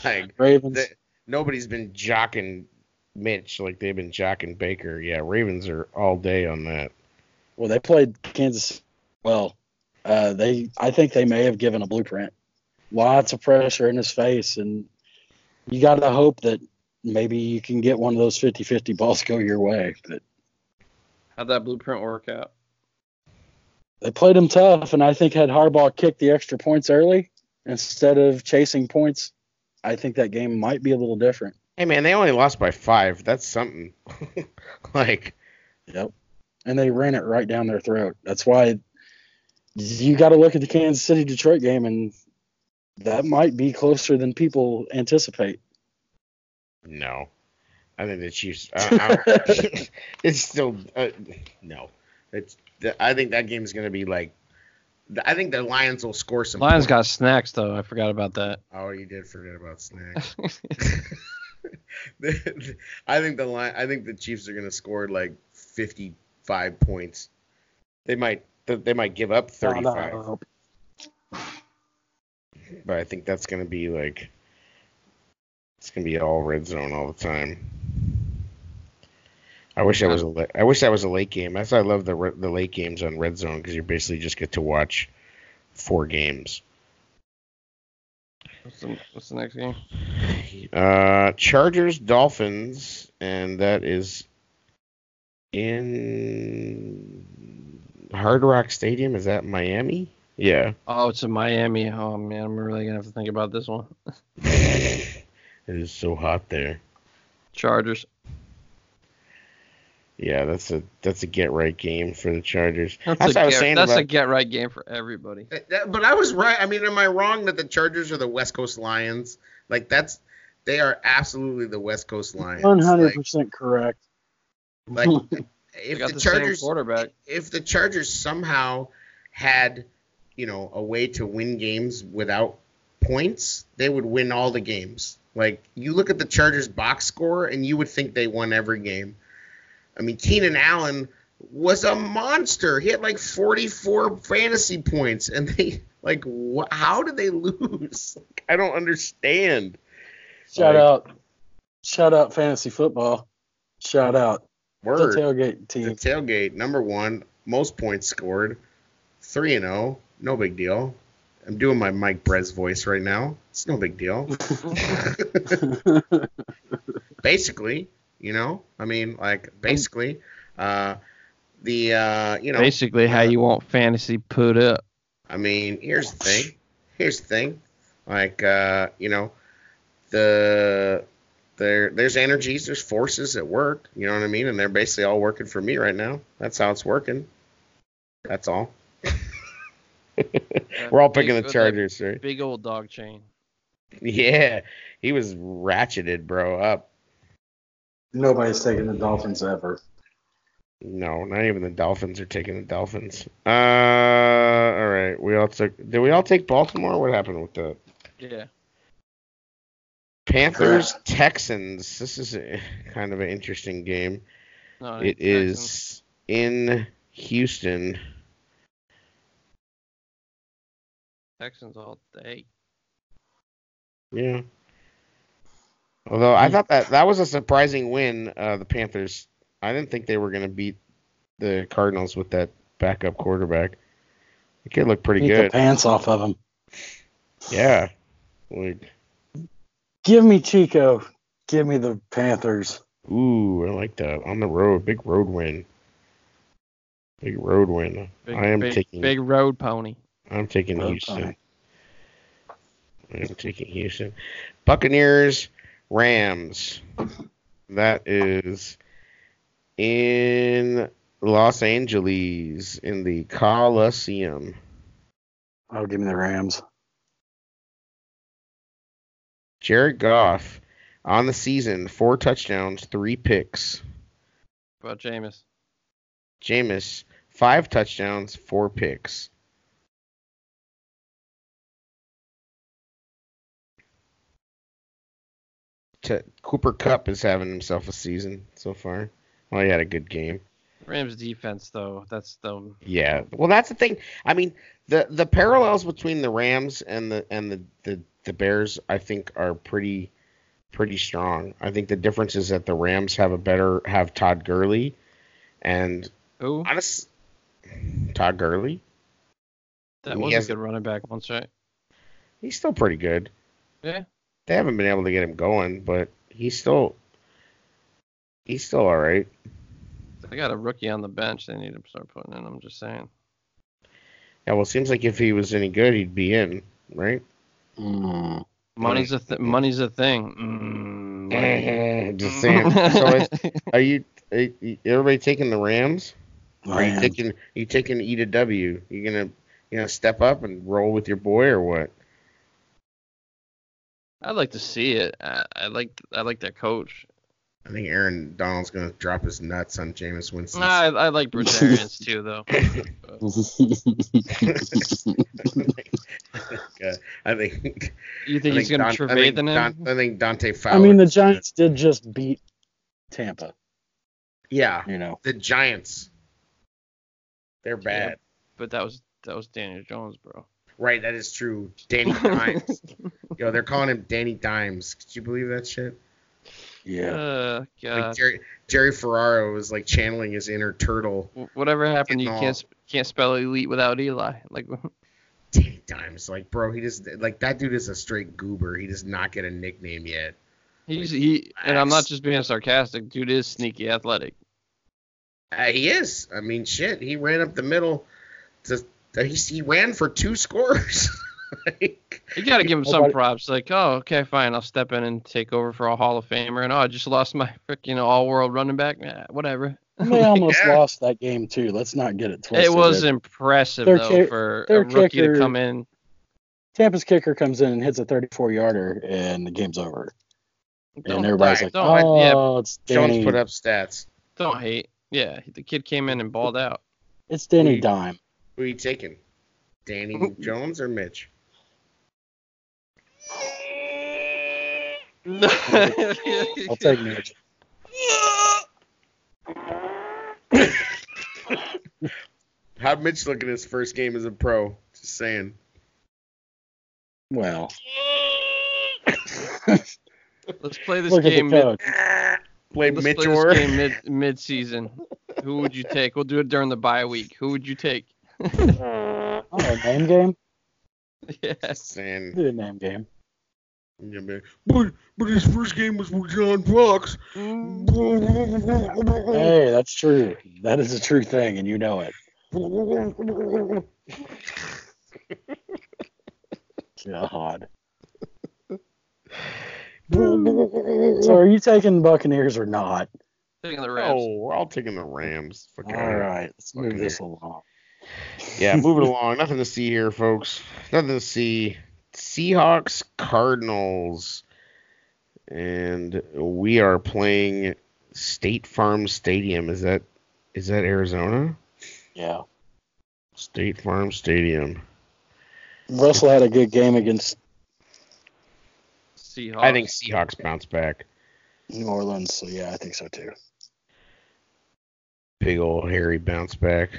like Ravens. the, nobody's been jocking Mitch like they've been jocking Baker. Yeah, Ravens are all day on that. Well, they played Kansas well. Uh, they, I think they may have given a blueprint. Lots of pressure in his face, and you got to hope that maybe you can get one of those 50-50 balls go your way. But How'd that blueprint work out? they played him tough, and I think had Harbaugh kicked the extra points early instead of chasing points, I think that game might be a little different. Hey man, they only lost by five. That's something. [LAUGHS] like Yep. And they ran it right down their throat. That's why you got to look at the Kansas City Detroit game, and that might be closer than people anticipate. No, I think the Chiefs. Uh, it's still uh, no. It's. I think that game is going to be like. I think the Lions will score some. Lions points. got snacks though. I forgot about that. Oh, you did forget about snacks. [LAUGHS] [LAUGHS] I think the line. I think the Chiefs are going to score like fifty-five points. They might. They might give up thirty-five, No, but I think that's going to be like. It's going to be all red zone all the time. I wish that was a. I wish that was a late game. That's why I love the the late games on red zone because you basically just get to watch four games. What's the, what's the next game? Uh, Chargers, Dolphins, and that is in Hard Rock Stadium. Is that Miami? Yeah. Oh, it's in Miami. Oh man, I'm really gonna have to think about this one. [LAUGHS] it is so hot there. Chargers. Yeah, that's a that's a get right game for the Chargers. That's, That's, a what I was get, saying that's about. a get right game for everybody. That- that- but I was right. I mean, am I wrong that the Chargers are the West Coast Lions? Like that's they are absolutely the West Coast Lions. One hundred percent correct. like [LAUGHS] if got the the, Chargers same quarterback. if the Chargers somehow had, you know, a way to win games without points, they would win all the games. Like you look at the Chargers box score and you would think they won every game. I mean, Keenan Allen was a monster. He had like 44 fantasy points and they like wh- how did they [LAUGHS] lose? Like, I don't understand. Shout Like- out, shout out fantasy football. Shout out word. the tailgate The team. tailgate number 1, most points scored. 3 and 0, no big deal. I'm doing my Mike Brez voice right now. It's no big deal. [LAUGHS] basically, you know, I mean, like basically, uh, the uh, you know, Basically, how you want fantasy put up. I mean, here's the thing. Here's the thing. Like, uh, you know, the there there's energies, there's forces at work. You know what I mean? And they're basically all working for me right now. That's how it's working. That's all. [LAUGHS] We're all picking the Big- with that Chargers, right? Big old dog chain. Yeah, he was ratcheted, bro, up. Nobody's taking the Dolphins ever. No, not even the Dolphins are taking the Dolphins. Uh, all right. We all took. Did we all take Baltimore? What happened with the Yeah. Panthers Texans? This is a, kind of an interesting game. No, It Texans. is in Houston. Texans all day. Yeah. Although I thought that that was a surprising win, uh, the Panthers. I didn't think they were going to beat the Cardinals with that backup quarterback. The kid looked pretty Beat the good. pants off of him. Yeah. Like, Give me Chico. Give me the Panthers. ooh, I like that. On the road, big road win. Big road win. Big, I am big, taking. big road pony. I'm taking Road Houston. pony. I'm taking Houston. Buccaneers, Rams. That is in Los Angeles in the Coliseum. Oh, give me the Rams. Jared Goff on the season, four touchdowns, three picks. What about Jameis? Jameis, five touchdowns, four picks. T- Cooper Kupp is having himself a season so far. Well, he had a good game. Rams defense though. That's the Yeah. Well, that's the thing. I mean, the the parallels between the Rams and the and the the, the Bears, I think, are pretty pretty strong. I think the difference is that the Rams have a better have Todd Gurley, and who? honest, Todd Gurley, That was has- a good running back once, right? he's still pretty good. Yeah. They haven't been able to get him going, but he's still he's still all right. They got a rookie on the bench. They need to start putting in. I'm just saying. Yeah. Well, it seems like if he was any good, he'd be in, right? Mm. Money's a th- money's a thing. [LAUGHS] Mm, money. Just saying. so, is, [LAUGHS] are you? Are you- everybody taking the Rams? Are you Rams. taking you taking E to W? You gonna you gonna step up and roll with your boy or what? I'd like to see it. I, I like I like their coach. I think Aaron Donald's gonna drop his nuts on Jameis Winston. I, I like Bruce Arians [LAUGHS] too, though. I think. You think I he's gonna Don- I trevade think them? Don- I think Dante Fowler. I mean, the Giants did just beat Tampa. Yeah, You know, the Giants. They're bad. But that was that was Daniel Jones, bro. Right, that is true. Danny [LAUGHS] Dimes. Yo, they're calling him Danny Dimes. Could you believe that shit? yeah. Uh, Like Jerry, Jerry Ferraro was like channeling his inner turtle. Whatever happened, you Getting can't can't spell elite without Eli. Like, [LAUGHS] Danny Dimes, like bro, he just like that dude is a straight goober. He does not get a nickname yet. he's he, and I'm not just being sarcastic. Dude is sneaky athletic. Uh, he is. I mean, shit. He ran up the middle. To, to he, he ran for two scores. [LAUGHS] like, You gotta give him some Nobody- props. Like, oh, okay, fine, I'll step in and take over for a Hall of Famer. And oh, I just lost my freaking all-world running back. Yeah, whatever. They almost [LAUGHS] Yeah. lost that game too. Let's not get it twisted. It was impressive Their though kick- for a rookie kicker- to come in. Tampa's kicker comes in and hits a 34 yarder, and the game's over. Don't, and everybody's right, like, don't- "Oh, yeah, it's Jones Danny. put up stats. don't hate. Yeah, the kid came in and balled out. It's Danny Dime." Who are you taking? Danny Jones or Mitch? [LAUGHS] I'll take Mitch. How'd Mitch look at his first game as a pro? Just saying. Well, Let's play this look at the game. Mid, coach. Played let's Mitch play or this game mid mid season. Who would you take? We'll do it during the bye week. Who would you take? [LAUGHS] Oh, a name game? yes. saying. Do a name game. Yeah, man. But but his first game was with John Fox. Hey, that's true. That is a true thing, and you know it. God. So, are you taking Buccaneers or not? Taking the Rams. Oh, we're all taking the Rams. Fuck All outta here. right, let's move this along. Yeah, [LAUGHS] moving along. Nothing to see here, folks. Nothing to see. Seahawks, Cardinals, and we are playing State Farm Stadium. Is that is that Arizona? Yeah. State Farm Stadium. Russell had a good game against Seahawks. I think Seahawks bounce back. New Orleans, so yeah, I think so too. Big old hairy bounce back.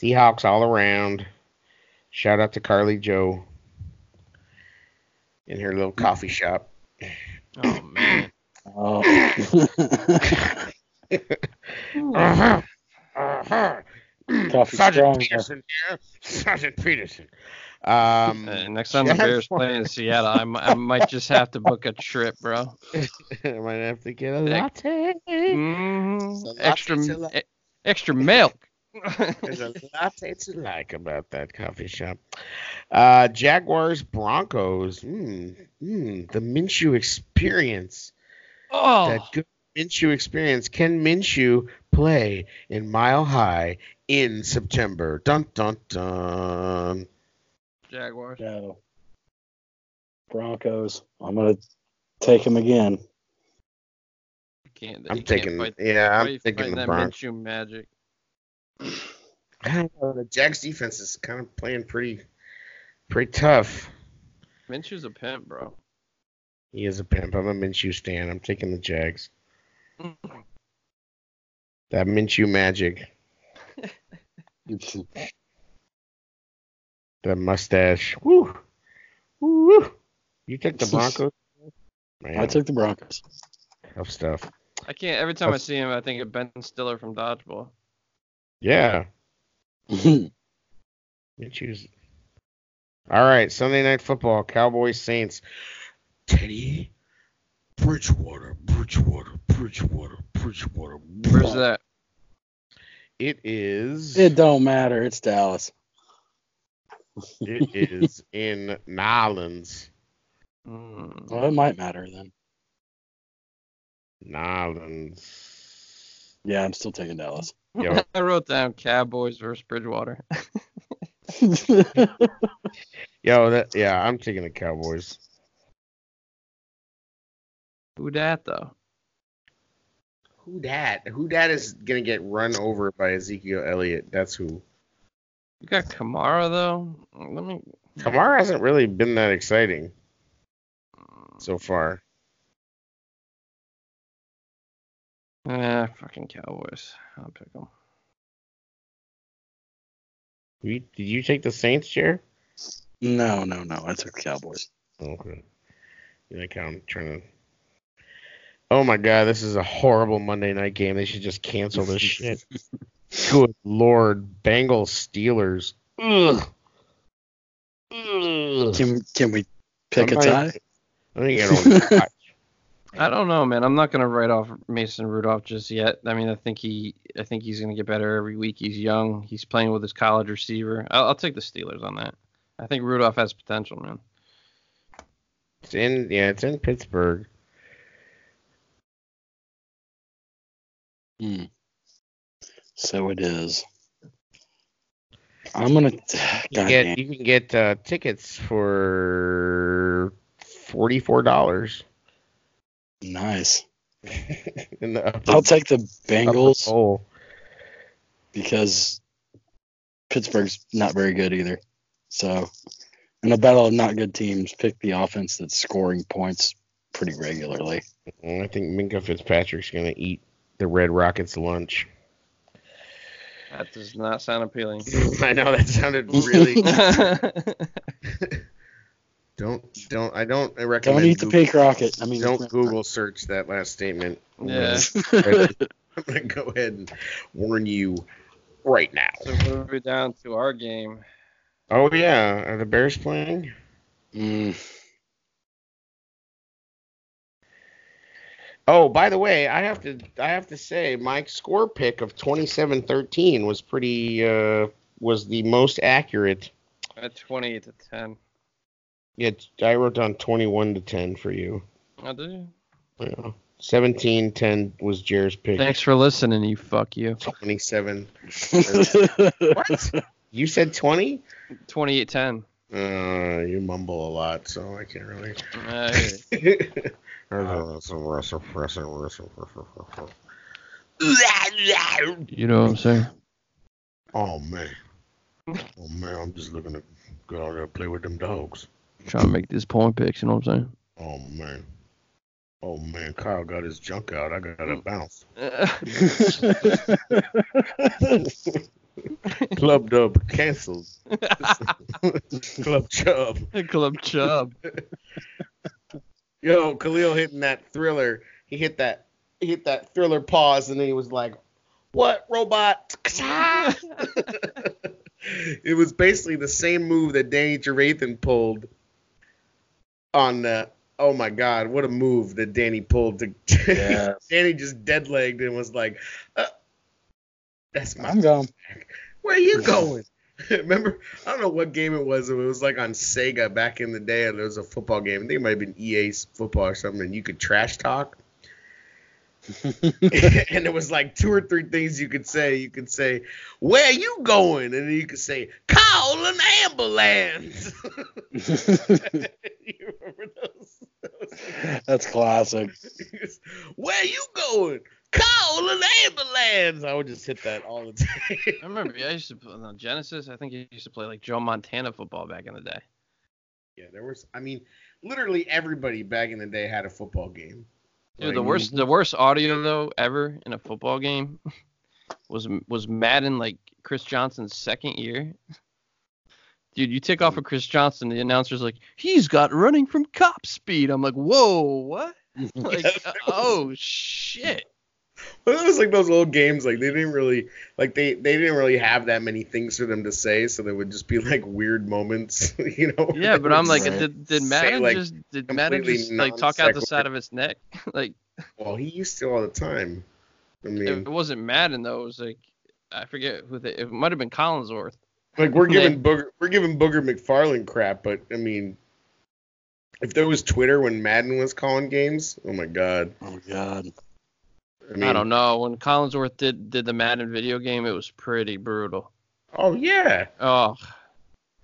Seahawks all around. Shout out to Carly Joe in her little coffee shop. Oh man. Oh. Uh-huh. [LAUGHS] Uh-huh. Coffee Sergeant. Peterson here. Sergeant Peterson. Um, Uh, next time the. Bears play in Seattle, I, might just have to book a trip, bro. [LAUGHS] I might have to get a Heck. latte. So latte Extra, e- extra milk. There's a [LAUGHS] lot to like about that coffee shop. Uh, Jaguars Broncos. Mm, mm, the Minshew experience. oh, That good Minshew experience. Can Minshew play in Mile High in September? Dun dun dun. Jaguars. No. Broncos. I'm gonna take him again. Can't, I'm you can't taking. fight- yeah, I'm taking the that Broncos. Minshew magic. I don't know, the Jags defense is kind of playing pretty, pretty tough. Minshew's a pimp, bro. He is a pimp. I'm a Minshew stan. I'm taking the Jags. [LAUGHS] That Minshew magic. [LAUGHS] The mustache. Woo. Woo. You took the [LAUGHS] Broncos? Man, I took the Broncos. tough stuff. I can't. Every time I see him, I think of Ben Stiller from Dodgeball. Yeah. [LAUGHS] Minshew's. All right. Sunday night football. Cowboys Saints. Teddy. Bridgewater. Bridgewater. Bridgewater. Bridgewater. Where's that? It is. it don't matter. It's Dallas. It is [LAUGHS] in Nolans. Mm. Well, it might matter then. Nolans. Yeah, I'm still taking Dallas. Yo, [LAUGHS] I wrote down Cowboys versus Bridgewater. [LAUGHS] yo, that yeah, I'm taking the Cowboys. Who dat though? Who dat? Who dat is gonna get run over by Ezekiel Elliott? That's who. You got Kamara though. Let me. Kamara hasn't really been that exciting so far. Ah, fucking Cowboys. I'll pick them. You, did you take the Saints chair? no, no, no. I took the Cowboys. Okay. You like how I'm trying to. Oh my god, this is a horrible Monday night game. They should just cancel this shit. [LAUGHS] Good lord, Bengals Steelers. Ugh. Ugh. Can can we pick a tie? I think I don't watch. I don't know, man. I'm not gonna write off Mason Rudolph just yet. I mean, I think he, I think he's gonna get better every week. He's young. He's playing with his college receiver. I'll, I'll take the Steelers on that. I think Rudolph has potential, man. It's in yeah, it's in Pittsburgh. Hmm. So it is. I'm gonna. You [SIGHS] God can damn. get you can get uh, tickets for forty four dollars Nice. [LAUGHS] in the upper, I'll take the Bengals bowl. because Pittsburgh's not very good either. So, in a battle of not good teams, pick the offense that's scoring points pretty regularly. Mm, I think Minkah Fitzpatrick's gonna eat the Red Rockets lunch. That does not sound appealing. [LAUGHS] I know that sounded really. [LAUGHS] don't don't I don't I recommend. Don't eat the Google- pink rocket. I mean, Don't Google search that last statement. yeah. [LAUGHS] I'm gonna go ahead and warn you right now. So moving down to our game. Oh yeah, are the Bears playing? Mm, Oh, by the way, I have to I have to say my score pick of 27-13 was pretty uh was the most accurate. At 28 to 10. Yeah, I wrote down 21 to 10 for you. Oh, did you? Yeah. 17 10 was Jared's pick. Thanks for listening, you fuck you. 27. [LAUGHS] What? You said 20? 28 10. Uh, you mumble a lot, so I can't really. [LAUGHS] You know what I'm saying? oh man. Oh man, I'm just looking to go out there and play with them dogs. Trying to make this point picks, you know what I'm saying? Oh man. Oh man, Kyle got his junk out. I gotta Mm. bounce. [LAUGHS] [LAUGHS] Club Dub canceled. [LAUGHS] Club Chub. Club Chub. Yo, Khalil hitting that thriller. He hit that he hit that thriller pause and then he was like, What robot? it was basically the same move that Danny Trevathan pulled on the oh my god, what a move that Danny pulled to Yes. [LAUGHS] Danny just dead legged and was like, uh, That's my I'm gone. where are you going? [LAUGHS] Remember, I don't know what game it was. It was like on Sega back in the day, and there was a football game. I think it might have been EA football or something, and you could trash talk. [LAUGHS] and it was like two or three things you could say. You could say, "Where are you going?" and then you could say, "Call an ambulance." [LAUGHS] you remember those? those? [LAUGHS] That's classic. Where are you going? Call an ambulance. I would just hit that all the time. I remember I used to play on Genesis. I think you used to play like Joe Montana football back in the day. Yeah, there was. I mean, literally everybody back in the day had a football game. Dude, Like, the worst the worst audio though ever in a football game [LAUGHS] was was Madden like Chris Johnson's second year. Dude, you take off mm. of Chris Johnson, the announcer's like, he's got running from cop speed. I'm like, whoa, what? [LAUGHS] Like, Yeah, uh, oh shit. But it was like those old games. Like they didn't really like they they didn't really have that many things for them to say, so there would just be like weird moments, [LAUGHS] you know. Yeah, but I'm like, Right. did did Say, Madden like, just did Madden just like talk out the side of his neck? [LAUGHS] like well, he used to all the time. I mean, it wasn't Madden though. It was like I forget who they, it might have been Collinsworth. like we're Yeah. giving Booger we're giving Booger McFarland crap, but I mean, if there was Twitter when Madden was calling games, oh my god. Oh my God. I, mean, I don't know. When Collinsworth did did the Madden video game, it was pretty brutal. Oh yeah. Oh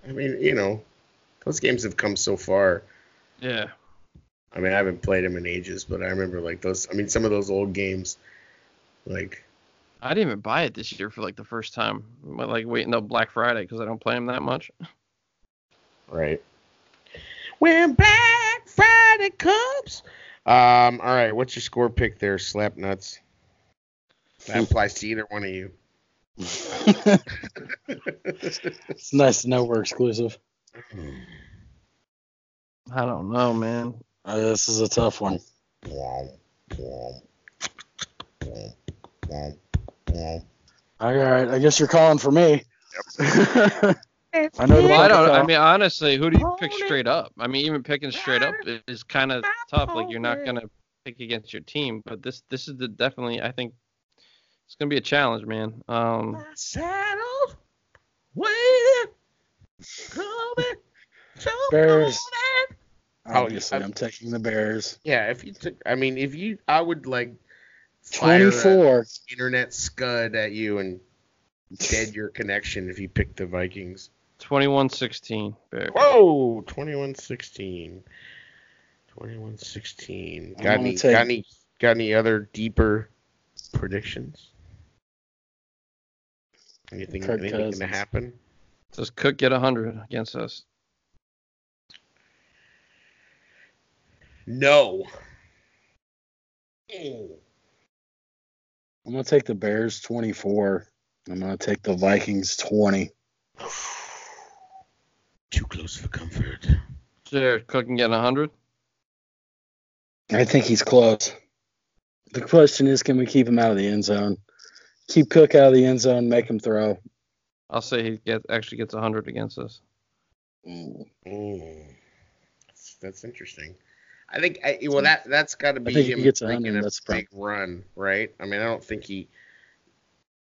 I mean, you know, those games have come so far. yeah. I mean, I haven't played them in ages, but I remember like those. I mean, some of those old games, like I didn't even buy it this year for like the first time. I'm, like waiting till Black Friday because I don't play them that much. right. When Black Friday comes. Um. All right. What's your score pick there, Slap Nuts? That applies to either one of you. [LAUGHS] it's nice to know we're exclusive. I don't know, man. Uh, this is a tough one. All right, I guess you're calling for me. [LAUGHS] I know Well, I don't. I mean, honestly, who do you pick straight up? I mean, even picking straight up is kind of tough. Like you're not gonna pick against your team, but this this is the definitely. I think it's gonna be a challenge, man. Um, Saddles, waiting, coming, so Bears. Obviously, I- I'm taking the Bears. Yeah, if you took, I mean, if you, I would like 24. internet scud at you and dead your connection if you picked the Vikings. 21-16. Bears. Whoa, 21-16. 21-16. Got any, take- got any, got any other deeper predictions? Anything, Kirk anything gonna happen? Does Cook get 100 against us? No. I'm going to take the Bears 24. I'm going to take the Vikings 20. [SIGHS] [SIGHS] [SIGHS] Too close for comfort. Jared Cook can get 100. I think he's close. The question is, can we keep him out of the end zone? Keep Cook out of the end zone, make him throw. I'll say he gets actually gets 100 against us. Mm. Mm. That's, that's interesting. I think I, well that that's got to be think he him gets making a that's the big run, right? I mean, I don't think he.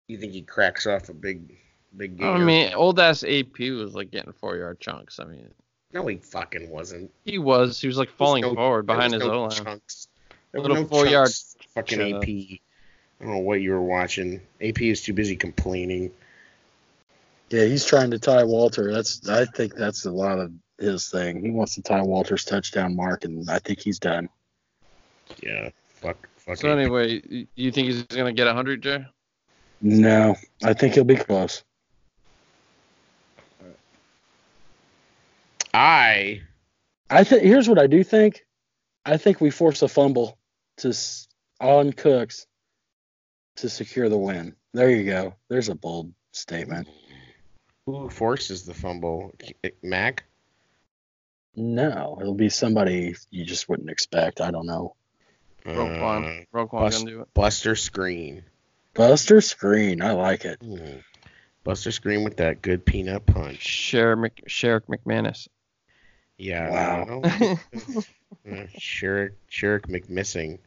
You think he cracks off a big, big game? I mean, old ass AP was like getting four yard chunks. I mean, no, he fucking wasn't. he was. He was like There was falling no- forward behind his no O line. chunks. There were Little no four yard Fucking shut up. AP. I don't know what you were watching. AP is too busy complaining. Yeah, he's trying to tie Walter. That's I think that's a lot of his thing. He wants to tie Walter's touchdown mark, and I think he's done. Yeah, fuck, fuck. So AP. anyway, y- you think he's gonna get 100, Jay? No, I think he'll be close. I I think here's what I do think. I think we force a fumble to s- on Cooks to secure the win. There you go. There's a bold statement. Who forces the fumble? Mack? No, it'll be somebody you just wouldn't expect. I don't know. Roquan. Roquan Bust- gonna do it. Buster Skrine. Buster Skrine. I like it. Hmm. Buster Skrine with that good peanut punch. Sherrick, Mc, Sherrick McManus. Yeah. Wow. I don't think- uh, Sherrick, Sherrick McMissing.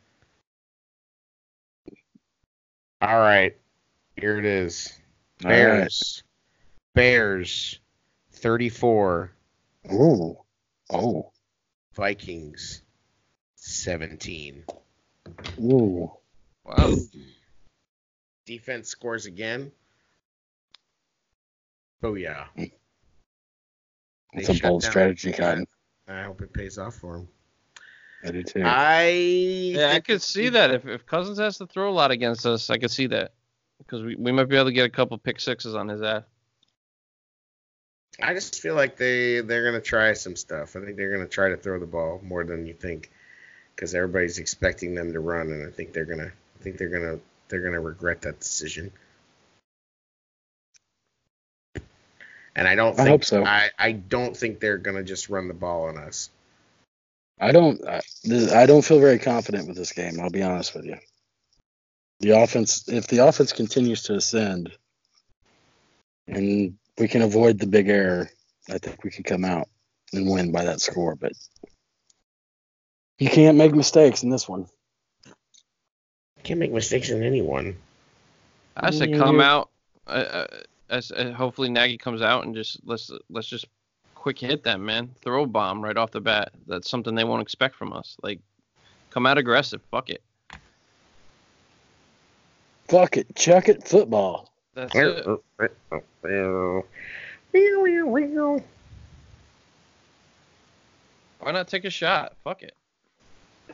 All right. Here it is. All right. Bears. Bears. 34. Ooh. Oh. Vikings. 17. Ooh. Wow. Defense scores again. Oh yeah. It's a bold strategy, Cotton. I hope it pays off for him. I do too. I Yeah, I could see that if, if Cousins has to throw a lot against us, I could see that because we, we might be able to get a couple pick sixes on his ass. I just feel like they they're gonna try some stuff. I think they're gonna try to throw the ball more than you think, because everybody's expecting them to run, and I think they're gonna I think they're gonna they're gonna regret that decision. And I don't I think hope so. I, I don't think they're gonna just run the ball on us. I don't. I, this- I don't feel very confident with this game. I'll be honest with you. The offense, if the offense continues to ascend, and we can avoid the big error, I think we can come out and win by that score. But you can't make mistakes in this one. Can't make mistakes in anyone. I said come out. Uh, uh, as, uh, hopefully Nagy comes out and just let's let's just quick hit them, man. Throw a bomb right off the bat. That's something they won't expect from us. Like, come out aggressive. Fuck it. Fuck it, chuck it, football. That's it. Why not take a shot? Fuck it.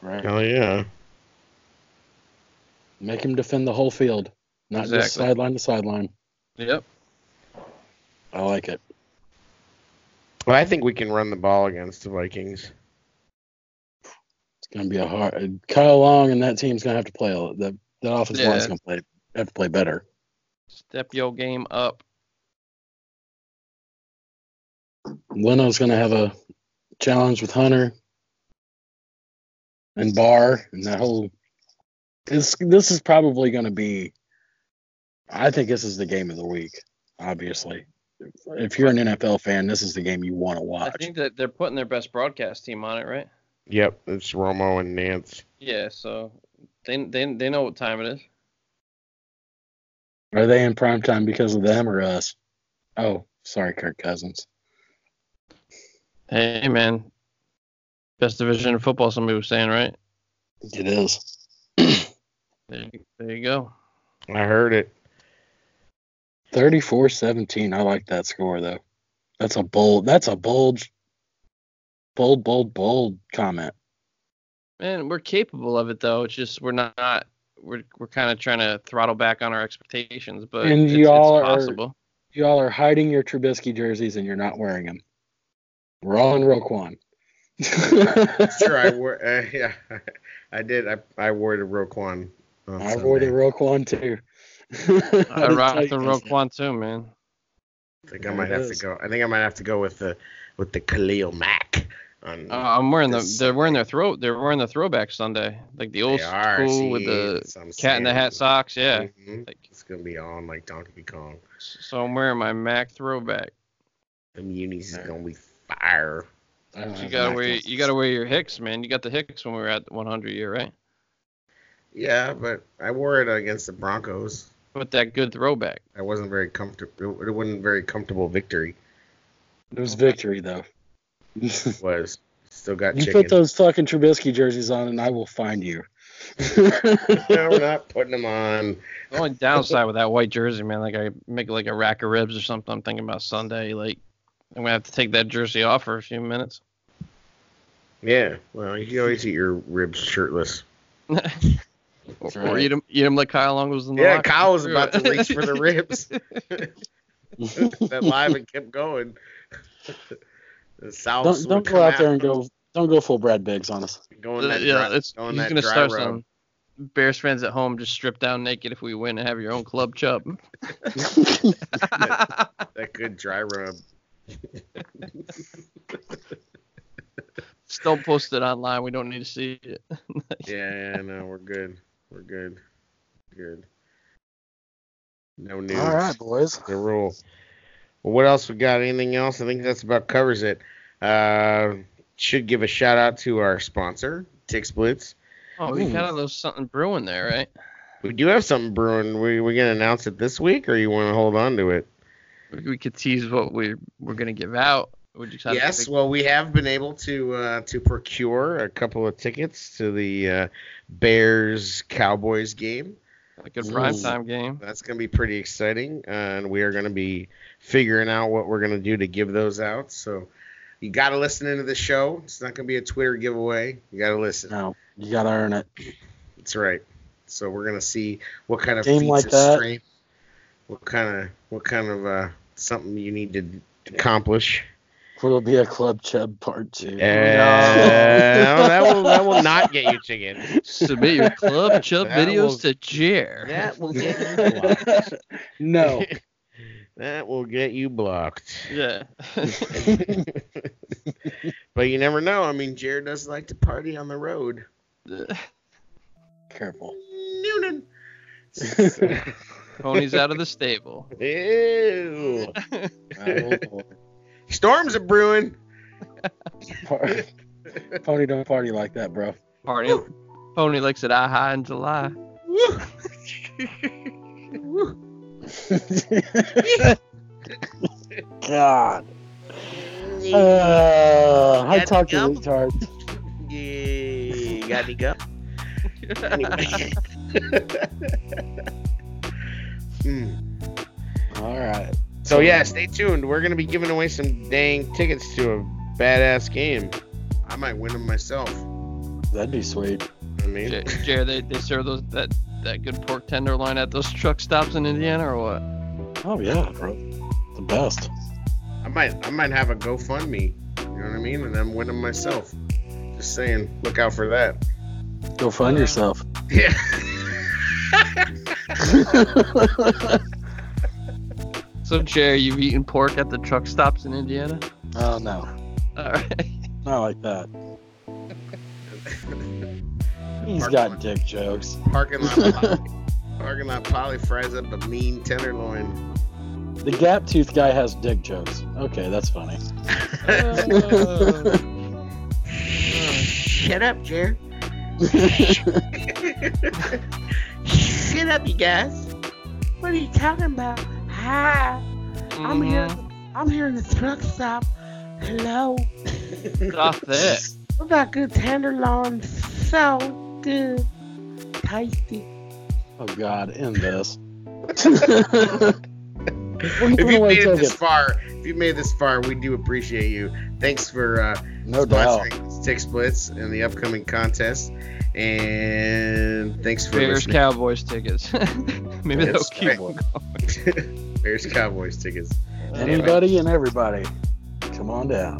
Right. Hell yeah. Make him defend the whole field, not just sideline to sideline. Yep. I like it. Well, I think we can run the ball against the Vikings. It's gonna be a hard. Kyle Long and that team's gonna have to play. a lot- The the offensive line's gonna play have to play better. Step your game up. Leno's going to have a challenge with Hunter and Barr, and that whole. This this is probably going to be. I think this is the game of the week. Obviously, if you're an NFL fan, this is the game you want to watch. I think that they're putting their best broadcast team on it, right? Yep, it's Romo and Nance. Yeah. So they they they know what time it is. Are they in prime time because of them or us? Oh, sorry, Kirk Cousins. Hey man, best division in football. Somebody was saying, right? It is. [CLEARS THROAT] There, you- there you go. I heard it. 34-17. I like that score though. That's a bold. That's a bold, bold, bold, bold comment. Man, we're capable of it though. It's just we're not. We're we're kind of trying to throttle back on our expectations, but And it's, y'all it's are- possible. Y'all are hiding your Trubisky jerseys and you're not wearing them. We're all in Roquan. [LAUGHS] Sure, I wore. Uh, [LAUGHS] yeah, I did. I, I wore the Roquan. I wore the Roquan too. [LAUGHS] I rock the Roquan too, man. I think I There might it have to is. go. I think I might have to go with the with the Khalil Mack. On, Uh, I'm wearing the. They're wearing their throw. They're wearing the throwback Sunday, like the old are, school with the that's what I'm cat in the hat socks. Yeah. Mhm. Like, It's gonna be on like Donkey Kong. so I'm wearing my Mack throwback. Them unis is gonna be fire. I don't You gotta Mack wear. jerseys. You gotta wear your Hicks, man. You got the Hicks when we were at 100 year, right? Yeah, but I wore it against the Broncos. With that good throwback. I wasn't very comfortable. It wasn't very comfortable victory. It was victory though. you Was still got put chicken. those fucking Trubisky jerseys on and I will find you. no, we're [LAUGHS] not putting them on. The only downside with that white jersey, man, like I make like a rack of ribs or something. I'm thinking about Sunday. Like I'm gonna have to take that jersey off for a few minutes. Yeah, well, you can always eat your ribs shirtless. [LAUGHS] or, That's or right. eat them, eat 'em like Kyle Long was in the Yeah, locker Kyle was about to [LAUGHS] reach for the ribs. [LAUGHS] that live and kept going. [LAUGHS] The South don't don't go out there and go Don't go full Brad Biggs on us. Going Uh, that yeah, dry, it's going he's gonna start rub. some Bears fans at home just strip down naked if we win and have your own club chub. that good dry rub. Just don't post it online. We don't need to see it. Yeah, yeah, no, we're good. We're good. Good. No news. All right, boys. The rule. Well, what else we got? Anything else? I think that's about covers it. Uh, should give a shout out to our sponsor, TixBlitz. Oh, we Ooh. got a little something brewing there, right? We do have something brewing. We we gonna announce it this week, or you want to hold on to it? We, we could tease what we we're gonna give out. Would you kind Yes. Well, we have been able to uh, to procure a couple of tickets to the uh, Bears Cowboys game. a good Ooh. primetime game? That's going to be pretty exciting, uh, and we are going to be figuring out what we're going to do to give those out. So you got to listen into the show. It's not going to be a Twitter giveaway. You got to listen. No, you gotta earn it. That's right. So we're going to see what kind of Game feats like of that. strength, what kind of what kind of uh, something you need to accomplish. Will be a club chub part two. Uh, no, [LAUGHS] that will that will not get you chicken. Submit your club chub That videos will- to Jer. That will get you [LAUGHS] blocked. no. [LAUGHS] That will get you blocked. Yeah. but you never know. I mean, Jared does like to party on the road. Careful. Noonan. Pony's out of the stable. Ew. Boy. Storms are brewing. Par- Pony don't party like that, bro. Party. Pony likes it eye high in July. Woo. Woo. [LAUGHS] God. Uh, I Got talk to gum? retard. Yeah, got any gum? Anyway. Hmm. All right. So yeah, stay tuned. We're gonna be giving away some dang tickets to a badass game. I might win them myself. That'd be sweet. I mean, Jer, Jer, they, they serve those that that good pork tenderloin at those truck stops in Indiana or what? Oh yeah, bro. The best. I might I might have a GoFundMe. You know what I mean? And I'm winning myself. Just saying, look out for that. Go find yourself. Yeah. [LAUGHS] [LAUGHS] [LAUGHS] So Jer, you've eaten pork at the truck stops in Indiana? oh no, All right. not like that. [LAUGHS] He's got lot- dick jokes. Parking lot [LAUGHS] Polly, parking lot Polly fries up a mean tenderloin. The gap tooth guy has dick jokes. Okay, that's funny. [LAUGHS] Shut up, Jared. Shut up, you guys. What are you talking about? Hi, I'm here. I'm here in the truck stop. Hello. Stop that. [LAUGHS] We got good tenderloin. So good. Tasty. oh God, end this. [LAUGHS] If you made it this far, if you made this far, we do appreciate you. Thanks for uh, No doubt. sponsoring TixBlitz and the upcoming contest. And thanks for Bears listening. Cowboys tickets. [LAUGHS] Maybe they'll That's keep right. going. Bears Cowboys tickets. Anybody and everybody, come on down.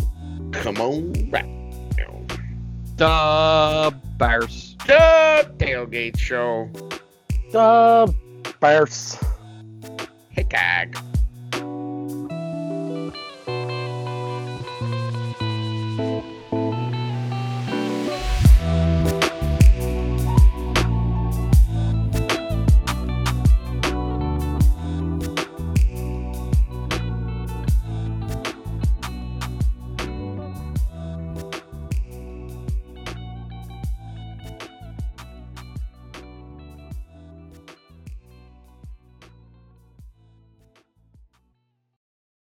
Come on back. The Bears. The tailgate show. The Bears. Hickag.